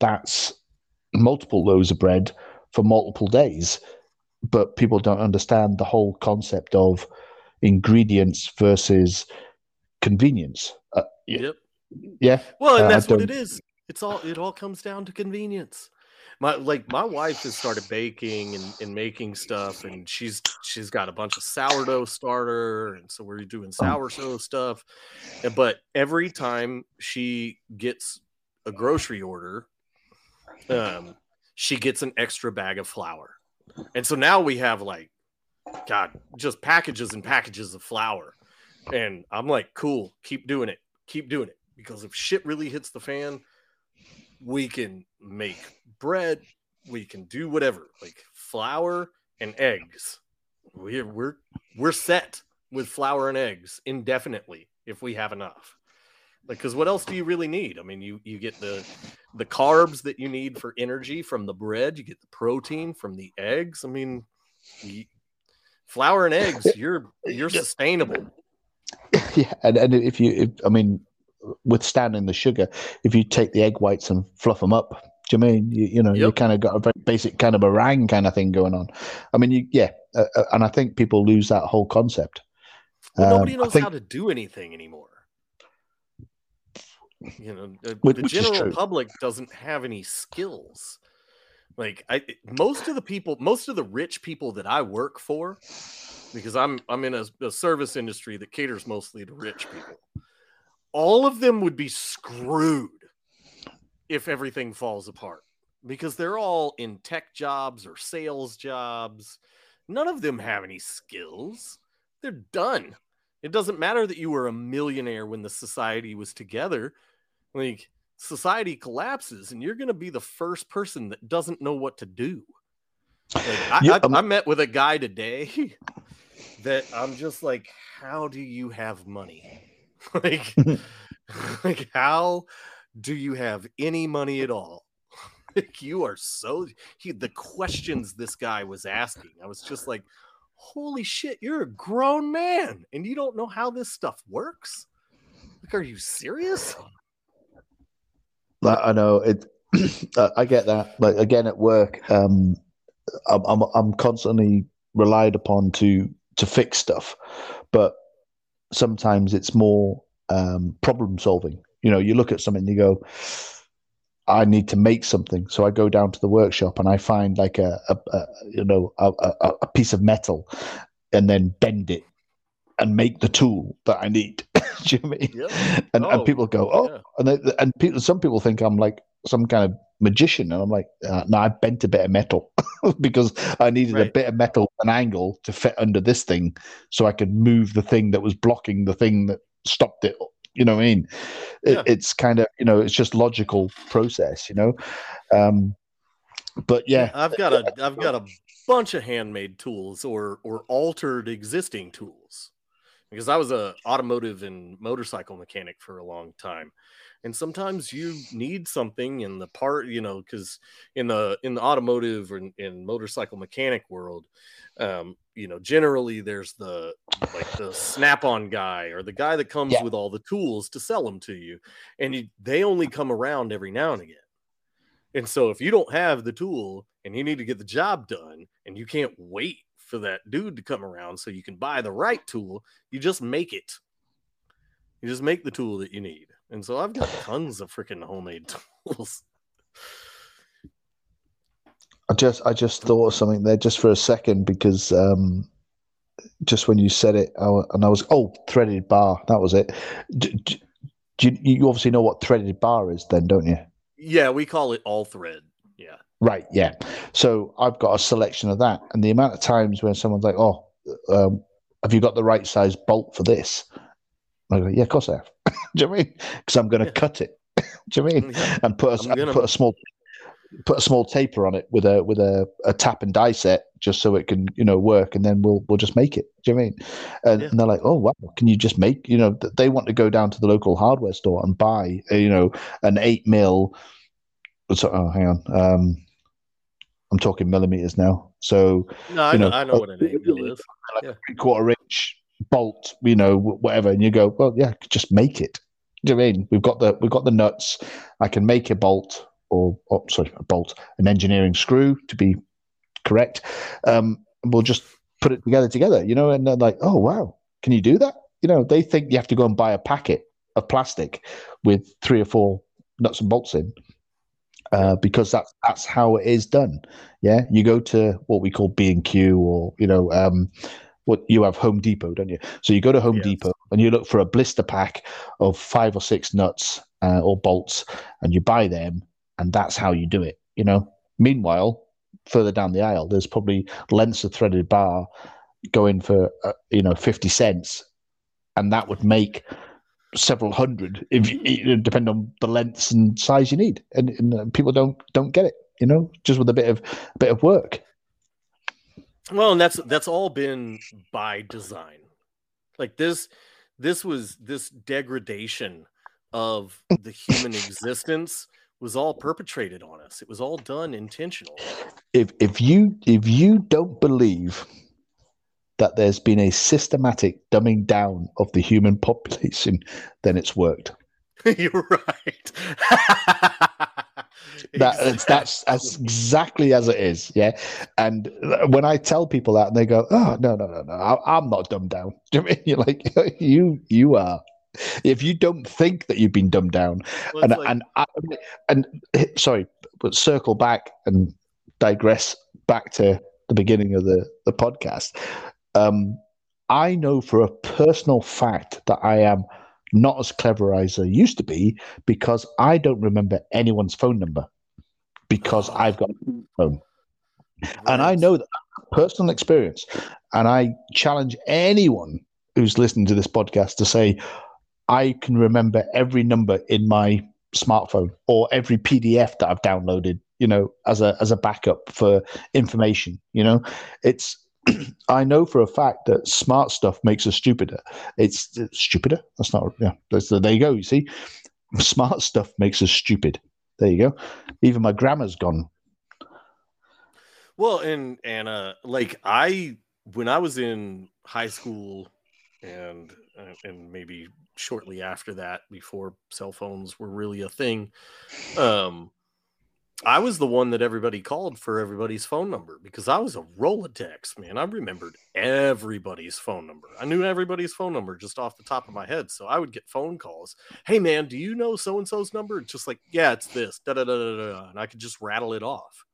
that's multiple loaves of bread for multiple days but people don't understand the whole concept of ingredients versus convenience uh, Yep. yeah Well, and Uh, that's what it is. It's all it all comes down to convenience. My like my wife has started baking and, and making stuff and she's she's got a bunch of sourdough starter and so we're doing sourdough stuff. But every time she gets a grocery order, um, she gets an extra bag of flour. And so now we have like God, just packages and packages of flour. And I'm like, cool, keep doing it. Keep doing it. Because if shit really hits the fan, we can make bread, we can do whatever, like flour and eggs. We're we're we're set with flour and eggs indefinitely if we have enough. Like, because what else do you really need? I mean, you you get the the carbs that you need for energy from the bread, you get the protein from the eggs. I mean, you, flour and eggs, you're you're sustainable. yeah and, and if you if, i mean withstanding the sugar if you take the egg whites and fluff them up do you mean you, you know you kind of got a very basic kind of meringue kind of thing going on i mean you yeah uh, uh, and i think people lose that whole concept Well, Um, nobody I knows think- how to do anything anymore. You know, the, Which- the which general public doesn't have any skills. Like I, most of the people, most of the rich people that I work for, because I'm I'm in a, a service industry that caters mostly to rich people. All of them would be screwed if everything falls apart because they're all in tech jobs or sales jobs. None of them have any skills. They're done. It doesn't matter that you were a millionaire when the society was together. Like society collapses and you're going to be the first person that doesn't know what to do. Like, I, Yeah, I, um, I met with a guy today that I'm just like, how do you have money? like, like, how do you have any money at all? Like, you are so he the questions this guy was asking. I was just like, holy shit, you're a grown man and you don't know how this stuff works. Like, are you serious? Like, I know it. I get that. Like again at work, um, I'm, I'm I'm constantly relied upon to to fix stuff, but sometimes it's more um, problem solving. You know, you look at something and you go, I need to make something, so I go down to the workshop and I find like a, a, a you know a, a piece of metal, and then bend it and make the tool that I need. Do you know I mean? Yep. And, Oh, and people go, oh, yeah. and they, and people, some people think I'm like some kind of magician, and I'm like, uh, no, I bent a bit of metal because I needed a bit of metal, an angle to fit under this thing, so I could move the thing that was blocking the thing that stopped it. You know what I mean? It, Yeah. It's kind of you know, it's just logical process, you know. Um, but yeah, I've got a I've got a bunch of handmade tools or or altered existing tools because I was a automotive and motorcycle mechanic for a long time. And sometimes you need something in the part, you know, because in the in the automotive and in motorcycle mechanic world, um, you know, generally there's the like the snap-on guy or the guy that comes yeah. with all the tools to sell them to you, and you, they only come around every now and again. And so if you don't have the tool and you need to get the job done, and you can't wait for that dude to come around so you can buy the right tool, you just make it. You just make the tool that you need. And so I've got tons of freaking homemade tools. I just I just thought of something there just for a second because um, just when you said it, I, and I was oh threaded bar that was it. Do, do, do you, you obviously know what threaded bar is, then, don't you? Yeah, we call it all thread. Right. Yeah. So I've got a selection of that, and the amount of times when someone's like, "Oh, um, have you got the right size bolt for this?" I go, "Yeah, of course I have." Do you know I mean? Because I'm going to yeah. cut it. Do you know I mean? Yeah. And put a, gonna... put a small put a small taper on it with a with a, a tap and die set just so it can you know work and then we'll we'll just make it do you know I mean and, yeah. and, they're like oh wow can you just make you know they want to go down to the local hardware store and buy you know an eight mil so, oh hang on um I'm talking millimeters now. So no, I know, know, I know what an eight mil is. Like yeah. three quarter inch bolt, you know, whatever, and you go, well, yeah, just make it. Do you know I mean we've got the we've got the nuts? I can make a bolt or, or sorry, a bolt, an engineering screw to be correct. Um, we'll just put it together together, you know, and they're like, oh wow, can you do that? You know, they think you have to go and buy a packet of plastic with three or four nuts and bolts in uh, because that's that's how it is done. Yeah, you go to what we call B and Q, or you know, um, what you have Home Depot, don't you? So you go to Home yes. Depot and you look for a blister pack of five or six nuts uh, or bolts, and you buy them, and that's how you do it. You know. Meanwhile, further down the aisle, there's probably lengths of threaded bar going for uh, you know fifty cents, and that would make several hundred if you, depend on the lengths and size you need. And, and, uh, people don't don't get it you know just with a bit of a bit of work. Well and that's that's all been by design. Like this this was this degradation of the human existence was all perpetrated on us. It was all done intentionally. If if you if you don't believe that there's been a systematic dumbing down of the human population, then it's worked. You're right. that exactly. that's that's exactly as it is, yeah. And when I tell people that, and they go, "Oh no, no, no, no, I, am not dumbed down." Do you mean you're like you you are? If you don't think that you've been dumbed down, well, and like... and I, and sorry, but circle back and digress back to the beginning of the the podcast. Um, I know for a personal fact that I am not as clever as I used to be because I don't remember anyone's phone number because I've got a phone. And I know that personal experience. And I challenge anyone who's listening to this podcast to say, I can remember every number in my smartphone or every PDF that I've downloaded, you know, as a as a backup for information. You know, it's I know for a fact that smart stuff makes us stupider. It's, it's stupider. That's not. Yeah. That's, there you go. You see, smart stuff makes us stupid. There you go. Even my grammar's gone. Well, and and uh, like I when I was in high school and uh, and maybe shortly after that, before cell phones were really a thing, um, I was the one that everybody called for everybody's phone number because I was a Rolodex, man. I remembered everybody's phone number. I knew everybody's phone number just off the top of my head. So I would get phone calls. Hey, man, do you know so and so's number? Just like, yeah, it's this. Da, da, da, da, da. And I could just rattle it off.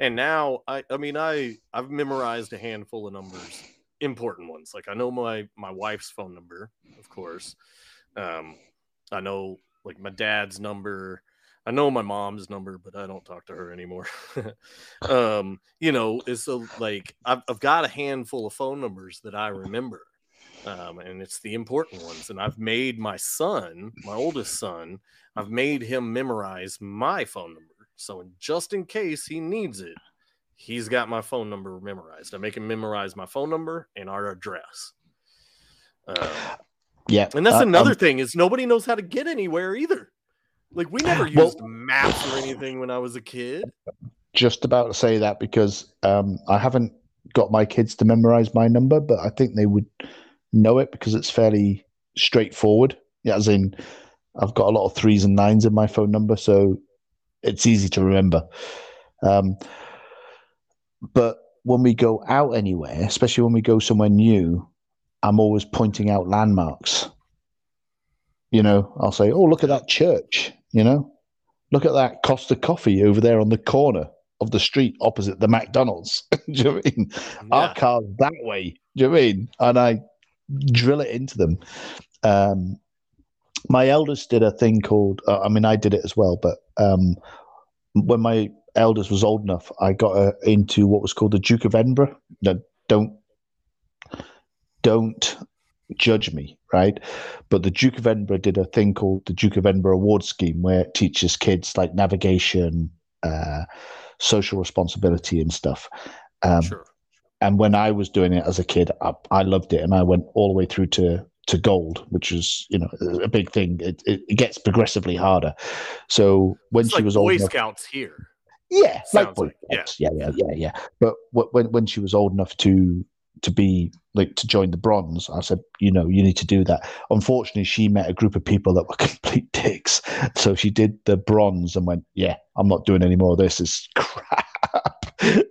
And now, I, I mean, I, I've memorized a handful of numbers, important ones. Like I know my, my wife's phone number, of course. Um, I know like my dad's number I know my mom's number, but I don't talk to her anymore. um, you know, it's so like I've, I've got a handful of phone numbers that I remember, um, and it's the important ones. And I've made my son, my oldest son, I've made him memorize my phone number. So just in case he needs it, he's got my phone number memorized. I make him memorize my phone number and our address. Um, Yeah, and that's uh, another um, thing is nobody knows how to get anywhere either. Like we never Well- used maps or anything when I was a kid. just about to say that because um, I haven't got my kids to memorize my number, but I think they would know it because it's fairly straightforward. Yeah, as in, I've got a lot of threes and nines in my phone number, so it's easy to remember. Um, but when we go out anywhere, especially when we go somewhere new, I'm always pointing out landmarks. You know, I'll say, "Oh, look at that church." You know, look at that Costa Coffee over there on the corner of the street opposite the McDonald's. Do you know I mean? Our car's that way. Do you know I mean? And I drill it into them. Um, my eldest did a thing called, uh, I mean, I did it as well, but um, when my eldest was old enough, I got her into what was called the Duke of Edinburgh. No, don't, don't judge me, right? But the Duke of Edinburgh did a thing called the Duke of Edinburgh Award Scheme, where it teaches kids like navigation, uh, social responsibility, and stuff. Um, Sure. and when I was doing it as a kid, I, I loved it, and I went all the way through to to gold, which is you know a big thing. It, it, it gets progressively harder. So when It's she like was Boy old enough, Scouts here. yeah, like Boy like, yeah. Scouts. yeah, yeah, yeah, yeah. But when when she was old enough to to be like to join the bronze, I said, you know, you need to do that. Unfortunately, she met a group of people that were complete dicks, so she did the bronze and went, yeah, I'm not doing any more of this. It's crap.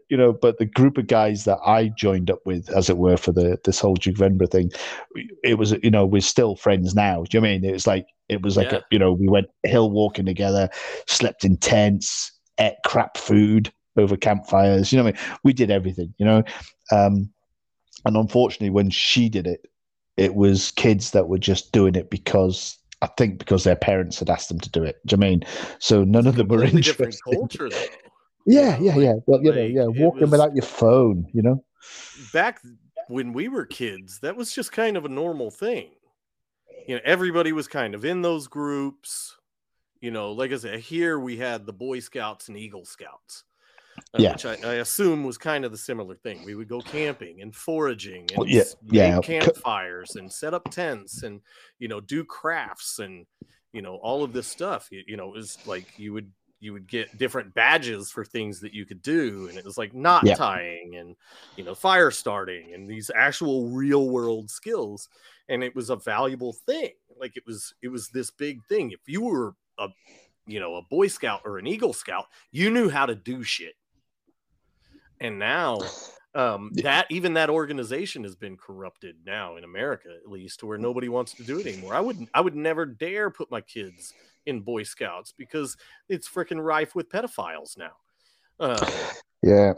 You know, but the group of guys that I joined up with, as it were, for the this whole Duke Edinburgh thing, it was, you know, we're still friends now. Do you know what I mean? It was like it was like Yeah. a, you know, we went hill walking together, slept in tents, ate crap food over campfires. You know, what I mean, we did everything. You know, um, and unfortunately, when she did it, it was kids that were just doing it because I think because their parents had asked them to do it. Do you know I mean? So none of them were interested. culture though. Yeah, yeah, yeah. Well, you know, yeah, walking was- without your phone. You know. Back when we were kids, that was just kind of a normal thing. You know, everybody was kind of in those groups. You know, like I said, here we had the Boy Scouts and Eagle Scouts. Uh, Yeah. which I, I assume was kind of the similar thing. We would go camping and foraging and Well, yeah, yeah. campfires and set up tents and you know do crafts and you know all of this stuff. You, you know, it was like you would you would get different badges for things that you could do, and it was like knot Yeah. tying and you know fire starting and these actual real world skills, and it was a valuable thing. Like it was it was this big thing. If you were a you know a Boy Scout or an Eagle Scout, you knew how to do shit and now um Yeah. that even that organization has been corrupted now in america at least to where nobody wants to do it anymore i would i would never dare put my kids in boy scouts because it's freaking rife with pedophiles now uh, Yeah.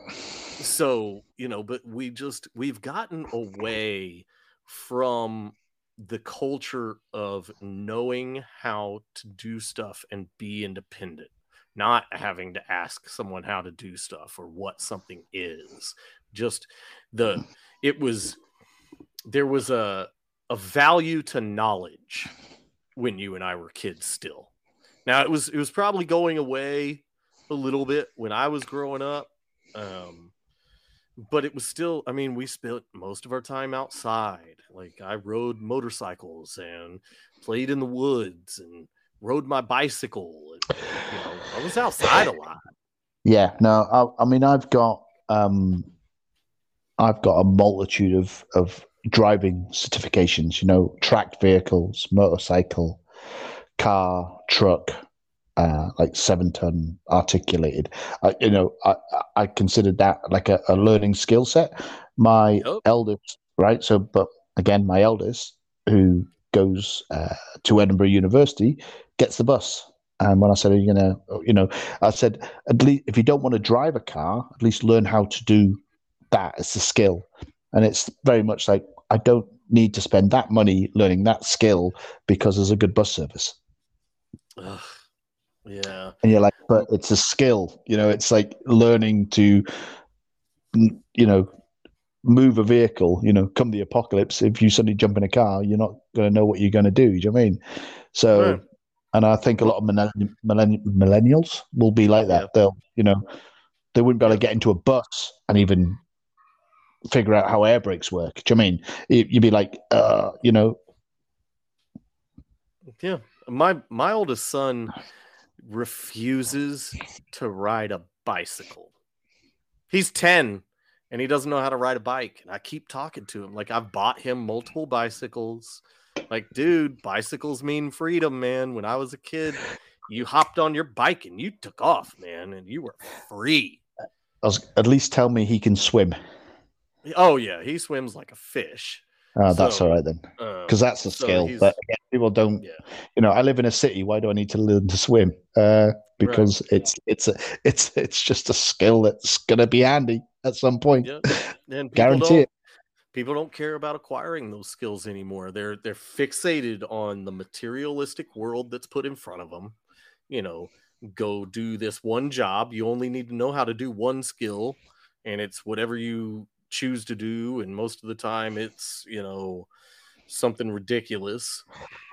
so you know but we just we've gotten away from the culture of knowing how to do stuff and be independent not having to ask someone how to do stuff or what something is. Just the it was there was a a value to knowledge when you and I were kids still. Now it was it was probably going away a little bit when I was growing up um but it was still i mean we spent most of our time outside. Like i rode motorcycles and played in the woods and rode my bicycle and you know i was outside a lot Yeah, no, I, I mean, I've got, um, I've got a multitude of of driving certifications. You know, tracked vehicles, motorcycle, car, truck, uh, like seven ton articulated. I, you know, I I- considered that like a, a learning skill set. My Yep. eldest, right? So, but again, my eldest, who goes uh, to Edinburgh University, gets the bus. And when I said, "Are you gonna?" You know, I said, "At least if you don't want to drive a car, at least learn how to do that as a skill." And it's very much like I don't need to spend that money learning that skill because there's a good bus service. Ugh. yeah And you're like, but it's a skill. You know, it's like learning to, you know, move a vehicle. You know, come the apocalypse, if you suddenly jump in a car, you're not going to know what you're going to do. Do you know what I mean? So, Right. And I think a lot of millenn- millenn- millennials will be like that. Yeah. They'll, you know, they wouldn't be able to get into a bus and even figure out how air brakes work. Do you know I mean You- you'd be like, uh, you know, Yeah. My my oldest son refuses to ride a bicycle. He's 10 and he doesn't know how to ride a bike. And I keep talking to him. Like I've bought him multiple bicycles. Like, dude, bicycles mean freedom, man. When I was a kid, you hopped on your bike and you took off, man, and you were free. I was, at least tell me he can swim. Oh yeah, he swims like a fish. Oh, that's So, all right then, Um, because that's a so skill. But again, people don't. Yeah. You know, I live in a city. Why do I need to learn to swim? Uh, because it's it's a, it's it's just a skill that's gonna be handy at some point. Yeah. and Guarantee it. People don't care about acquiring those skills anymore. They're they're fixated on the materialistic world that's put in front of them. You know, go do this one job. You only need to know how to do one skill, and it's whatever you choose to do. And most of the time, it's you know something ridiculous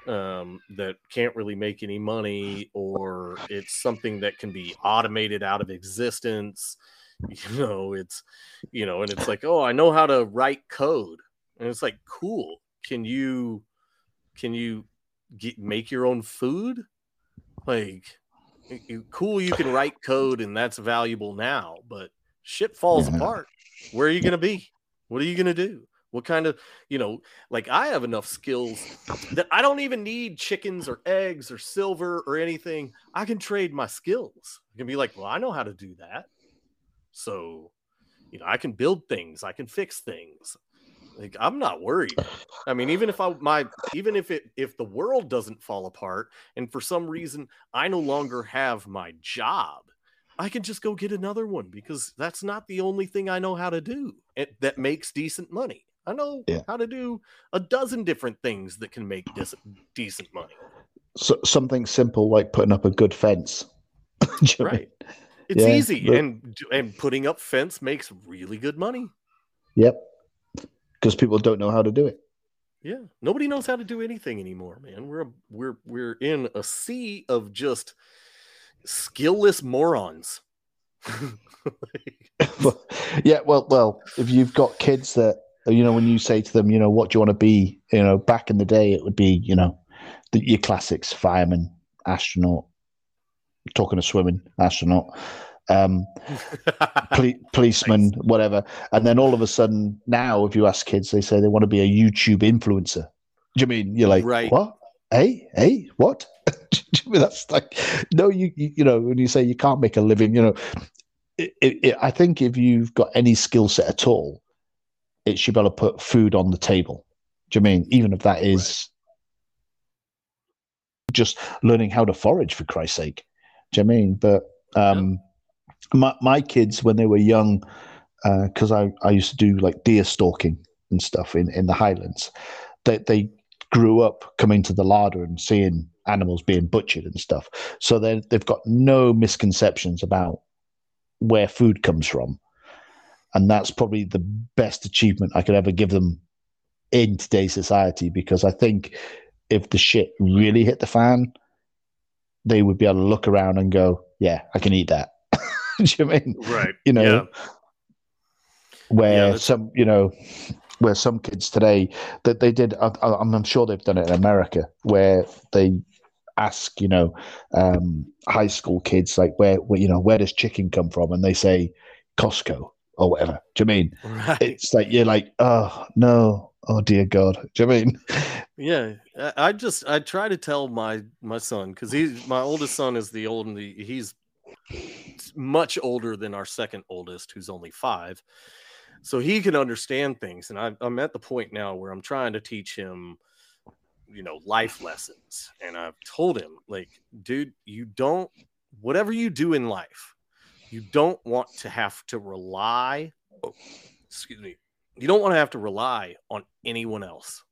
um, that can't really make any money, or it's something that can be automated out of existence. You know, it's you know, and it's like, oh, I know how to write code, and it's like, cool. Can you can you get, make your own food? Like, y- y- cool, you can write code, and that's valuable now, but shit falls Yeah. apart. Where are you gonna be? What are you gonna do? What kind of, you know, like I have enough skills that I don't even need chickens or eggs or silver or anything. I can trade my skills. I can be like, well, I know how to do that. So, you know, I can build things, I can fix things. Like I'm not worried. I mean, even if I my even if it if the world doesn't fall apart and for some reason I no longer have my job, I can just go get another one because that's not the only thing I know how to do it, that makes decent money. I know Yeah. how to do a dozen different things that can make dis- decent money. So, something simple like putting up a good fence. Do you know what I mean? It's Yeah, easy but- and and putting up fence makes really good money. Yep. Because people don't know how to do it. Yeah, nobody knows how to do anything anymore, man. We're a, we're we're in a sea of just skillless morons. yeah, well, well, if you've got kids that you know, when you say to them, you know, what do you want to be? You know, back in the day, it would be, you know, the, your classics: fireman, astronaut. Talking of swimming, astronaut, um, poli- policeman, whatever. And then all of a sudden, now, if you ask kids, they say they want to be a YouTube influencer. Do you mean you're like, Right. what? Hey, hey, what? Do you mean that's like, no, you, you, you know, when you say you can't make a living, you know, it, it, it, I think if you've got any skill set at all, it should be able to put food on the table. Do you mean even if that is just learning how to forage for Christ's sake? Do you mean? But um, my my kids when they were young, because I I used to do like deer stalking and stuff in in the Highlands, they they grew up coming to the larder and seeing animals being butchered and stuff. So they they've got no misconceptions about where food comes from. And that's probably the best achievement I could ever give them in today's society because I think if the shit really hit the fan, they would be able to look around and go, Yeah, I can eat that. Do you know I mean? right. You know, Yeah. where Yeah, some, you know, where some kids today that they did, I, I'm sure they've done it in America, where they ask, you know, um, high school kids like, where, where, you know, where does chicken come from? And they say Costco or whatever. Do you mean? Right. It's like you're like, oh no, oh dear God. Do you mean? Yeah, I- I just I try to tell my my son because he's my oldest son is the old and he's much older than our second oldest who's only five, so he can understand things. And I, I'm at the point now where I'm trying to teach him, you know, life lessons. And I've told him like, dude, you don't whatever you do in life, you don't want to have to rely. Oh, excuse me. You don't want to have to rely on anyone else.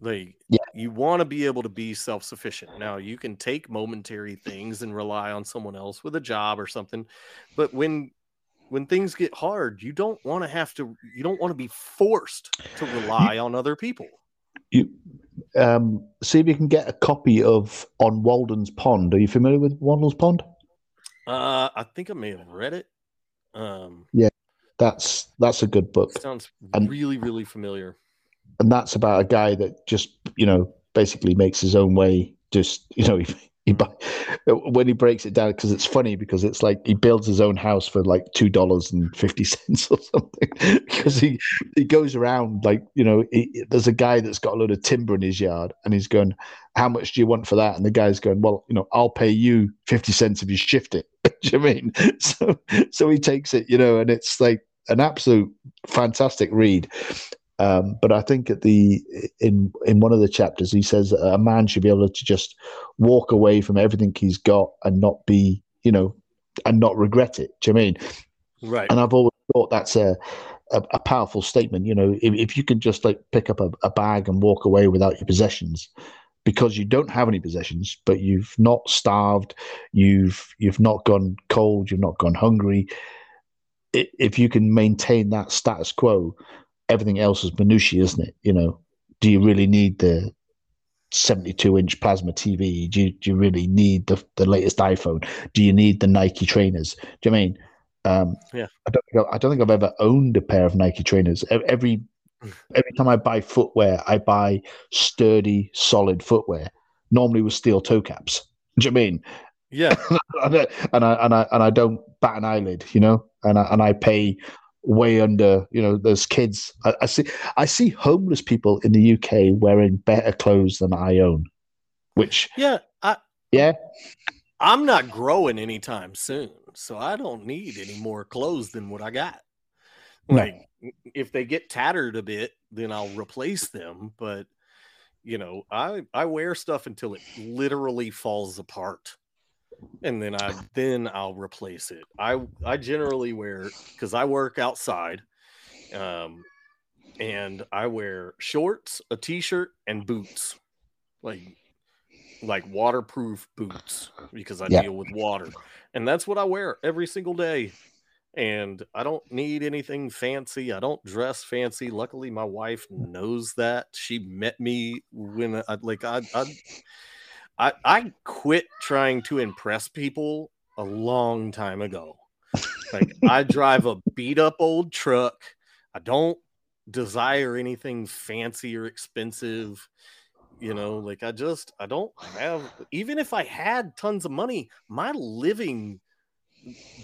Like, Yeah. you want to be able to be self sufficient. Now, you can take momentary things and rely on someone else with a job or something, but when when things get hard, you don't want to have to. You don't want to be forced to rely on other people. You um, see if you can get a copy of On Walden's Pond. Are you familiar with Walden's Pond? Uh, I think I may have read it. Um, Yeah. That's that's a good book. Sounds And- really, really familiar. and that's about a guy that just you know basically makes his own way just you know he, he buy, when he breaks it down because it's funny because it's like he builds his own house for like two dollars and fifty cents or something because he he goes around like you know he, there's a guy that's got a load of timber in his yard and he's going how much do you want for that? And the guy's going well you know i'll pay you 50 cents if you shift it. Do you mean? So so he takes it you know and it's like an absolute fantastic read um, but I think at the in in one of the chapters he says a man should be able to just walk away from everything he's got and not be you know and not regret it. Do you know I mean? Right. And I've always thought that's a a, a powerful statement. You know, if, if you can just like pick up a, a bag and walk away without your possessions, because you don't have any possessions, but you've not starved, you've you've not gone cold, you've not gone hungry. If you can maintain that status quo, everything else is minutiae, isn't it? You know, do you really need the 72 inch plasma TV? Do you, do you really need the, the latest iPhone? Do you need the Nike trainers? Do you know I mean? Um, Yeah. I don't, think I, I don't think I've ever owned a pair of Nike trainers. Every every time I buy footwear, I buy sturdy, solid footwear, normally with steel toe caps. Do you know I mean? Yeah. and I, and I and I and I don't bat an eyelid, you know, and I and I pay way under, you know, those kids. I, I see I see homeless people in the UK wearing better clothes than I own, which Yeah. I yeah, I'm not growing anytime soon, so I don't need any more clothes than what I got. No. Like if they get tattered a bit, then I'll replace them, but you know, I I wear stuff until it literally falls apart. And then I then I'll replace it. I I generally wear cuz I work outside. Um and I wear shorts, a t-shirt and boots. Like like waterproof boots because I Yeah. deal with water. And that's what I wear every single day. And I don't need anything fancy. I don't dress fancy. Luckily, my wife knows that. She met me when I like I I I, I quit trying to impress people a long time ago. Like I drive a beat up old truck. I don't desire anything fancy or expensive you know like i just i don't have even if i had tons of money my living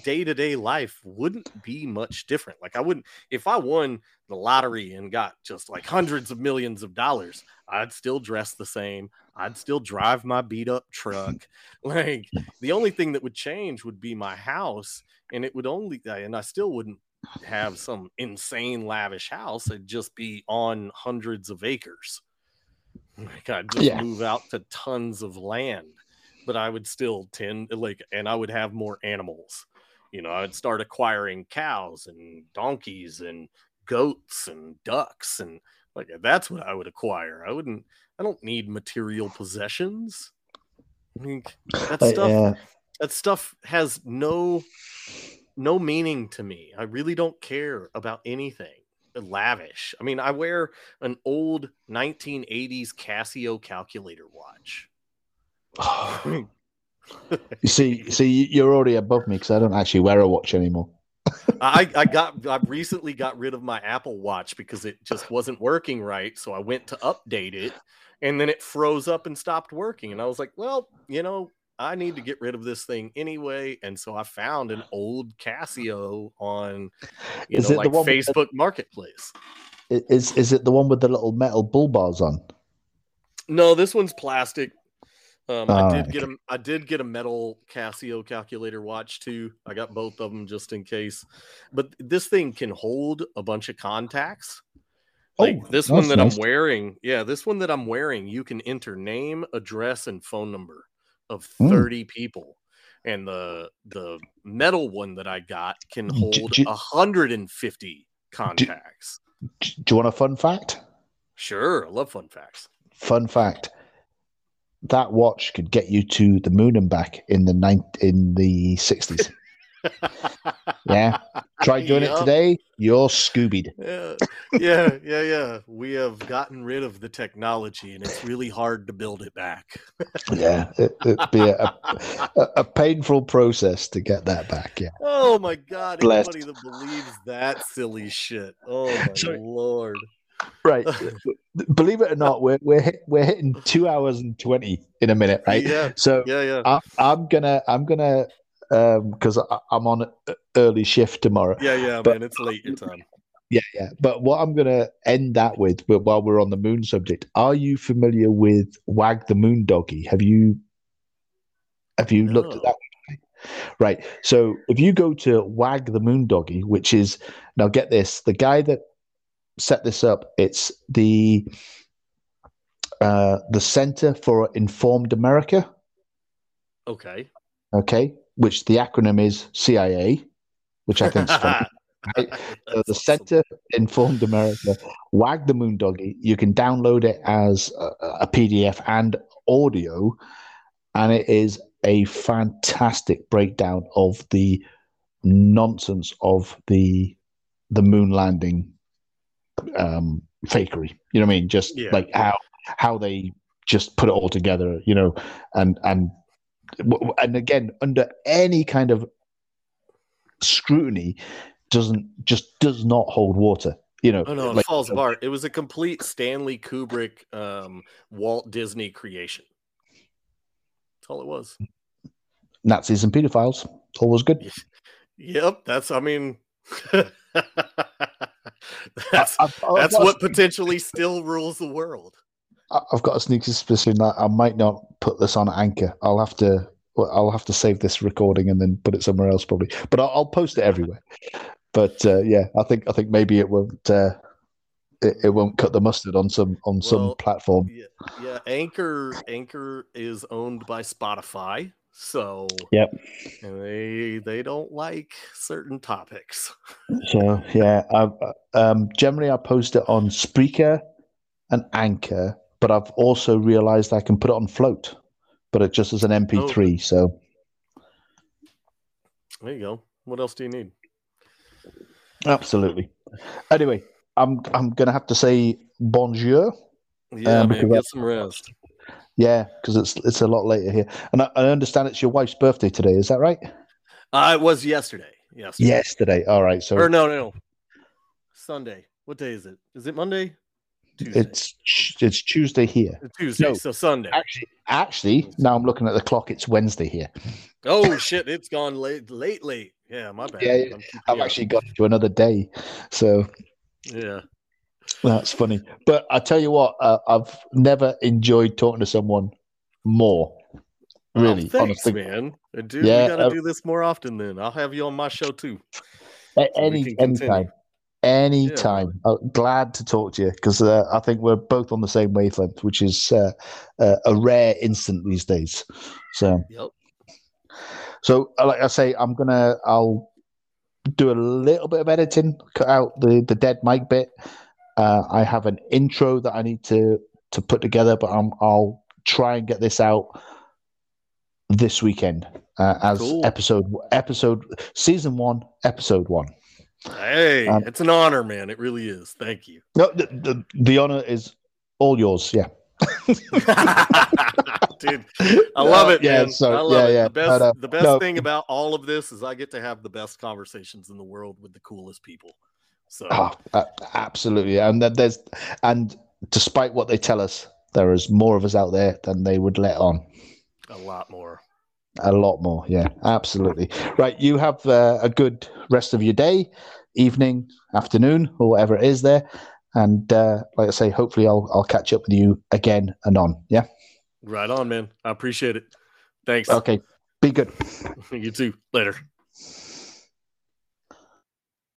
day-to-day life wouldn't be much different. Like i wouldn't if i won the lottery and got just like hundreds of millions of dollars i'd still dress the same. I'd still drive my beat up truck. Like the only thing that would change would be my house and it would only uh, and i still wouldn't have some insane lavish house. It'd just be on hundreds of acres. Like I'd just Yeah. move out to tons of land, but I would still tend like, and I would have more animals. You know, I'd start acquiring cows and donkeys and goats and ducks and like that's what I would acquire. I wouldn't. I don't need material possessions. I mean, that Uh, stuff. yeah. That stuff has no no meaning to me. I really don't care about anything lavish. I mean, I wear an old 1980s Casio calculator watch. You see, see, you're already above me because I don't actually wear a watch anymore. I, I got I recently got rid of my Apple Watch because it just wasn't working right. So I went to update it and then it froze up and stopped working. And I was like, well, you know, I need to get rid of this thing anyway. And so I found an old Casio on you Is know it the like one with the- Facebook Marketplace. Is is it the one with the little metal bull bars on? No, this one's plastic. Um, I did get a I did get a metal Casio calculator watch too. I got both of them just in case. But this thing can hold a bunch of contacts. Like Oh, this one that nice. I'm wearing, yeah, this one that I'm wearing, you can enter name, address, and phone number of Mm. 30 people. And the the metal one that I got can D- hold d- 150 contacts. D- Do you want a fun fact? Sure, I love fun facts. Fun fact: that watch could get you to the moon and back in the nine in the sixties. Yeah, Try doing Yup. it today, you're Scoobied. Yeah, yeah, yeah, yeah. We have gotten rid of the technology, and it's really hard to build it back. Yeah, it, it'd be a, a, a painful process to get that back. Yeah. Oh my god! Blessed. Anybody that believes that silly shit. Oh my Sorry. lord! Right. Believe it or not, we're we're hit, we're hitting two hours and twenty in a minute, right? Yeah, So yeah, yeah, I, I'm gonna I'm gonna um because I'm on early shift tomorrow. yeah, yeah, but- man. It's late your time. Yeah, yeah. But what I'm gonna end that with, but while we're on the moon subject, are you familiar with Wag the Moondoggie? Have you have you looked at that? Right. So if you go to Wag the Moondoggie, which is now get this, the guy that set this up, it's the uh the Center for Informed America, Okay. okay, which the acronym is CIA, which I think is funny. Right? So the awesome. Center Informed America, Wag the Moondoggie. You can download it as a, a PDF and audio, and it is a fantastic breakdown of the nonsense of the the moon landing um, fakery. You know what I mean? Just Yeah. like how how they just put it all together. You know, and and and again under any kind of scrutiny doesn't just does not hold water you know Oh no, it like- falls apart. It was a complete Stanley Kubrick, um, Walt Disney creation. That's all it was. nazis and pedophiles always good Yep, that's. I mean, that's I- that's what potentially still rules the world. I've got a sneaky suspicion that i might not put this on anchor i'll have to well, i'll have to save this recording and then put it somewhere else probably but i'll, I'll post it everywhere but uh, yeah i think i think maybe it won't uh, it, it won't cut the mustard on some on some platform Yeah, yeah. Anchor, Anchor is owned by Spotify, so Yep. and they they don't like certain topics. So yeah, I, um, generally I post it on Spreaker and Anchor, but I've also realised I can put it on Float, but it just as an MP3. So There you go. What else do you need? absolutely. Anyway, I'm I'm gonna have to say bonjour. Yeah, Um, man, get some rest. Yeah, because it's it's a lot later here, and I, I understand it's your wife's birthday today. Is that right? Uh, it was yesterday. Yesterday. Yesterday. All right. So Or no, no, no. Sunday. What day is it? Is it Monday? Tuesday. it's it's Tuesday here. It's Tuesday. no. So Sunday. Actually, actually, now I'm looking at the clock. It's Wednesday here. Oh shit! It's gone late, late, late. Yeah, my bad. Yeah, yeah. I'm keeping I've actually gone to another day, so Yeah. That's funny. But I tell you what, uh, I've never enjoyed talking to someone more. Oh, Really, thanks, honestly. man. Dude, Yeah, we got to uh, do this more often. Then I'll have you on my show too. So Any anytime, anytime. I'm glad to talk to you because uh, I think we're both on the same wavelength, which is uh, uh, a rare instant these days. So, Yep. so uh, like I say, I'm gonna I'll do a little bit of editing, cut out the the dead mic bit. Uh, I have an intro that I need to to put together, but I'm, I'll try and get this out this weekend uh, as Cool. episode episode season one, episode one. Hey, Um, it's an honor, man. It really is. Thank you. No, the, the, the honor is all yours. Yeah, Dude, I love it, Yeah, man. so- I love yeah, it. yeah. The best, No, no, the best no. thing about all of this is I get to have the best conversations in the world with the coolest people. So uh, absolutely. And then there's and despite what they tell us, there is more of us out there than they would let on. a lot more. A lot more. Yeah, absolutely. Right. You have uh, a good rest of your day, evening, afternoon, or whatever it is there. And uh, like I say, hopefully I'll I'll catch up with you again and on. Yeah. Right on, man. I appreciate it. Thanks. Okay. Be good. you too. Later.